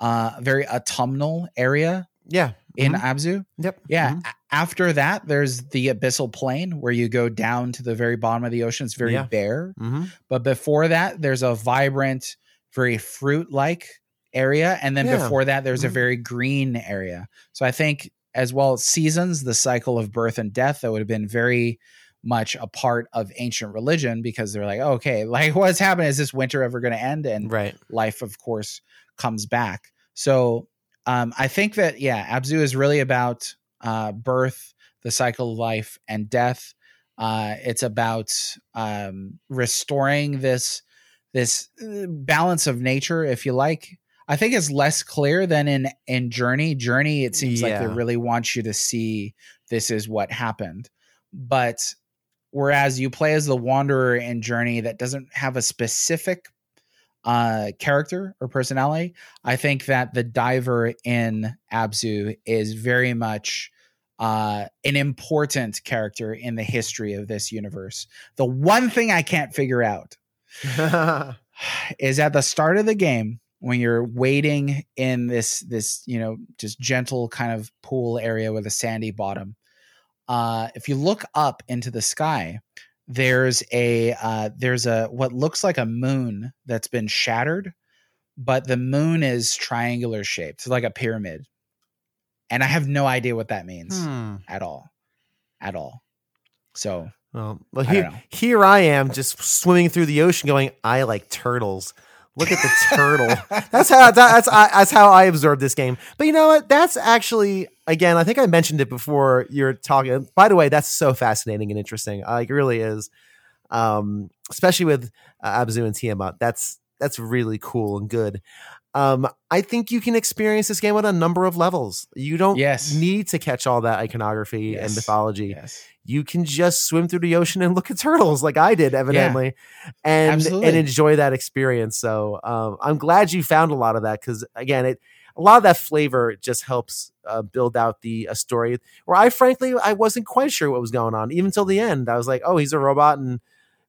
uh, very autumnal area Yeah. in Mhm. Abzu? Yep. Yeah. Mhm. a- After that, there's the abyssal plain where you go down to the very bottom of the ocean. It's very Yeah. bare. Mhm. But before that, there's a vibrant, very fruit like area. And then Yeah. before that, there's a Mhm. very green area. So I think, as well, as seasons, the cycle of birth and death, that would have been very much a part of ancient religion because they're like, okay, like what's happening? Is this winter ever going to end? And Right. life, of course, comes back. So um, I think that, yeah, Abzu is really about uh, birth, the cycle of life, and death. Uh, it's about um, restoring this this uh, balance of nature, if you like. I think it's less clear than in in Journey. Journey, it seems like they really want you to see this is what happened, but whereas you play as the wanderer in Journey that doesn't have a specific uh character or personality i think that the diver in abzu is very much uh an important character in the history of this universe. The one thing i can't figure out is at the start of the game when you're wading in this this you know just gentle kind of pool area with a sandy bottom uh if you look up into the sky there's a uh there's a what looks like a moon that's been shattered but the moon is triangular shaped it's like a pyramid and i have no idea what that means Hmm. at all at all so Well, well here, here I am just swimming through the ocean going, I like turtles. Look at the turtle. That's how that's I, that's how I absorb this game. But you know what? That's actually again, I think I mentioned it before you're talking. By the way, that's so fascinating and interesting. Like it really is. Um, especially with uh, Abzu and Tiamat. That's that's really cool and good. Um, I think you can experience this game on a number of levels. You don't Yes. need to catch all that iconography and mythology yes you can just swim through the ocean and look at turtles like I did evidently and Absolutely. and enjoy that experience. So um, I'm glad you found a lot of that because again, it a lot of that flavor just helps uh, build out the a story where I frankly I wasn't quite sure what was going on even till the end. I was like, oh, he's a robot and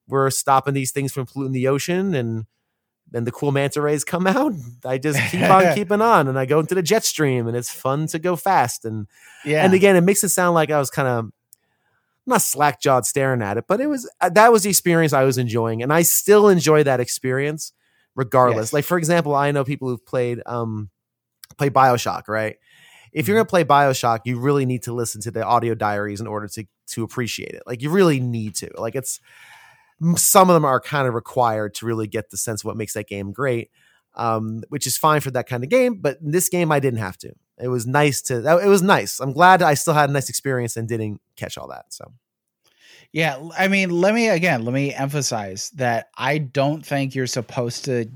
we're stopping these things from polluting the ocean and then the cool manta rays come out. I just keep on keeping on and I go into the jet stream and it's fun to go fast and yeah and again, it makes it sound like I was kind of not slack jawed staring at it, but it was uh, that was the experience I was enjoying, and I still enjoy that experience regardless. Yes. Like for example, I know people who've played um play Bioshock, right? If Mm-hmm. you're gonna play Bioshock, you really need to listen to the audio diaries in order to to appreciate it. Like you really need to. Like it's some of them are kind of required to really get the sense of what makes that game great. Um, which is fine for that kind of game, but in this game I didn't have to. It was nice to. It was nice. I'm glad I still had a nice experience and didn't catch all that. So Yeah, I mean, let me again, let me emphasize that I don't think you're supposed to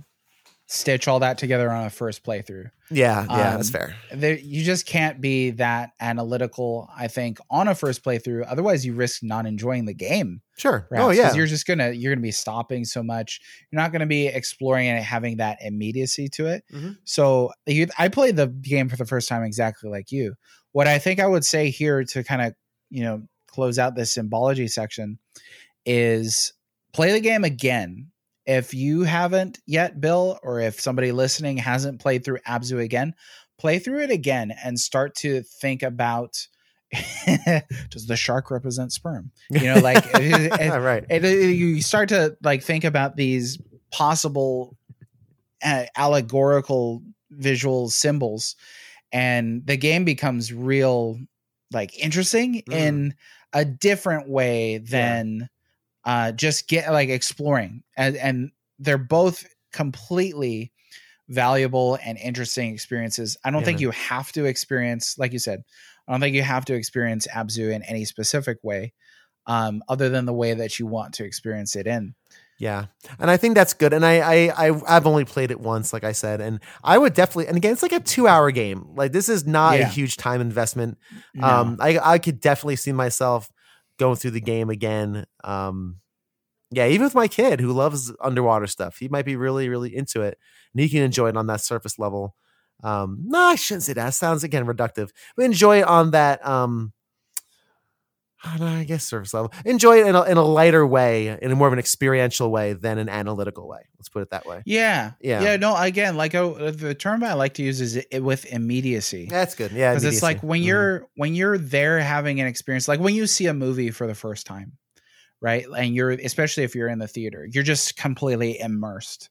stitch all that together on a first playthrough. Yeah, yeah, that's Um, fair. There, you just can't be that analytical, I think, on a first playthrough. Otherwise, you risk not enjoying the game. Sure. Perhaps, oh yeah. you're just gonna you're gonna be stopping so much. You're not gonna be exploring and having that immediacy to it. Mhm. So you, I played the game for the first time exactly like you. What I think I would say here to kind of you know close out this symbology section is play the game again. If you haven't yet, Bill, or if somebody listening hasn't played through Abzu again, play through it again and start to think about does the shark represent sperm? You know, like it- it- right. it- you start to like think about these possible uh, allegorical visual symbols and the game becomes real like interesting Mm. in a different way than uh just get like exploring and and they're both completely valuable and interesting experiences i don't Yeah, think you have to experience like you said i don't think you have to experience abzu in any specific way um other than the way that you want to experience it in Yeah, and I think that's good. And I, I, I, I've only played it once, like I said, and I would definitely. And again, it's like a two-hour game. Like this is not a huge time investment. No. Um, I, I could definitely see myself going through the game again. Um, yeah, even with my kid who loves underwater stuff, he might be really, really into it, and he can enjoy it on that surface level. Um, no, I shouldn't say that. Sounds again reductive. But enjoy it on that. Um, I know, I guess service level. Enjoy it in a, in a lighter way, in a more of an experiential way than an analytical way. Let's put it that way. Yeah, Yeah. yeah. No, again, like uh, the term I like to use is it, with immediacy, That's good. Yeah, because it's like when Mhm. you're when you're there having an experience, like when you see a movie for the first time, right? And you're especially if you're in the theater, you're just completely immersed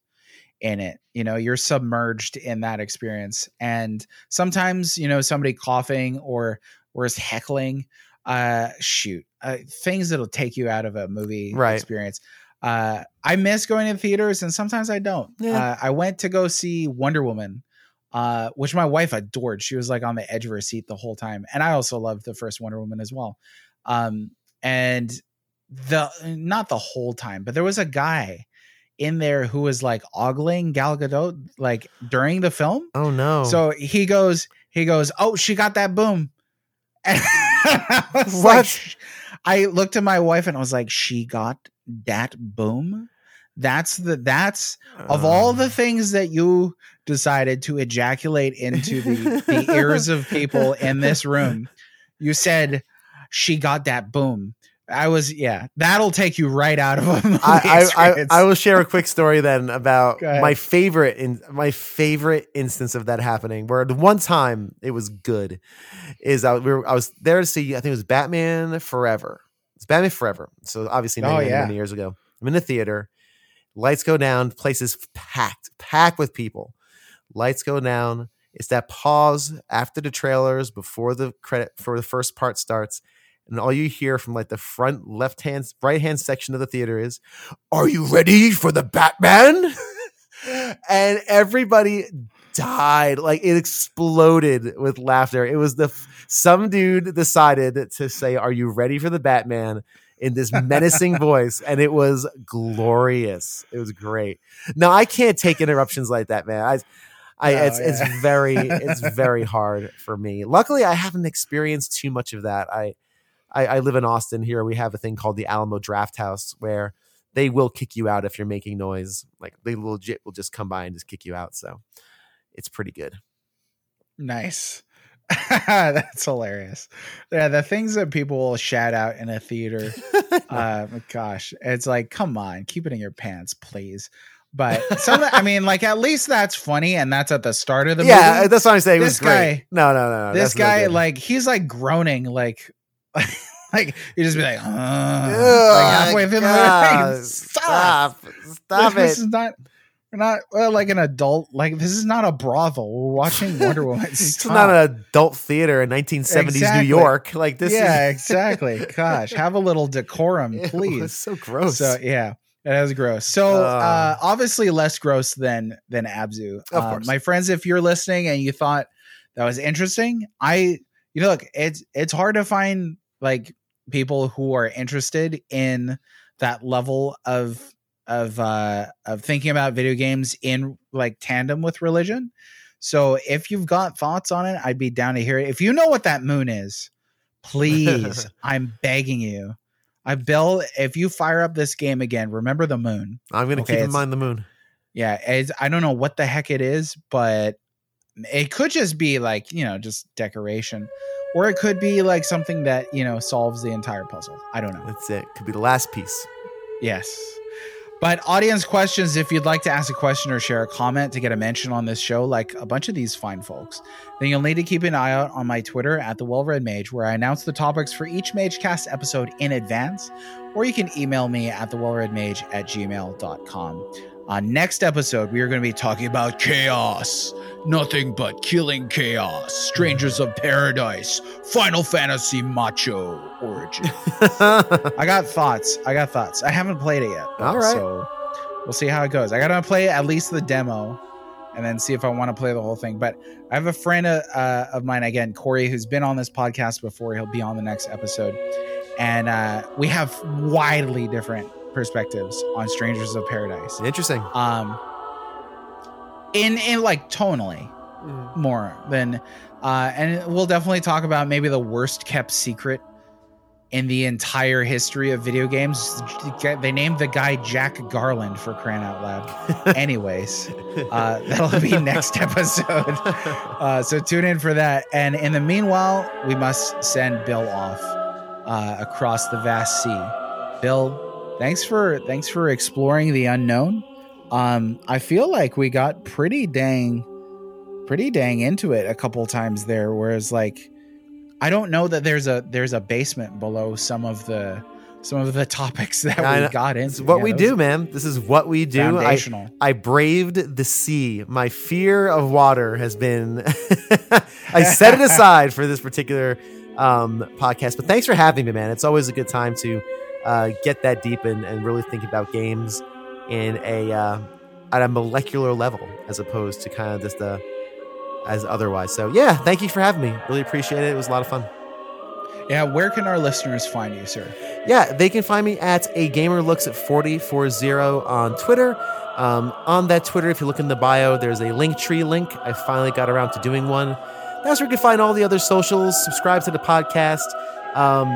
in it. You know, you're submerged in that experience, and sometimes you know somebody coughing or or is heckling. Uh, shoot, uh, things that'll take you out of a movie Right. experience. Uh, I miss going to theaters, and sometimes I don't. Yeah. Uh, I went to go see Wonder Woman, uh, which my wife adored. She was like on the edge of her seat the whole time, and I also loved the first Wonder Woman as well. Um, and the not the whole time, but there was a guy in there who was like ogling Gal Gadot like during the film. oh no. So he goes, he goes, oh, she got that boom. And What? like, sh- I looked at my wife and I was like, she got that boom. That's the that's of all the uh. things that you decided to ejaculate into the, the ears of people in this room. You said she got that boom. I was yeah, that'll take you right out of movie I, I, I. I will share a quick story then about my favorite in my favorite instance of that happening. Where the one time it was good is I, we were, I was there to see I think it was Batman Forever. It's Batman Forever. So obviously many, Oh, yeah. many years ago. I'm in the theater. Lights go down. Place is packed, packed with people. Lights go down. It's that pause after the trailers before the credit for the first part starts. And all you hear from like the front left hand, right hand section of the theater is, Are you ready for the Batman? and everybody died. Like it exploded with laughter. It was the f- some dude decided to say, Are you ready for the Batman? in this menacing voice, and it was glorious. It was great. Now I can't take interruptions like that, man. I I, No, it's it's very it's very hard for me. Luckily, I haven't experienced too much of that. I, I I live in Austin. Here we have a thing called the Alamo Drafthouse where they will kick you out if you're making noise. Like they legit will just come by and just kick you out. So it's pretty good. Nice. That's hilarious. Yeah, the things that people will shout out in a theater. uh gosh, it's like, come on, keep it in your pants, please. But some I mean, like at least that's funny and that's at the start of the yeah, movie. Yeah, that's what I'm saying. This great. guy- no, no, no, no. this guy, like, he's like groaning, like like you just be like, uh, like halfway through the God. Stop. stop, stop this it. is not we're not well, like an adult like this is not a brothel. We're watching Wonder Woman. It's not an adult theater in 1970s Exactly. New York. Like this yeah, is exactly. Gosh, have a little decorum, please. It's so gross. So yeah, it is gross. So uh, Uh. obviously less gross than than Abzu. Of Uh, course. my friends, if you're listening and you thought that was interesting, I you know look, it's it's hard to find like people who are interested in that level of of uh of thinking about video games in like tandem with religion. So if you've got thoughts on it, I'd be down to hear it. If you know what that moon is, please, I'm begging you. I Bill, if you fire up this game again, remember the moon. I'm gonna Okay, keep in mind the moon. Yeah, it's, I don't know what the heck it is, but it could just be like you know just decoration, or it could be like something that you know solves the entire puzzle. I don't know. That's it. Could be the last piece. Yes. But audience questions, if you'd like to ask a question or share a comment to get a mention on this show, like a bunch of these fine folks, then you'll need to keep an eye out on my Twitter at the Well-Red Mage, where I announce the topics for each MageCast episode in advance, or you can email me at the well-red Mage at gmail.com. On next episode, we are going to be talking about chaos. Nothing but killing chaos. Strangers of Paradise. Final Fantasy Macho Origin. I got thoughts. I got thoughts. I haven't played it yet. though, All right. So we'll see how it goes. I got to play at least the demo and then see if I want to play the whole thing. But I have a friend uh, uh, of mine, again, Corey, who's been on this podcast before. He'll be on the next episode. And uh, we have widely different perspectives on Strangers of Paradise. Interesting. Um, in, in like tonally more than uh and we'll definitely talk about maybe the worst kept secret in the entire history of video games. They named the guy jack garland for crying out loud. Anyways uh that'll be next episode. Uh so tune in for that. And in the meanwhile we must send bill off uh across the vast sea. Bill thanks for thanks for exploring the unknown um i feel like we got pretty dang pretty dang into it a couple times there whereas like i don't know that there's a there's a basement below some of the some of the topics that I we know. got into what Yeah, we do, man. This is what we do. I, I braved the sea. My fear of water has been. I set it aside for this particular um, podcast. But thanks for having me, man. It's always a good time to uh, get that deep and, and really think about games in a uh, at a molecular level as opposed to kind of just a as otherwise. So yeah, thank you for having me. Really appreciate it. It was a lot of fun. yeah where can our listeners find you sir Yeah, they can find me at a gamer looks at 4040 on Twitter. Um, on that Twitter, if you look in the bio, there's a Linktree link. I finally got around to doing one. That's where you can find all the other socials, subscribe to the podcast, um,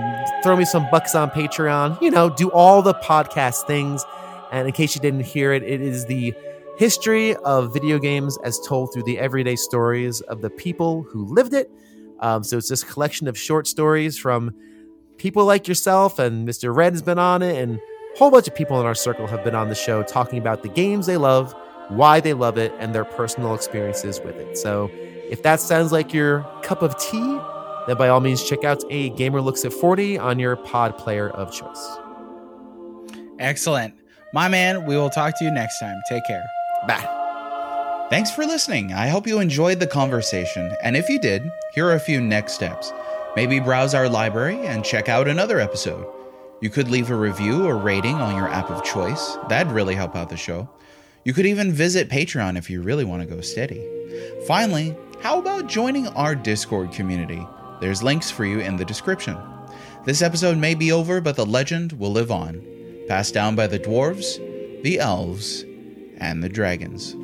throw me some bucks on Patreon, you know, do all the podcast things. And in case you didn't hear it, it is the history of video games as told through the everyday stories of the people who lived it. Um, so it's this collection of short stories from people like yourself and Mr. Red has been on it, and a whole bunch of people in our circle have been on the show talking about the games they love, why they love it, and their personal experiences with it. So if that sounds like your cup of tea, then by all means check out a Gamer Looks at 40 on your pod player of choice. excellent my man we will talk to you next time take care Bye. Thanks for listening. I hope you enjoyed the conversation. And if you did, here are a few next steps. Maybe browse our library and check out another episode. You could leave a review or rating on your app of choice. That'd really help out the show. You could even visit Patreon if you really want to go steady. Finally, how about joining our Discord community? There's links for you in the description. This episode may be over, but the legend will live on, passed down by the dwarves, the elves, and the dragons.